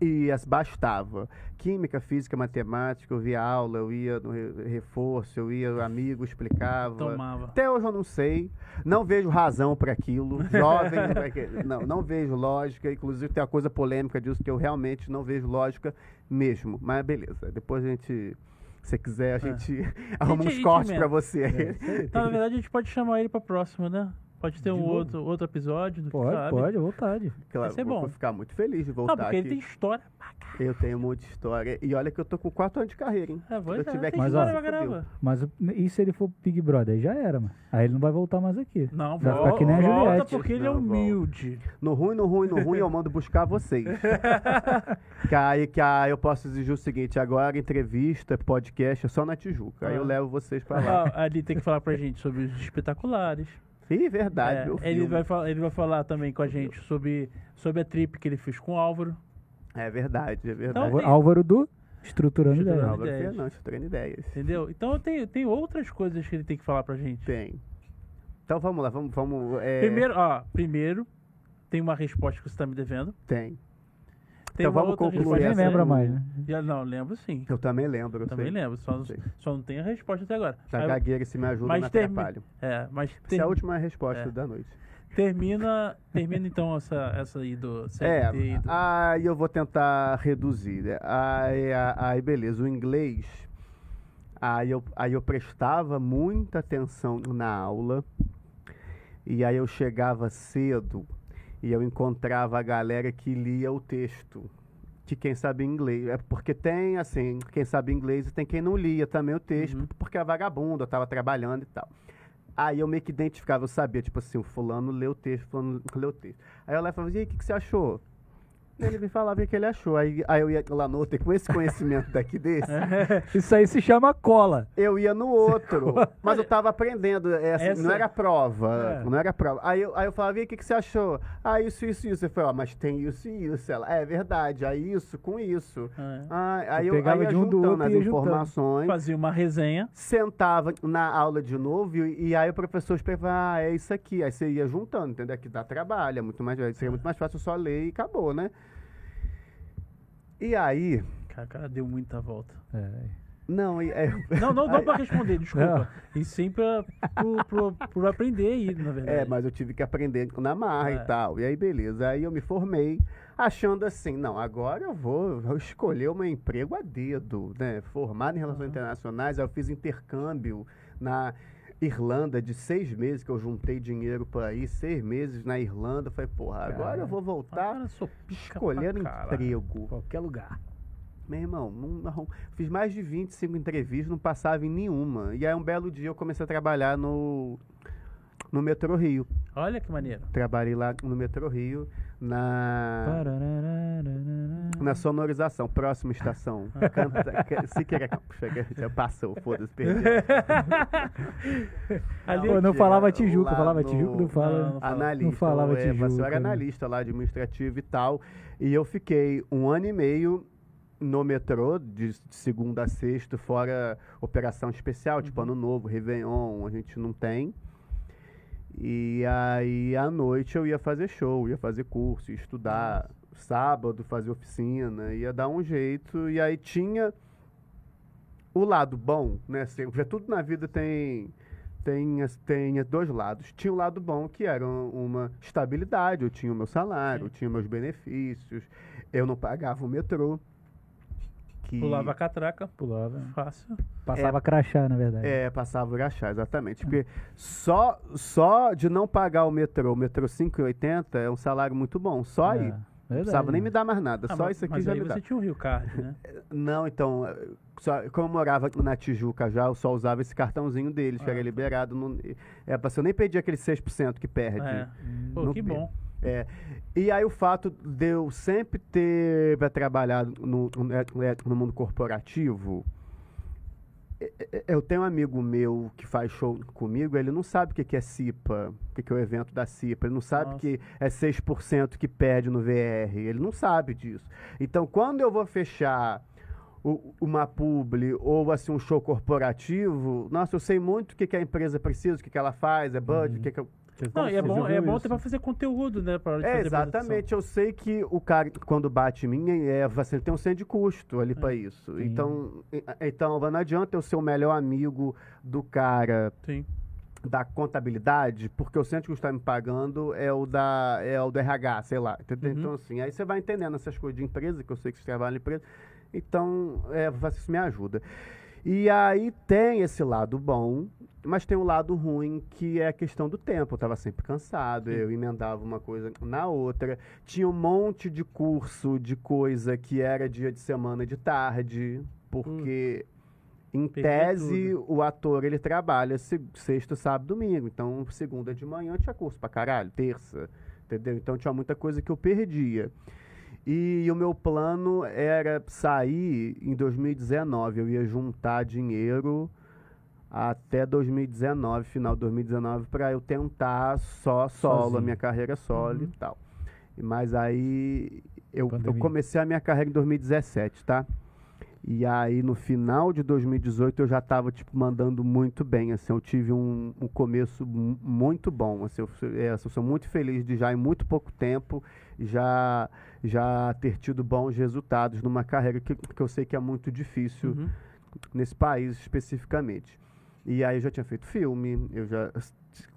e as bastava. Química, Física, Matemática, eu via aula, eu ia no re- reforço, eu ia, amigo explicava. Tomava. Até hoje eu não sei, não vejo razão para aquilo. Jovem, quê? não, não vejo lógica. Inclusive tem uma coisa polêmica disso que eu realmente não vejo lógica mesmo. Mas beleza, depois a gente, se você quiser, a gente arruma É. Uns cortes a gente para você. É. Então, na verdade, a gente pode chamar ele pra próxima, né? Pode ter De um novo? outro, outro episódio do que Pode, sabe. pode, à vontade. Claro, Vai ser vou bom. ficar muito feliz de voltar Não, porque aqui. ele tem história. Eu tenho um monte de história. E olha que eu tô com quatro anos de carreira, hein? É, vai, eu tiver tem que Mas, ó, história pra fudeu. caramba. Mas e se ele for Big Brother? Aí já era, mano. Aí ele não vai voltar mais aqui. Não, Vai volta, ficar que nem a volta Juliette. porque ele é Não, volta. humilde. No ruim, no ruim, no ruim, eu mando buscar vocês. que, aí, que aí eu posso exigir o seguinte: agora entrevista, podcast é só na Tijuca. Aí eu Ah. levo vocês pra lá. Ah, ali tem que falar pra gente sobre os espetaculares. Ih, verdade, É, meu ele, vai falar, ele vai falar também com a gente sobre, sobre a trip que ele fez com o Álvaro. É verdade, é Então, verdade. Álvaro, tem- Álvaro do Estruturando Estruturando ideias. Fernandes, treinando ideias. Entendeu? Então tem, tem outras coisas que ele tem que falar pra gente. Tem. Então vamos lá, vamos. vamos é, Primeiro, ó, primeiro, tem uma resposta que você tá me devendo. Tem. Tem Então vamos outra concluir Você essa lembra do- mais, né? Já, não, lembro sim. Eu também lembro. Eu Também sei. lembro, só, só não tem a resposta até agora. Aí eu- gagueira, se me ajuda, mas termi- atrapalho. É, mas Essa ter- é a última resposta é. da noite. termina, termina então essa, essa aí do É, e do- aí eu vou tentar reduzir. né? Aí, aí, aí, beleza, o inglês. Aí eu, aí eu prestava muita atenção na aula. E aí eu chegava cedo e eu encontrava a galera que lia o texto. Que quem sabe inglês. É porque tem, assim, quem sabe inglês e tem quem não lia também o texto, Uhum. porque é vagabundo, eu tava trabalhando e tal. Aí eu meio que identificava, eu sabia, tipo assim, o fulano leu o texto, o fulano leu o texto. Aí eu lá falava, e aí, o que, que você achou? Ele me falava o que ele achou. Aí, aí eu ia lá no outro, e com esse conhecimento daqui desse, Isso aí se chama cola. eu ia no outro. Mas eu tava aprendendo, é assim, Essa- não era prova. É. Não era prova. Aí eu, aí eu falava, e aí, o que, que você achou? Ah, isso, isso, isso. Eu falei, ó, mas tem isso e isso. Ela, é verdade, aí isso com isso. É. Ah, aí eu pegava aí ia de um do juntando outro as e ia juntando. informações Fazia uma resenha. sentava na aula de novo e, e aí o professor explicava, ah, é isso aqui. Aí você ia juntando, entendeu? Que dá trabalho, é muito mais, seria muito mais fácil só ler e acabou, né? E aí, Cara, cara, deu muita volta. É. não, e- é, Não, não, não Aí- pra responder, desculpa. E sim pro aprender aí, na verdade. é, mas eu tive que aprender na marra É. e tal. E aí, beleza. Aí eu me formei achando assim, não, agora eu vou, vou escolher o meu emprego a dedo, né? Formado em relações internacionais, aí eu fiz intercâmbio na Irlanda de seis meses, que eu juntei dinheiro para ir, seis meses na Irlanda. Falei, porra, agora eu vou voltar escolhendo emprego. Qualquer lugar. Meu irmão, não, não- fiz mais de 25 entrevistas, não passava em nenhuma. E aí um belo dia eu comecei a trabalhar no, no Metrô Rio. Olha que maneiro. Trabalhei lá no Metrô Rio, na, na sonorização, próxima estação. Canta, quer, chega, já passou, foda-se, perdi. Ali, não que falava é Tijuca, falava no- Tijuca, não fala. Não, não analista. Não falava é, mas eu Tijuca, era analista lá, administrativo e tal. E eu fiquei um ano e meio no metrô, de segunda a sexta, fora operação especial, tipo Uhum. Ano Novo, Réveillon, a gente não tem. E aí, à noite, eu ia fazer show, ia fazer curso, ia estudar. Sábado, fazer oficina, ia dar um jeito. E aí tinha o lado bom, né? Assim, porque tudo na vida tem, tem, tem dois lados. Tinha o lado bom, que era um- uma estabilidade. Eu tinha o meu salário, eu tinha meus benefícios. Eu não pagava o metrô. Que, Pulava a catraca. Pulava. Fácil. Passava crachá, na verdade. É, passava o Urachá, exatamente. Porque só, só de não pagar o metrô, o metrô 5,80 é um salário muito bom. Só aí. É, Não verdade. precisava nem me dar mais nada. Ah, só mas- isso aqui mas já aí me dá. você tinha o Rio Card, né? Não, então, só, como eu morava na Tijuca já, eu só usava esse cartãozinho deles, que Ah, era tá. liberado. Não, é, pra você nem pedir aquele 6% que perde. É. Pô, No que bom. É, e aí o fato de eu sempre ter trabalhado no, no- no mundo corporativo, eh, eh, eu tenho um amigo meu que faz show comigo, ele não sabe o que é CIPA, o que é o evento da CIPA, ele não sabe Nossa. que é 6% que perde no VR, ele não sabe disso. Então, quando eu vou fechar uma publi ou assim um show corporativo, nossa, eu sei muito o que, que a empresa precisa, o que, que ela faz, é budget, o que, que Não, e é bom, é bom isso? ter pra fazer conteúdo, né? Pra É, exatamente. Eu sei que o cara, quando bate em mim, é, você tem um centro de custo ali pra isso. Sim. Então, então, não adianta eu ser o melhor amigo do cara Sim. da contabilidade, porque o centro custo está me pagando é o, da, é o do RH, sei lá. entendeu? Uhum. Então, assim, aí você vai entendendo essas coisas de empresa, que eu sei que você trabalha em empresa. Então, é, isso me ajuda. E aí tem esse lado bom, mas tem um lado ruim que é a questão do tempo. Eu estava sempre cansado, eu emendava uma coisa na outra. Tinha um monte de curso de coisa que era dia de semana de tarde, porque em Perdeu tese o ator ele trabalha se- sexta, sábado, domingo. Então segunda de manhã tinha curso pra caralho, terça, entendeu? Então tinha muita coisa que eu perdia. E o meu plano era sair em 2019. Eu ia juntar dinheiro até 2019, final de 2019, para eu tentar só solo, a minha carreira solo e tal. Mas aí eu, eu comecei a minha carreira em 2017, tá? E aí no final de 2018 eu já estava tipo mandando muito bem, assim, eu tive um, um começo mu- muito bom, assim, eu, sou- é, eu sou muito feliz de já em muito pouco tempo já já ter tido bons resultados numa carreira que, que eu sei que é muito difícil Uhum. nesse país especificamente. E aí eu já tinha feito filme, eu já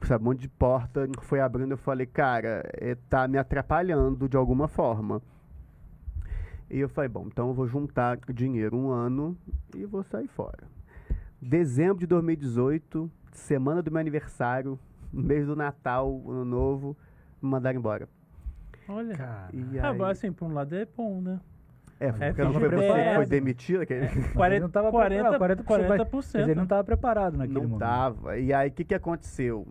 sabe, um monte de porta foi abrindo, eu falei, cara, é, tá me atrapalhando de alguma forma. E eu falei, bom, então eu vou juntar dinheiro um ano e vou sair fora. Dezembro de 2018, semana do meu aniversário, mês do Natal, Ano Novo, me mandaram embora. Olha. Cara, E Ah, aí, mas assim, por um lado é bom, né? É, é, porque não fica foi você que foi demitido, que Mas ele 40, não tava 40, preparado, 40%, 40%. Mas ele não estava preparado naquele não momento. tava. E aí, o que, que aconteceu?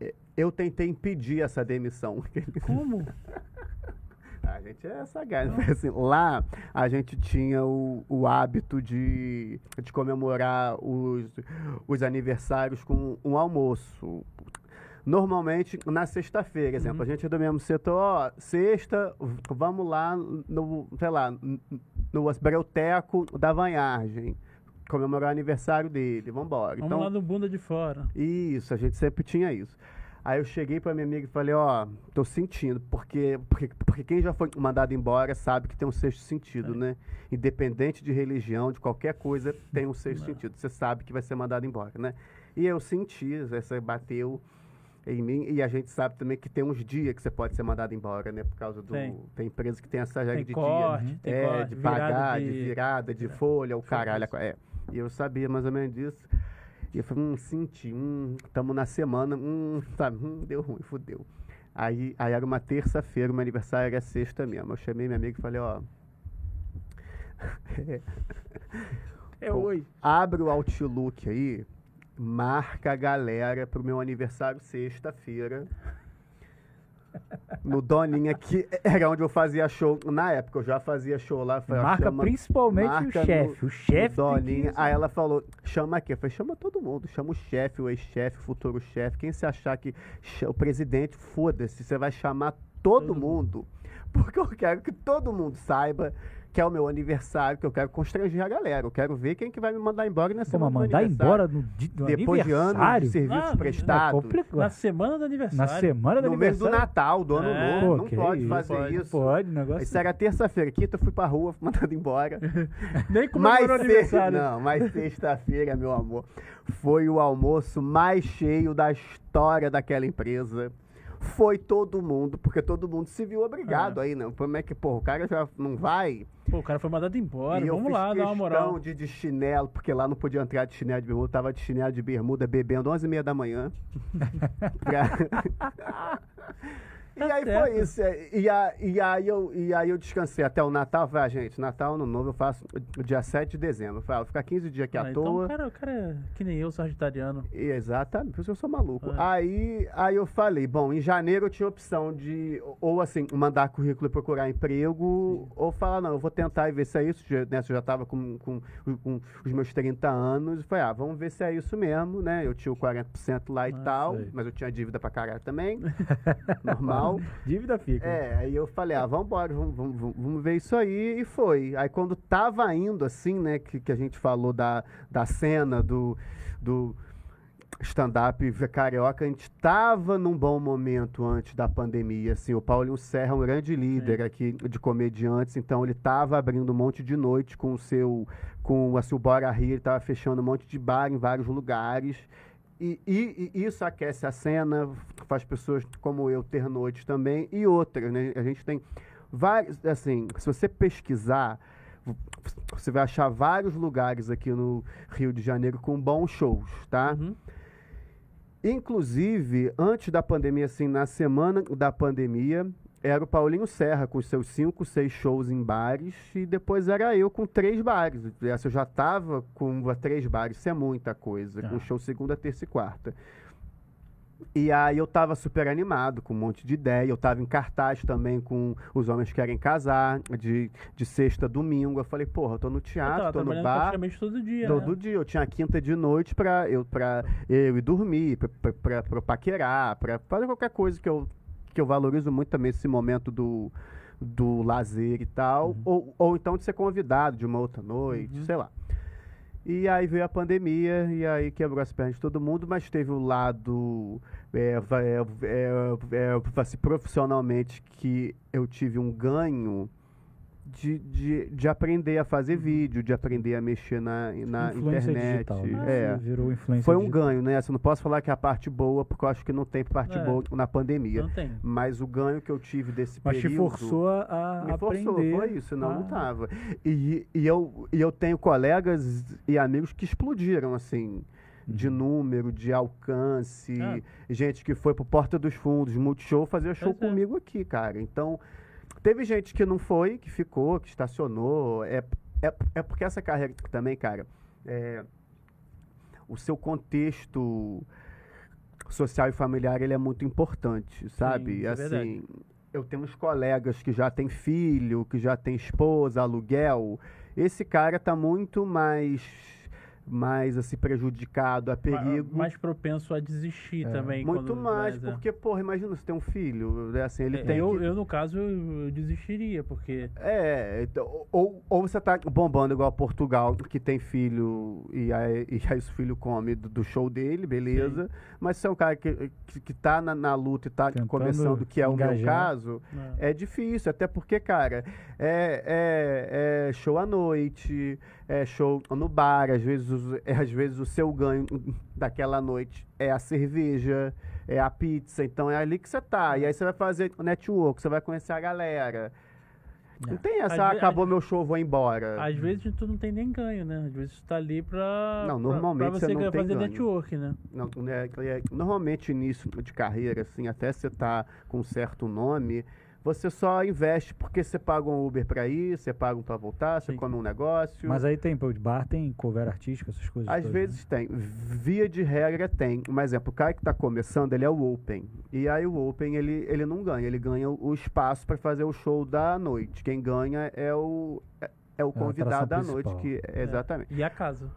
É, Eu tentei impedir essa demissão. Como? A gente é sagaz. né? Assim, lá a gente tinha o, o hábito de, de comemorar os, os aniversários com um almoço. Normalmente na sexta-feira, exemplo, Uhum. a gente é do mesmo setor, ó, sexta, vamos lá no, sei lá, no Breuteco da Vanhagem, comemorar o aniversário dele, vamos embora. Vamos lá no bunda de fora. Isso, a gente sempre tinha isso. Aí eu cheguei pra minha amiga e falei, ó, tô sentindo, porque, porque, porque quem já foi mandado embora sabe que tem um sexto sentido, É. né? Independente de religião, de qualquer coisa, tem um sexto É. sentido. Você sabe que vai ser mandado embora, né? E eu senti, essa bateu em mim, e a gente sabe também que tem uns dias que você pode ser mandado embora, né? Por causa do. Tem. Tem, empresa que tem essa regra Tem de corte, dia. tem é, corte, de pagar, de, de- virada, de folha, o caralho. É. E eu sabia mais ou menos disso. E eu falei, hum, senti, hum, tamo na semana, hum, sabe, hum, deu ruim, fudeu. Aí, aí era uma terça-feira, meu aniversário era sexta mesmo. Eu chamei minha amiga e falei, ó, É hoje. abre o Outlook aí, marca a galera pro meu aniversário sexta-feira. No Doninha, que era onde eu fazia show. Na época, eu já fazia show lá. falei, Marca chama- principalmente marca o chefe. O chefe. Doninha. Aí ela falou, chama aqui. Eu falei, chama todo mundo. Chama o chefe, o ex-chefe, o futuro chefe. Quem você achar que... O presidente, foda-se. Você vai chamar todo, Todo mundo. Porque eu quero que todo mundo saiba que é o meu aniversário, que eu quero constranger a galera. Eu quero ver quem que vai me mandar embora nessa mas mandar embora no, di- no Depois de anos de aniversário? serviços Ah, prestados. É. Na semana do Na aniversário. semana do No mês do aniversário? Natal, do ano É. novo. Pô, não pode isso, fazer pode, isso. Pode, negócio. Isso era terça-feira. Quinta eu fui pra rua, fui mandado embora. Nem comemorou o aniversário. Não, mas sexta-feira, meu amor, foi o almoço mais cheio da história daquela empresa. Foi todo mundo, porque todo mundo se viu obrigado aí, não. Como é que, pô, o cara já não vai? Pô, o cara foi mandado embora. e Vamos lá, dar uma moral. de, de chinelo, porque lá não podia entrar de chinelo de bermuda, tava de chinelo de bermuda bebendo 11 e meia da manhã. Pra- E Tá aí certo. foi isso. é, E, a- e aí eu, e aí eu descansei até o Natal. Falei, ah, gente, Natal, Ano Novo eu faço dia 7 de dezembro. Eu falei, ah, vou ficar 15 dias aqui Ah, à então toa. cara, o cara é que nem eu, sagitariano. E Exatamente, por isso eu sou maluco. É. Aí, aí eu falei, bom, em janeiro eu tinha a opção de, ou assim, mandar currículo e procurar emprego, ou falar, não, eu vou tentar e ver se é isso. Né, se eu já estava com, com, com os meus 30 anos, e falei, ah, vamos ver se é isso mesmo, né? Eu tinha o 40% lá e Ah, tal, sei. mas eu tinha dívida pra caralho também, normal. Dívida fica. É, aí eu falei, ah, vambora, vamos, vamos, vamos- ver isso aí, e foi. Aí quando tava indo, assim, né, que, que a gente falou da, da cena do, do stand-up carioca, a gente tava num bom momento antes da pandemia, assim, o Paulinho Serra é um grande líder aqui de comediantes, então ele tava abrindo um monte de noite com o seu, com assim, o Bora Rir, ele tava fechando um monte de bar em vários lugares, e, e- e isso aquece a cena, faz pessoas como eu ter noites também, e outras, né? A gente tem vários, assim, se você pesquisar, você vai achar vários lugares aqui no Rio de Janeiro com bons shows, tá? Uhum. Inclusive, antes da pandemia, assim, na semana da pandemia, era o Paulinho Serra com seus cinco, seis shows em bares, e depois era eu com três bares. Essa eu já tava com três bares, isso é muita coisa, Tá. com show segunda, terça e quarta. E aí eu tava super animado, com um monte de ideia. Eu tava em cartaz também com Os Homens Querem Casar, de, de sexta a domingo. Eu falei, porra, eu tô no Eu teatro, tava tô no bar. todo dia, Todo né? dia. Eu tinha quinta de noite pra eu, pra eu ir dormir, pra, pra, pra, pra eu paquerar, pra fazer qualquer coisa que eu, que eu valorizo muito também esse momento do, do lazer e tal. Uhum. Ou, ou então de ser convidado de uma outra noite, Uhum. sei lá. E aí veio a pandemia e aí quebrou as pernas de todo mundo, mas teve o lado é, é, é, é, assim, profissionalmente que eu tive um ganho de, de, de aprender a fazer vídeo, de aprender a mexer na, na Influência internet. digital, né? É. Virou influência Foi um digital. ganho, né? Assim, não posso falar que é a parte boa, porque eu acho que não tem parte É. boa na pandemia. Não tem. Mas o ganho que eu tive desse Mas te período... forçou a, Me forçou, aprender. foi isso, senão a- não tava. E, e, eu, e eu tenho colegas e amigos que explodiram, assim, de Uhum. número, de alcance. Ah. Gente que foi pro Porta dos Fundos, Multishow, fazer show Pois é. comigo aqui, cara. Então, teve gente que não foi, que ficou, que estacionou. É, é, é porque essa carreira também, cara, é, o seu contexto social e familiar ele é muito importante, sabe? isso é assim, verdade. eu tenho uns colegas que já têm filho, que já tem esposa, aluguel. Esse cara tá muito mais mais assim prejudicado a Ma- perigo. Mais propenso a desistir também. muito quando- mais, é. porque, porra, imagina você tem um filho, né, assim, ele É, tem eu, que- eu, no caso, eu, desistiria, porque. É, então, ou, ou você tá bombando igual Portugal, que tem filho e aí, e aí o filho come do, do show dele, beleza. Mas se é um cara que, que, que tá na, na luta e tá Tentando começando, que é o meu engajar. caso, né, é difícil, até porque, cara, é, é, é show à noite, é show no bar, às vezes, é, às vezes o seu ganho daquela noite é a cerveja, é a pizza, então é ali que você tá. E aí você vai fazer network, você vai conhecer a galera. Não tem essa, Às acabou meu show, vou embora. Às vezes tu não tem nem ganho, né? Às vezes tu tá ali pra. Não, pra- normalmente pra você você não fazer ganho. network, né? Não, né, é, normalmente início de carreira, assim, até você tá com um certo nome, você só investe porque você paga um Uber pra ir, você paga um pra voltar, você Sim. come um negócio. Mas aí tem, de bar tem cover artístico, essas coisas. Às todas, né? vezes tem. Via de regra tem. Um exemplo, o cara que está começando, ele é o Open. E aí o Open, ele, ele não ganha. Ele ganha o espaço para fazer o show da noite. Quem ganha é o, é, é o atração convidado da noite. principal. Que, exatamente. E a casa.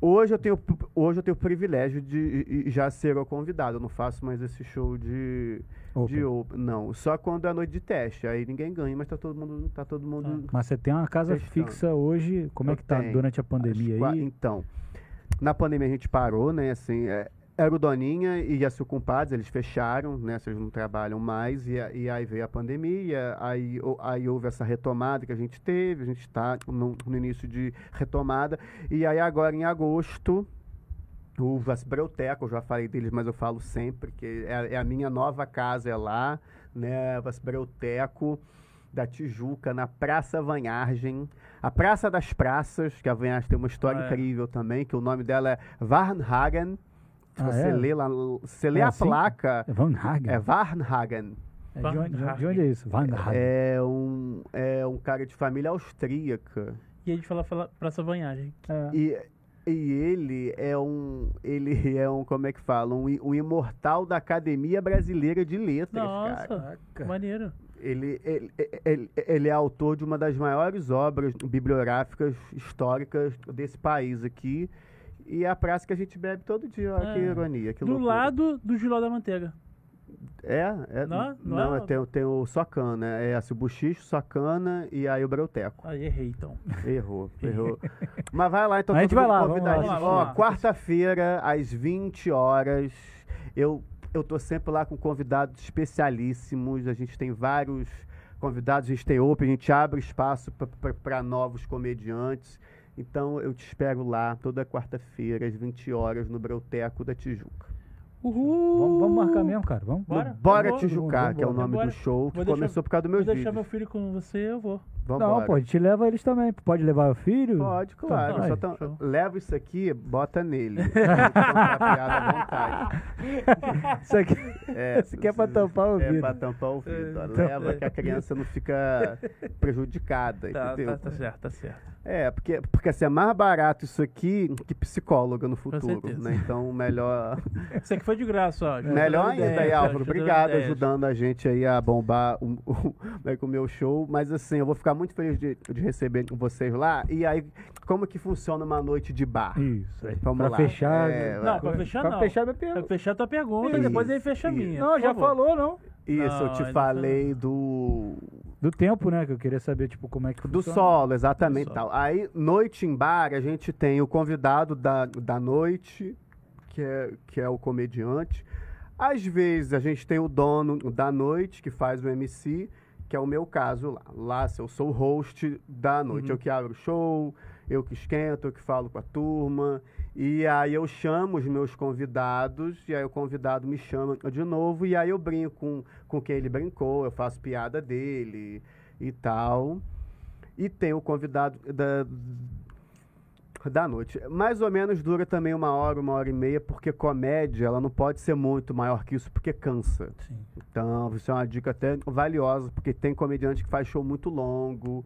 Hoje eu tenho, hoje eu tenho o privilégio de já ser o convidado. Eu não faço mais esse show de, Open. de open. Não, só quando é noite de teste. Aí ninguém ganha, mas tá todo mundo, tá todo mundo Mas você tem uma casa Testando. fixa hoje, como é Eu que tá tenho. durante a pandemia qua- aí? Então, na pandemia a gente parou, né? Assim, é, era o Doninha e a Seu Compadres, eles fecharam, né? Vocês não trabalham mais. E, e aí veio a pandemia, aí, aí houve essa retomada que a gente teve, a gente está no, no início de retomada. E aí agora em agosto. O Vasbreuteco, eu já falei deles, mas eu falo sempre, que é, é a minha nova casa, é lá, né? Vasbreuteco da Tijuca, na Praça Vanhargem. A Praça das Praças, que a Vanhargem tem uma história Ah, é. incrível também, que o nome dela é Varnhagen. Se Ah, você é? lê lá, você lê É a assim? placa, É Van Hagen? é Varnhagen. É, de, onde, de onde- é isso? Van Hagen. É um, é um cara de família austríaca. E a gente fala, fala Praça Vanhagem. É. E, e ele é um. Ele é um, como é que fala? Um, um imortal da Academia Brasileira de Letras, cara. Nossa, que maneiro. Ele, ele, ele, ele é autor de uma das maiores obras bibliográficas históricas desse país aqui. E é a praça que a gente bebe todo dia. Olha que É. ironia. Que Do loucura. lado do Giló da Manteiga. É, é Não, não, não é é, tem, tem o Socana. É assim, o Buchicho, Socana e aí o Breuteco. Aí errei, então. Errou, errou. Mas vai lá, então. A gente vai lá, vamos lá, vamos Ó, quarta-feira, às 20 horas, eu, eu tô sempre lá com convidados especialíssimos. A gente tem vários convidados, a gente tem open, a gente abre espaço para novos comediantes. Então eu te espero lá toda quarta-feira, às 20 horas, no Breuteco da Tijuca. Uhul! Vamos, vamos marcar mesmo, cara. Vamos? Bora. no Bora vou. Tijucar, que é o nome bora. do show, que Vou deixar- começou por causa dos Vou meus deixar meu filho com você, eu vou. Vambora. Não, pô, a gente leva eles também. Pode levar o filho? Pode, claro. vai, Só tão- leva isso aqui, bota nele. Isso aqui, É, isso aqui é pra tampar o É ouvido. pra tampar o ouvido. ó. Então- Leva que a criança não fica prejudicada, Tá, entendeu? tá, tá certo, tá certo. É, porque, porque assim, é mais barato isso aqui que psicóloga no futuro, né? Então, melhor, Isso aqui foi de graça, ó. Ajudando melhor ainda, ideia, aí, Álvaro. Obrigado ajudando a gente aí a bombar o, o, né, com o meu show. Mas assim, eu vou ficar muito feliz de, de receber vocês lá. E aí, como que funciona uma noite de bar? Isso. aí. Vamos pra lá. fechar. É, Não, pra fechar pra não. fechar minha pergunta. fechar a tua pergunta, Isso, depois aí fecha a minha. Não, já favor. falou, não. Isso, Não, eu te falei do, Do tempo, né? Que eu queria saber, tipo, como é que Do funciona. solo, exatamente. Do solo. Tal. Aí, noite em bar, a gente tem o convidado da, da noite, que é, que é o comediante. Às vezes, a gente tem o dono da noite, que faz o MC, que é o meu caso lá. Lá, se eu sou o host da noite. Uhum. Eu que abro o show, eu que esquento, eu que falo com a turma. E aí eu chamo os meus convidados, e aí o convidado me chama de novo, e aí eu brinco com, com quem ele brincou, eu faço piada dele e tal. E tem o convidado da, da noite. Mais ou menos dura também uma hora, uma hora e meia, porque comédia ela não pode ser muito maior que isso, porque cansa. Sim. Então, isso é uma dica até valiosa, porque tem comediante que faz show muito longo.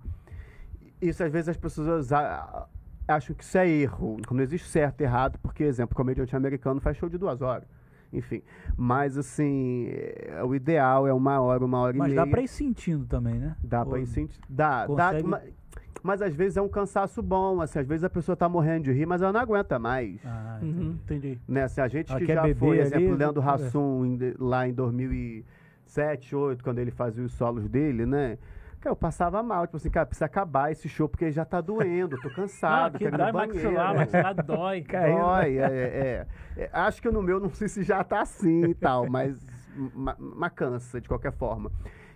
Isso às vezes as pessoas acham que isso é erro. Não existe certo e errado, porque, exemplo, comediante americano faz show de duas horas. Enfim. Mas assim, é, o ideal é uma hora, uma hora Mas e dá meia. pra ir sentindo também, né? Dá pra Ou- ir senti- Dá, dá. consegue- ma- Mas às vezes é um cansaço bom, assim, às vezes a pessoa tá morrendo de rir, mas ela não aguenta mais. Ah, Uhum, entendi. entendi. Né? Assim, a gente Ela que já foi, ali, exemplo, Leandro é. Hassum, em lá em 2007, 2008, quando ele fazia os solos dele, né? Cara, eu passava mal, tipo assim, cara, precisa acabar esse show porque já tá doendo, tô Ah, cansado, que quero ir dói no banheiro. maxilar, maxilar dói. Caindo. Dói, é, é, é. Acho que no meu, não sei se já tá assim e tal, mas, ma- mas cansa de qualquer forma.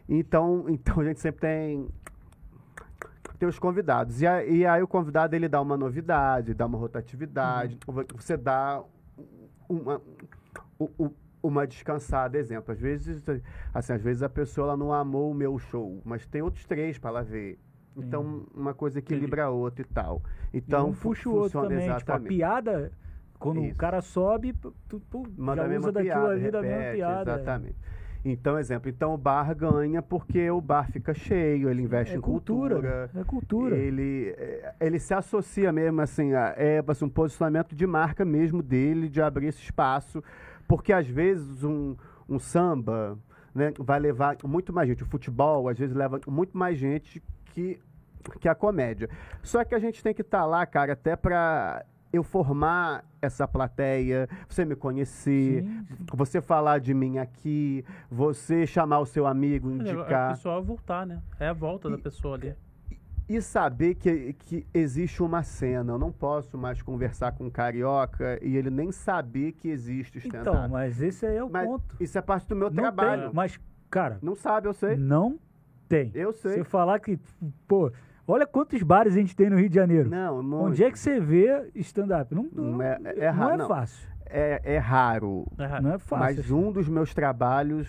Então, então a gente sempre tem, tem os convidados. E, a- e aí o convidado ele dá uma novidade, dá uma rotatividade, você dá uma, uma descansada, exemplo. Às vezes, assim, às vezes a pessoa ela não amou o meu show, mas tem outros três para ela ver. Então, uma coisa equilibra a outra e tal. Então, um fu- puxa o outro funciona também. Tipo, a exatamente. piada, quando Isso. o cara sobe, tu, tu Manda já a mesma usa daquilo piada, ali da mesma piada. é. Então, exemplo, então o bar ganha porque o bar fica cheio, ele investe É em cultura. cultura. É cultura. Ele, é, ele se associa mesmo, assim, a, é assim, um posicionamento de marca mesmo dele, de abrir esse espaço. Porque às vezes um, um samba né, vai levar muito mais gente. O futebol, às vezes, leva muito mais gente que, que a comédia. Só que a gente tem que estar lá, cara, até para eu formar essa plateia, você me conhecer, Sim, você falar de mim aqui, você chamar o seu amigo, Mas é- o indicar. pessoal voltar, né? É a volta da pessoa ali. E saber que, que existe uma cena. Eu não posso mais conversar com um carioca e ele nem saber que existe stand-up. Então, mas esse aí é o Mas ponto. isso é parte do meu Não trabalho. tem, mas, cara, Não sabe, eu sei. não tem. Eu sei. Você falar que, pô, olha quantos bares a gente tem no Rio de Janeiro. Não, Onde é que você vê stand-up? Não, não, Não é- é não raro, é não. fácil. é, é raro. É, Não é fácil. Mas um dos meus trabalhos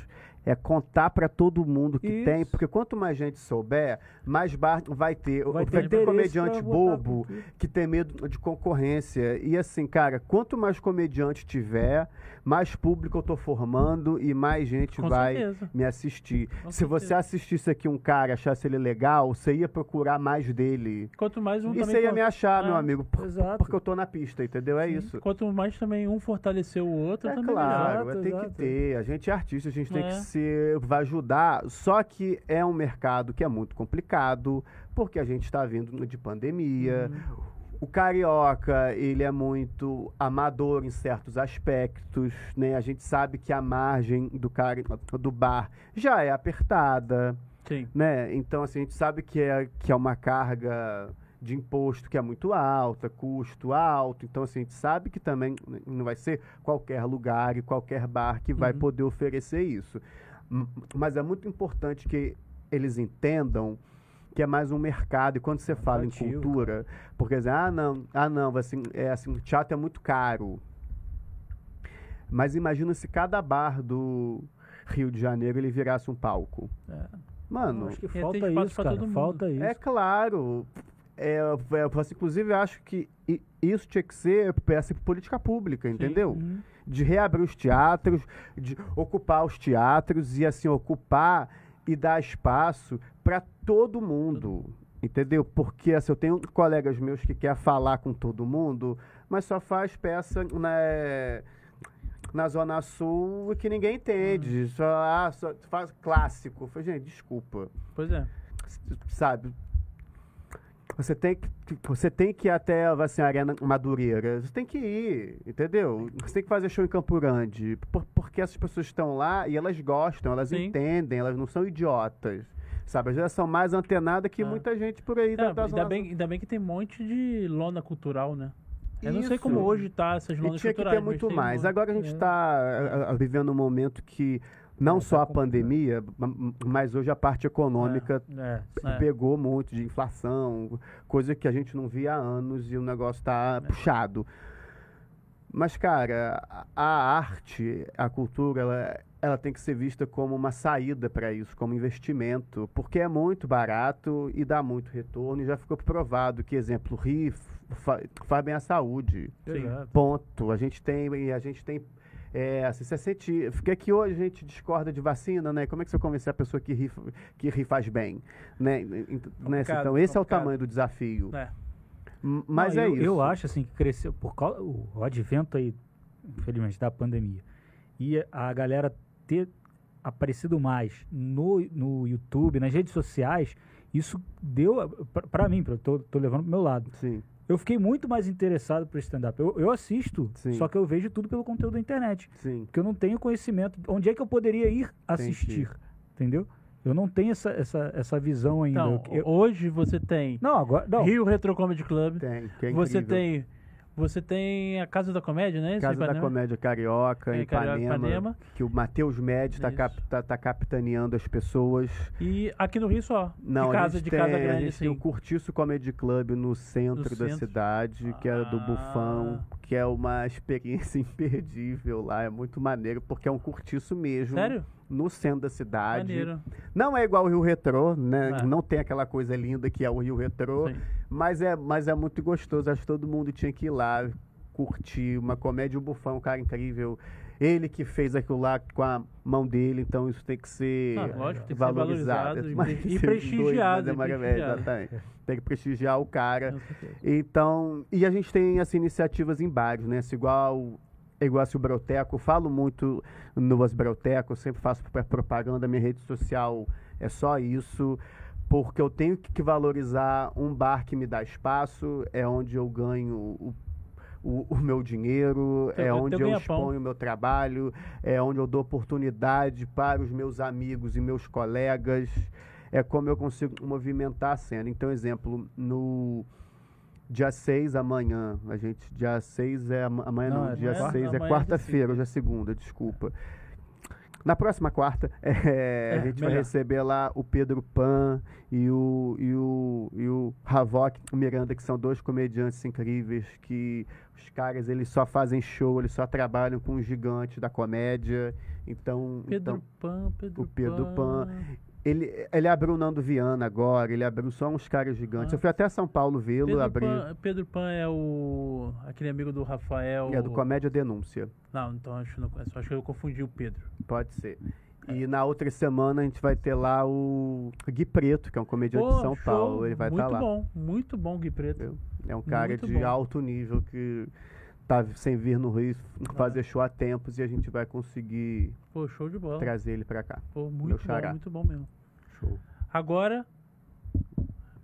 é contar para todo mundo que Isso. tem, porque quanto mais gente souber, mais bar vai ter. Vai Vai, ter ter interesse comediante bobo que tem medo de concorrência. E assim, cara, quanto mais comediante tiver, mais público eu tô formando e mais gente Com vai certeza. me assistir. Com Se você certeza. assistisse aqui um cara, achasse ele legal, você ia procurar mais dele. Quanto mais um E você ia me achar, meu É, amigo, exato. porque eu tô na pista, entendeu? É isso. Quanto mais também um fortalecer o outro, É também claro, melhor. Exato, tem exato. que ter. A gente é artista, a gente tem É. que ser, vai ajudar. Só que é um mercado que é muito complicado, porque a gente está vindo de pandemia. Uhum. O carioca, ele é muito amador em certos aspectos, né? A gente sabe que a margem do cari do bar já é apertada, Sim. né? Então, assim, a gente sabe que é, que é uma carga de imposto que é muito alta, custo alto. Então, assim, a gente sabe que também não vai ser qualquer lugar e qualquer bar que vai Uhum. poder oferecer isso. Mas é muito importante que eles entendam que é mais um mercado. E quando você fala em cultura, porque dizem, ah, não, ah, não, assim, é assim, o teatro é muito caro. Mas imagina se cada bar do Rio de Janeiro ele virasse um palco. É. Mano, Acho que falta isso, cara. todo mundo. Falta isso. É claro. É, é, inclusive, acho que i- isso tinha que ser peça de política pública, entendeu? Uhum. De reabrir os teatros, de ocupar os teatros e, assim, ocupar e dar espaço para todo mundo, entendeu? Porque, assim, eu tenho colegas meus que querem falar com todo mundo, mas só faz peça, né? Na Zona Sul que ninguém entende. Só, ah, só faz clássico. Eu falei, gente, desculpa Pois é. sabe? Você tem que, você tem que ir até assim, a Arena Madureira. Você tem que ir, entendeu? Você tem que fazer show em Campo Grande. por- porque essas pessoas estão lá e elas gostam, elas Sim. entendem, elas não são idiotas. Sabe? Às vezes são mais antenadas que Ah. muita gente por aí. É, da, da ainda, bem, ainda bem que tem um monte de lona cultural, né? Eu não sei Isso. como hoje tá essas E lonas tinha que ter muito mais. uma- Agora a gente É. está vivendo um momento que não É, só tá a pandemia, ma- mas hoje a parte econômica É, É. pegou muito de inflação, coisa que a gente não via há anos e o negócio tá puxado. Mas, cara, a arte, a cultura, ela, ela tem que ser vista como uma saída para isso, como investimento, porque é muito barato e dá muito retorno. E já ficou provado que, exemplo, rir fa- faz bem à saúde. Sim. Ponto. A gente tem, a gente tem é, assim, você sente, porque que hoje a gente discorda de vacina, né? Como é que você convencer a pessoa que ri, que ri faz bem, né? Né? Complicado, Então esse é o complicado. tamanho do desafio. É. Mas Não, é eu, isso. Eu acho assim que cresceu por causa o, advento aí, infelizmente, da pandemia. E a galera ter aparecido mais no, no YouTube, nas redes sociais, isso deu pra mim, eu tô, tô levando pro meu lado. Sim, Eu fiquei muito mais interessado por stand-up. Eu, eu assisto, Sim. só que eu vejo tudo pelo conteúdo da internet. sim. Porque eu não tenho conhecimento. Onde é que eu poderia ir assistir? Entendeu? Eu não tenho essa, essa, essa visão ainda. Então, Eu- eu- hoje você tem não, agora. Não. Rio Retro Comedy Club. Tem, que é você tem você tem a Casa da Comédia, né? Casa da? Comédia Carioca, É, Ipanema, Ipanema. que o Matheus Médio está cap, tá- tá capitaneando as pessoas. E aqui no Rio só. Não, de a casa, gente de tem, casa a grande, gente tem o assim. Curtiço Comedy Club no centro da centro. cidade, que é do Ah. Bufão, que é uma experiência imperdível lá, é muito maneiro, porque é um curtiço mesmo. Sério? No centro da cidade. Maneiro. Não é igual o Rio Retrô, né? É. Não tem aquela coisa linda que é o Rio Retrô, Sim. mas é, mas é muito gostoso. Acho que todo mundo tinha que ir lá curtir uma comédia. O Bufão, um cara incrível. Ele que fez aquilo lá com a mão dele, então isso tem que ser Ah, lógico, tem que ser valorizado. valorizado e Mas e doido, prestigiado, mas é e maravilhoso, prestigiado. exatamente. Tem que prestigiar o cara. Então, e a gente tem assim, iniciativas em bares, né? Se igual igual se o Broteco, falo muito no As Broteco, sempre faço pro- propaganda, minha rede social é só isso, porque eu tenho que valorizar um bar que me dá espaço, é onde eu ganho o, o, o meu dinheiro, Teu- é teu onde eu exponho o meu trabalho, é onde eu dou oportunidade para os meus amigos e meus colegas, é como eu consigo movimentar a cena. Então, exemplo, no dia 6 amanhã, a gente, dia 6 é ama- amanhã Não, não, é dia quarta- 6 é é quarta-feira, hoje é segunda, desculpa. Na próxima quarta, é, a É, gente vai melhor. receber lá o Pedro Pan e o, e o, e o Havok Miranda, que são dois comediantes incríveis, que os caras eles só fazem show, eles só trabalham com os gigantes da comédia. Então, Pedro então Pan, Pedro o Pedro Pan. Pan. Ele, ele abriu o Nando Viana agora, ele abriu só uns caras gigantes. Ah. Eu fui até São Paulo vê-lo, Pedro abri. Pan, Pedro Pan é o. aquele amigo do Rafael. É do Comédia Denúncia, Não, então acho, que não acho que eu confundi o Pedro. pode ser. E na outra semana a gente vai ter lá o Gui Preto, que é um comediante de São show, Paulo. Ele vai Muito estar lá. bom, muito bom, Gui Preto. É um cara Muito de bom. alto nível que tá sem vir no Rio fazer show há tempos e a gente vai conseguir Pô, show de bola. trazer ele pra cá. Pô, muito bom, muito bom mesmo. Show. Agora,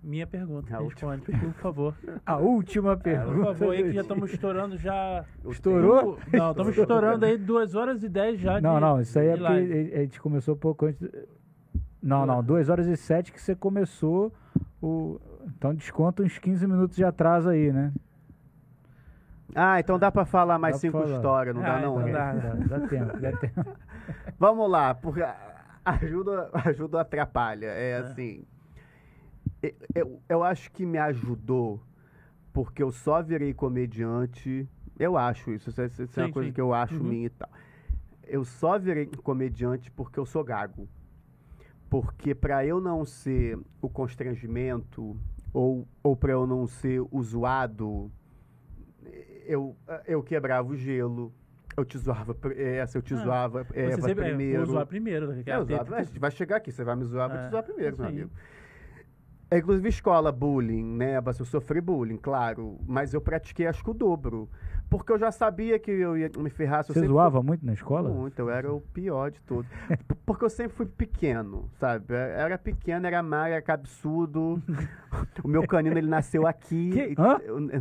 minha pergunta. A Responde, por favor. A última É, Por pergunta. favor, aí que já estamos estourando já. Estourou? Não, estamos estourando aí 2 horas e 10 já. Não, de- não, isso aí é porque live. a gente começou pouco antes. Não, não, 2 horas e 7 que você começou o. Então desconta uns 15 minutos de atraso aí, né? Ah, então dá pra falar mais Dá cinco histórias, não dá Ah, não? então né? dá. Dá, dá tempo, dá tempo. Vamos lá, porque ajuda, ajuda ou atrapalha. É, assim. e- Eu, eu acho que me ajudou porque eu só virei comediante. Eu acho isso, isso, é- isso é uma Sim, coisa sim. que eu acho Uhum. minha e tal. Eu só virei comediante porque eu sou gago. porque para eu não ser o constrangimento ou, ou para eu não ser o zoado, eu, eu quebrava o gelo. Eu te zoava pr- essa, eu te Ah, zoava Você Eva sempre, é, primeiro. vou zoar primeiro. né, é É, a eu zoava, a gente vai chegar aqui, você vai me zoar, eu vou É, te zoar primeiro, meu amigo. É, inclusive escola, bullying, né? Mas eu sofri bullying, claro. Mas eu pratiquei acho que o dobro. Porque eu já sabia que eu ia me ferrar. eu Você sempre- zoava muito na escola? Muito, eu era o pior de todos. P- Porque eu sempre fui pequeno, sabe? Eu Era pequeno, era magro, era cabeçudo. O meu canino, ele nasceu aqui.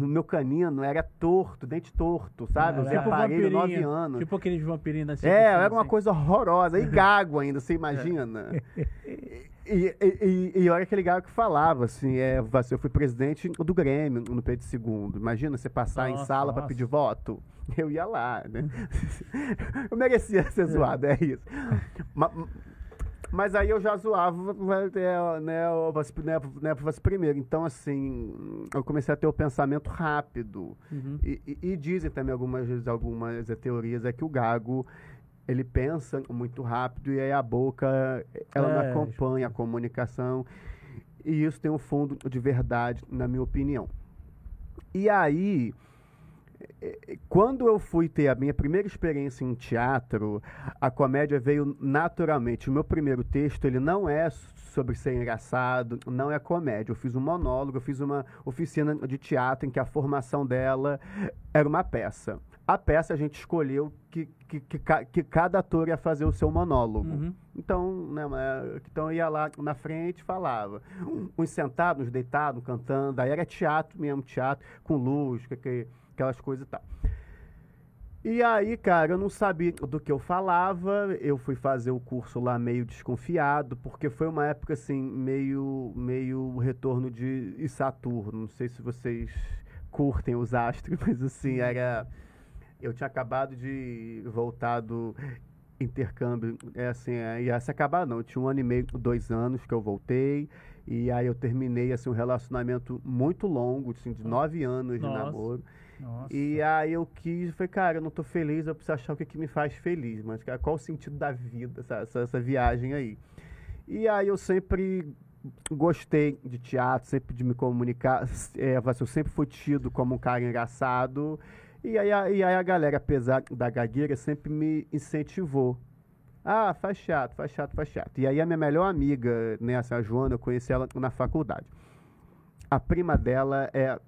O meu canino era torto, dente torto, sabe? Eu Caraca. usei aparelho nove anos. Tipo aqueles vampirinhos assim. É, era uma assim. coisa horrorosa. E gago ainda, você imagina? E, e, e, e olha aquele gago que falava, assim, é, você- eu fui presidente do Grêmio no Pedro II. Imagina você passar em Nossa, sala para pedir voto. Eu ia lá, né? eu merecia ser zoado, é isso. Ma- Mas, aí eu já zoava é, né, o Vas- né, né, primeiro. Então, assim, eu comecei a ter o pensamento rápido. Uhum. E, e- e dizem também algumas, algumas teorias é que o gago ele pensa muito rápido e aí a boca ela não É, acompanha a comunicação e isso tem um fundo de verdade na minha opinião. E aí eh, eh, quando eu fui ter a minha primeira experiência em teatro, a comédia veio naturalmente. O meu primeiro texto, ele não é sobre ser engraçado, não é comédia. Eu fiz um monólogo, eu fiz uma oficina de teatro em que a formação dela era uma peça. A peça a gente escolheu que, que, que, que cada ator ia fazer o seu monólogo. Uhum. Então, né, mas- então eu ia lá na frente e falava. Uns sentados, uns deitados, cantando. Aí era teatro mesmo, teatro, com luz, que- que- aquelas coisas e tal. E aí, cara, eu não sabia do que eu falava. Eu fui fazer o curso lá meio desconfiado, porque foi uma época assim, meio, meio retorno de Saturno. Não sei se vocês curtem os astros, mas assim, era. Eu tinha acabado de voltar do intercâmbio, é assim, é, ia se acabar não, eu tinha um ano e meio, dois anos que eu voltei, e aí eu terminei, assim, um relacionamento muito longo, assim, de nove anos de Nossa. namoro, Nossa. e aí eu quis, falei, cara, eu não tô feliz, eu preciso achar o que, que me faz feliz, mas cara, qual o sentido da vida, essa, essa, essa viagem aí? E aí eu sempre gostei de teatro, sempre de me comunicar, é, eu sempre fui tido como um cara engraçado, e aí, a- e aí a galera, apesar da gagueira, sempre me incentivou. Ah, faz teatro, faz teatro, faz teatro. E aí a minha melhor amiga, né, essa Joana, eu conheci ela na faculdade. A prima dela é,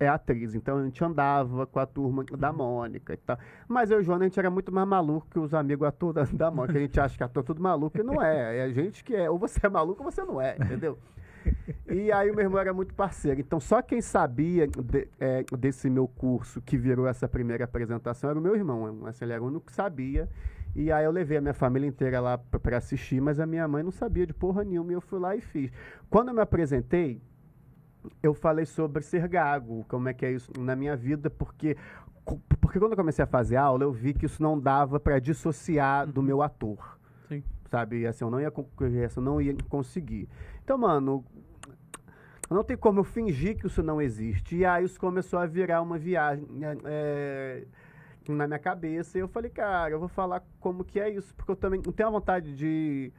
é atriz, então a gente andava com a turma da Mônica e tal. Mas eu e o Joana, a gente era muito mais maluco que os amigos atores da, da Mônica. A gente acha que ator é tudo maluco e não é. É a gente que é. Ou você é maluco ou você não é, entendeu? E aí o meu irmão era muito parceiro. Então só quem sabia de- é, desse meu curso que virou essa primeira apresentação era o meu irmão. Assim, ele era o único que sabia. E aí eu levei a minha família inteira lá para assistir, mas a minha mãe não sabia de porra nenhuma e eu fui lá e fiz. Quando eu me apresentei, eu falei sobre ser gago, como é que é isso na minha vida, porque porque quando eu comecei a fazer aula, eu vi que isso não dava para dissociar do meu ator. Sabe? Assim, eu não ia, essa eu não ia conseguir. Então, mano, não tem como eu fingir que isso não existe. E aí isso começou a virar uma viagem né, é, na minha cabeça. E eu falei, cara, eu vou falar como que é isso, porque eu também não tenho a vontade de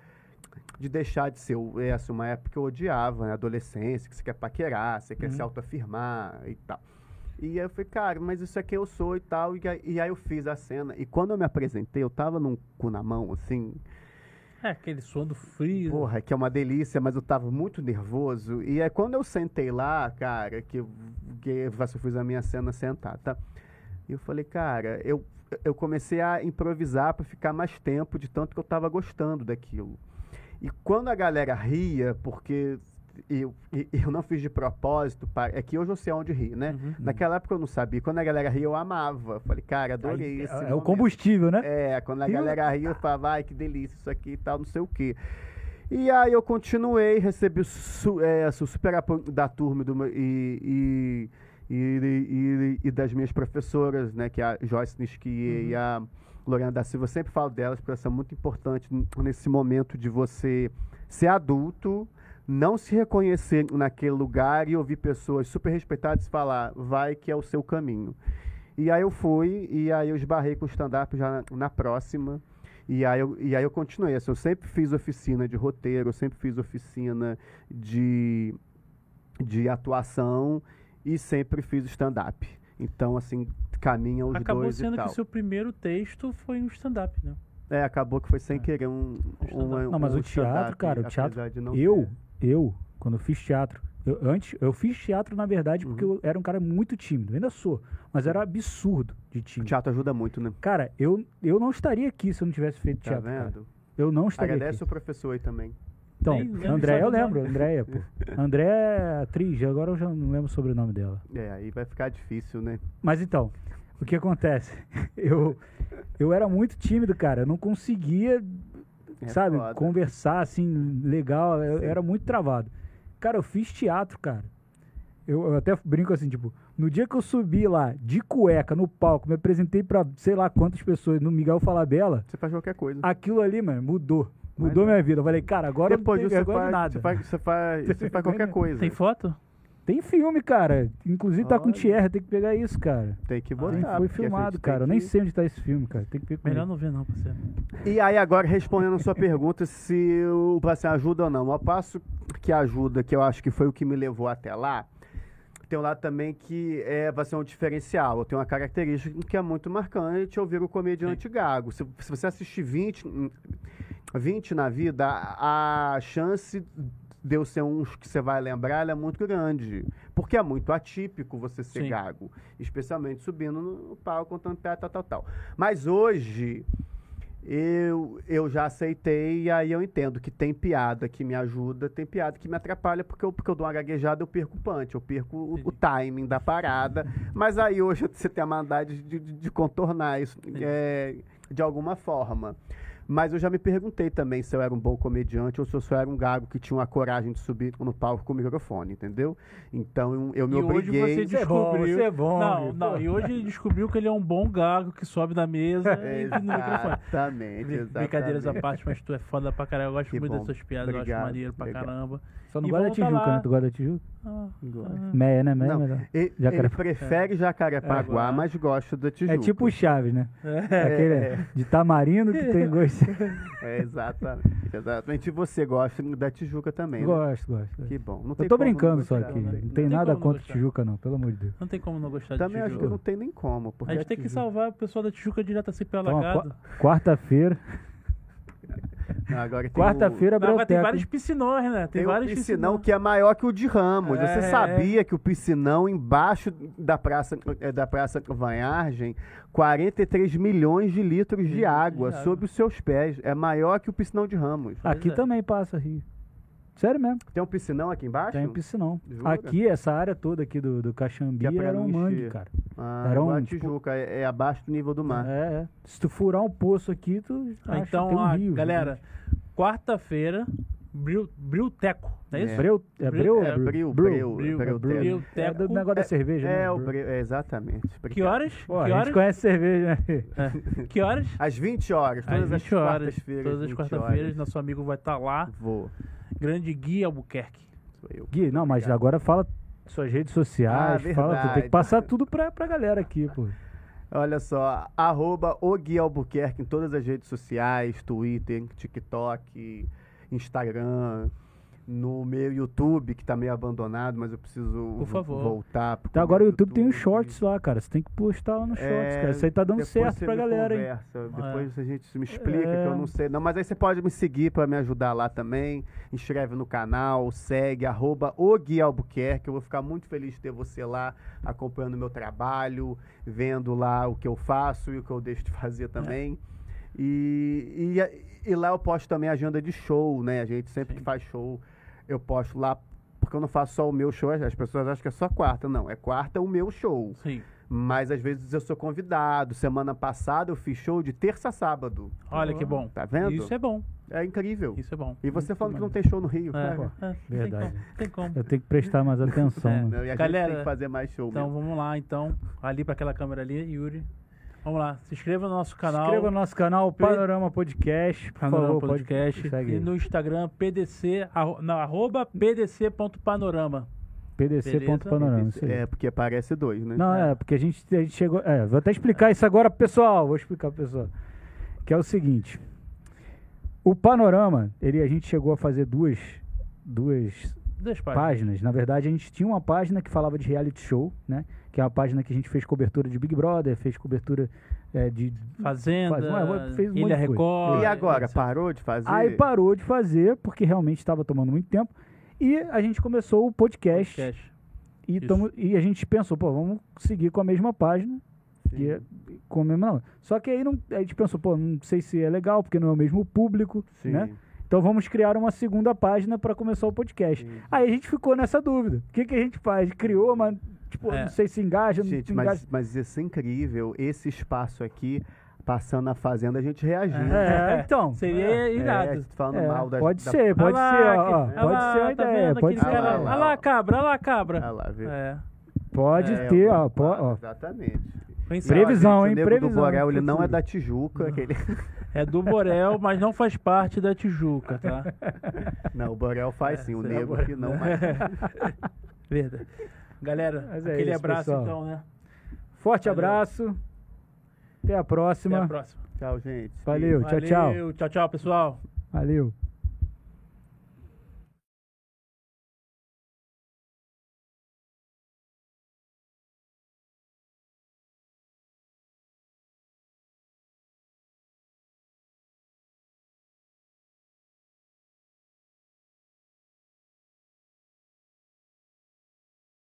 de deixar de ser essa uma época que eu odiava, né? Adolescência, que você quer paquerar, você quer se autoafirmar e tal. E aí eu falei, cara, mas isso é quem eu sou e tal. E aí, e aí eu fiz a cena. E quando eu me apresentei, eu tava num cu na mão, assim, É, aquele som do frio. Porra, que é uma delícia, mas eu tava muito nervoso. E aí quando eu sentei lá, cara, que, que eu fiz a minha cena sentar, tá? Eu falei, cara, eu, eu comecei a improvisar pra ficar mais tempo, de tanto que eu tava gostando daquilo. E quando a galera ria, porque eu, eu não fiz de propósito, pa- é que hoje eu sei onde rir, né? Uhum. Naquela época eu não sabia. Quando a galera ria, eu amava. Falei, cara, adorei esse é, é o combustível, né? É, quando a Viu? galera ria, eu falava, ai, que delícia isso aqui e tal, não sei o quê. E aí eu continuei, recebi o su, é, super apoio da turma e do e, e, e, e- das minhas professoras, né, que é a Joyce Niski e a Lorena da Silva. Eu sempre falo delas, porque elas são muito importantes nesse momento de você ser adulto, não se reconhecer naquele lugar e ouvir pessoas super respeitadas falar, vai que é o seu caminho. E aí eu fui, e aí eu esbarrei com o stand-up já na, na próxima. E aí, eu, e aí eu continuei. Assim, eu sempre fiz oficina de roteiro, eu sempre fiz oficina de, de atuação e sempre fiz stand-up. Então, assim, caminham os Acabou dois sendo e tal. que o seu primeiro texto foi um stand-up, né? É, acabou que foi sem É. querer um, stand-up. uma, Não, mas um o teatro, cara, o teatro- apesar de não Eu, ser. Eu, quando eu fiz teatro, eu, antes, eu fiz teatro, na verdade, porque Uhum. eu era um cara muito tímido, ainda sou, mas era absurdo de O tímido. teatro ajuda muito, né? Cara, eu, eu não estaria aqui se eu não tivesse feito Tá teatro. cara. vendo? Eu não estaria Agradece aqui. o professor aí também. Então, Nem André, eu lembro. Andréia, pô. André é atriz, agora eu já não lembro sobre o nome dela. É, aí vai ficar difícil, né? Mas então, o que acontece? Eu, eu era muito tímido, cara. Eu não conseguia, É sabe, foda. conversar assim, legal. Eu era muito travado. Cara, eu fiz teatro, cara. Eu, eu até brinco assim, tipo, no dia que eu subi lá, de cueca, no palco, me apresentei pra sei lá quantas pessoas no Miguel Falabella, Você faz qualquer coisa. aquilo ali, mano, mudou. Mas Mudou é. minha vida. Eu falei, cara, agora Depois eu não tenho vergonha de nada. você faz, você faz, você faz qualquer coisa. Tem foto? Tem filme, cara. Inclusive tá com. Thierry, tem que pegar isso, cara. Tem que Tem- botar. foi porque a filmado, tem cara. Eu nem sei onde tá esse filme, cara. Tem que ver. Melhor não ver, não, parceiro. E aí, agora, respondendo a sua pergunta, se o assim, ajuda ou não. Ao passo que ajuda, que eu acho que foi o que me levou até lá, tem um lado também que é, vai ser um diferencial. Eu tenho uma característica que é muito marcante, eu viro o comediante gago. Se, se você assistir 20, hum, 20 na vida, a a chance de eu ser um que você vai lembrar ela é muito grande. Porque é muito atípico você ser Sim. gago. Especialmente subindo no palco, contando piada, tal, tal, tal. Mas hoje, eu, eu já aceitei e aí eu entendo que tem piada que me ajuda, tem piada que me atrapalha, porque eu, porque eu dou uma gaguejada, eu perco o punch, eu perco o, o timing da parada. Mas aí hoje você tem a maldade de, de- de contornar isso é, de alguma forma. Mas eu já me perguntei também se eu era um bom comediante ou se eu só era um gago que tinha uma coragem de subir no palco com o microfone, entendeu? Então eu, eu me E hoje obriguei. você Isso é bom, descobriu. isso é bom, Não, meu, não. pô. E hoje ele descobriu que ele é um bom gago que sobe na mesa e no microfone. Exatamente, exatamente. Brincadeiras à parte, mas tu é foda pra caralho. Eu gosto Que muito bom. das suas piadas, eu Obrigado, acho maneiro pra legal. caramba. Só não E gosta da vamos tá Tijuca, lá. né? Tu gosta da Tijuca? Meia, né? Meia é Não, melhor. Ele, Jacaré- ele prefere Jacarepaguá, É, mas gosta da Tijuca. É tipo o Chaves, né? É. Aquele é. de tamarindo que tem gosto. É, exatamente. Exatamente. E você gosta da Tijuca também, né? gosto, gosto. Que bom. Não Eu tô brincando só aqui. né? Não Não tem tem nada contra gostar. Tijuca, não, pelo amor de Deus. Não tem como não gostar Também de acho que Tijuca. não tem nem como. A gente tem que salvar o pessoal da Tijuca direto a ser Então, quarta-feira. Não, Agora tem Quarta-feira, Não, agora tem vários piscinões, né? Tem, tem vários o piscinão que é maior que o de Ramos. É. Você sabia que o piscinão embaixo da praça, eh, da praça Vanhagem, 43 milhões de litros de Litros água de água. sob os seus pés. É maior que o piscinão de Ramos. Aqui é. também passa rio. Sério mesmo, Tem um piscinão aqui embaixo? tem piscinão. Jura? Aqui, essa área toda aqui do, do Caxambi Que é era um não mangue, encher. cara. Ah, Era um, a tipo- Tijuca, é, é abaixo do nível do mar. É, é. Se tu furar um poço aqui, tu acha que Então, tem um ó, rio. galera, quarta-feira, Bril, Brilteco, não é isso? É. Breu, é Breu- é? Breu, Breu, Breu, Breu. Breu. É do Teco. negócio da cerveja, É, né? o Breu. Breu, é, exatamente. Que horas? Pô, que a horas? gente conhece cerveja, né? É. Que horas? Às 20 horas, todas as 20 horas. quartas-feiras. Todas as 20 quarta-feiras, horas. nosso amigo vai estar lá. Vou. Grande Gui Albuquerque. Sou eu. Gui, não, mas Obrigado. agora fala suas redes sociais, Ah, fala, tu tem que passar tudo pra, pra galera aqui, pô. Olha só, arroba o Gui Albuquerque em todas as redes sociais, Twitter, TikTok, Instagram, no meu YouTube, que tá meio abandonado, mas eu preciso Por favor. voltar. Até agora o meu YouTube tem os shorts lá, cara. Você tem que postar lá nos shorts, É, cara. Isso aí tá dando certo pra galera, hein? conversa, Depois a gente me explica É. que eu não sei. Não, mas aí você pode me seguir pra me ajudar lá também. Inscreve no canal, segue, arroba o Gui Albuquerque. Eu vou ficar muito feliz de ter você lá acompanhando o meu trabalho, vendo lá o que eu faço e o que eu deixo de fazer também. E, e, e lá eu posto também a agenda de show, né? A gente sempre Sim. que faz show, eu posto lá, porque eu não faço só o meu show, as pessoas acham que é só quarta. Não, é quarta o meu show. Sim. Mas às vezes eu sou convidado. Semana passada eu fiz show de terça a sábado. Olha que bom. Tá vendo? Isso é bom. É incrível. Isso é bom. E você falando que não tem show no Rio. É, né? é, tem Verdade. como, Tem como. Eu tenho que prestar mais atenção, É. né? Não, e a gente Galera, tem que fazer mais show Então mesmo. vamos lá, então. Ali para aquela câmera ali, Yuri. Vamos lá. Se inscreva no nosso Se canal. inscreva no nosso canal, Panorama Podcast. Por Panorama favor, Podcast. segue E no Instagram, PDC, arro, não, arroba pdc.panorama. PDC.panorama. aí. É, porque parece dois, né? Não, é, porque a gente, a gente chegou. É, vou até explicar isso agora, pro pessoal. Vou explicar pro pessoal. Que é o seguinte: O Panorama, ele, a gente chegou a fazer duas, duas Duas páginas. páginas. Na verdade, a gente tinha uma página que falava de reality show, né? Que é uma página que a gente fez cobertura de Big Brother, fez cobertura é, de. Fazenda, Faz- fez um Ilha. Record. E agora, parou de fazer? Aí parou de fazer, porque realmente estava tomando muito tempo. E a gente começou o podcast. Podcast. E, tamo, e a gente pensou, pô, vamos seguir com a mesma página. Que é, com o mesmo, não. Só que aí não, a gente pensou, pô, não sei se é legal, porque não é o mesmo público, Sim. né? Então vamos criar uma segunda página para começar o podcast. Sim. Aí a gente ficou nessa dúvida. O que, que a gente faz? Criou, mas, tipo, É. não sei se engaja, não Gente, se engaja. mas, mas isso é incrível. Esse espaço aqui, passando na fazenda, a gente reagindo. É, então. Seria É, irado. falando É, mal da pode da- ser, pode ser, lá, ó, pode olha lá, ser uma tá ideia, pode ser. Olha lá, lá, cabra, olha lá, cabra. Olha lá, viu? É. Pode É, ter, ó, ó. Exatamente. Previsão, gente, hein? O nego Previsão, do Borel, ele não é da Tijuca. Aquele... É do Borel, mas não faz parte da Tijuca, tá? Não, o Borel faz sim, o sim, nego o que não faz. Verdade. Galera, Mas é aquele isso, abraço pessoal. então, né? Forte Valeu. abraço. Até a próxima. Até a próxima. Tchau, gente. Valeu, tchau, tchau. Valeu, Tchau, tchau, pessoal. Valeu.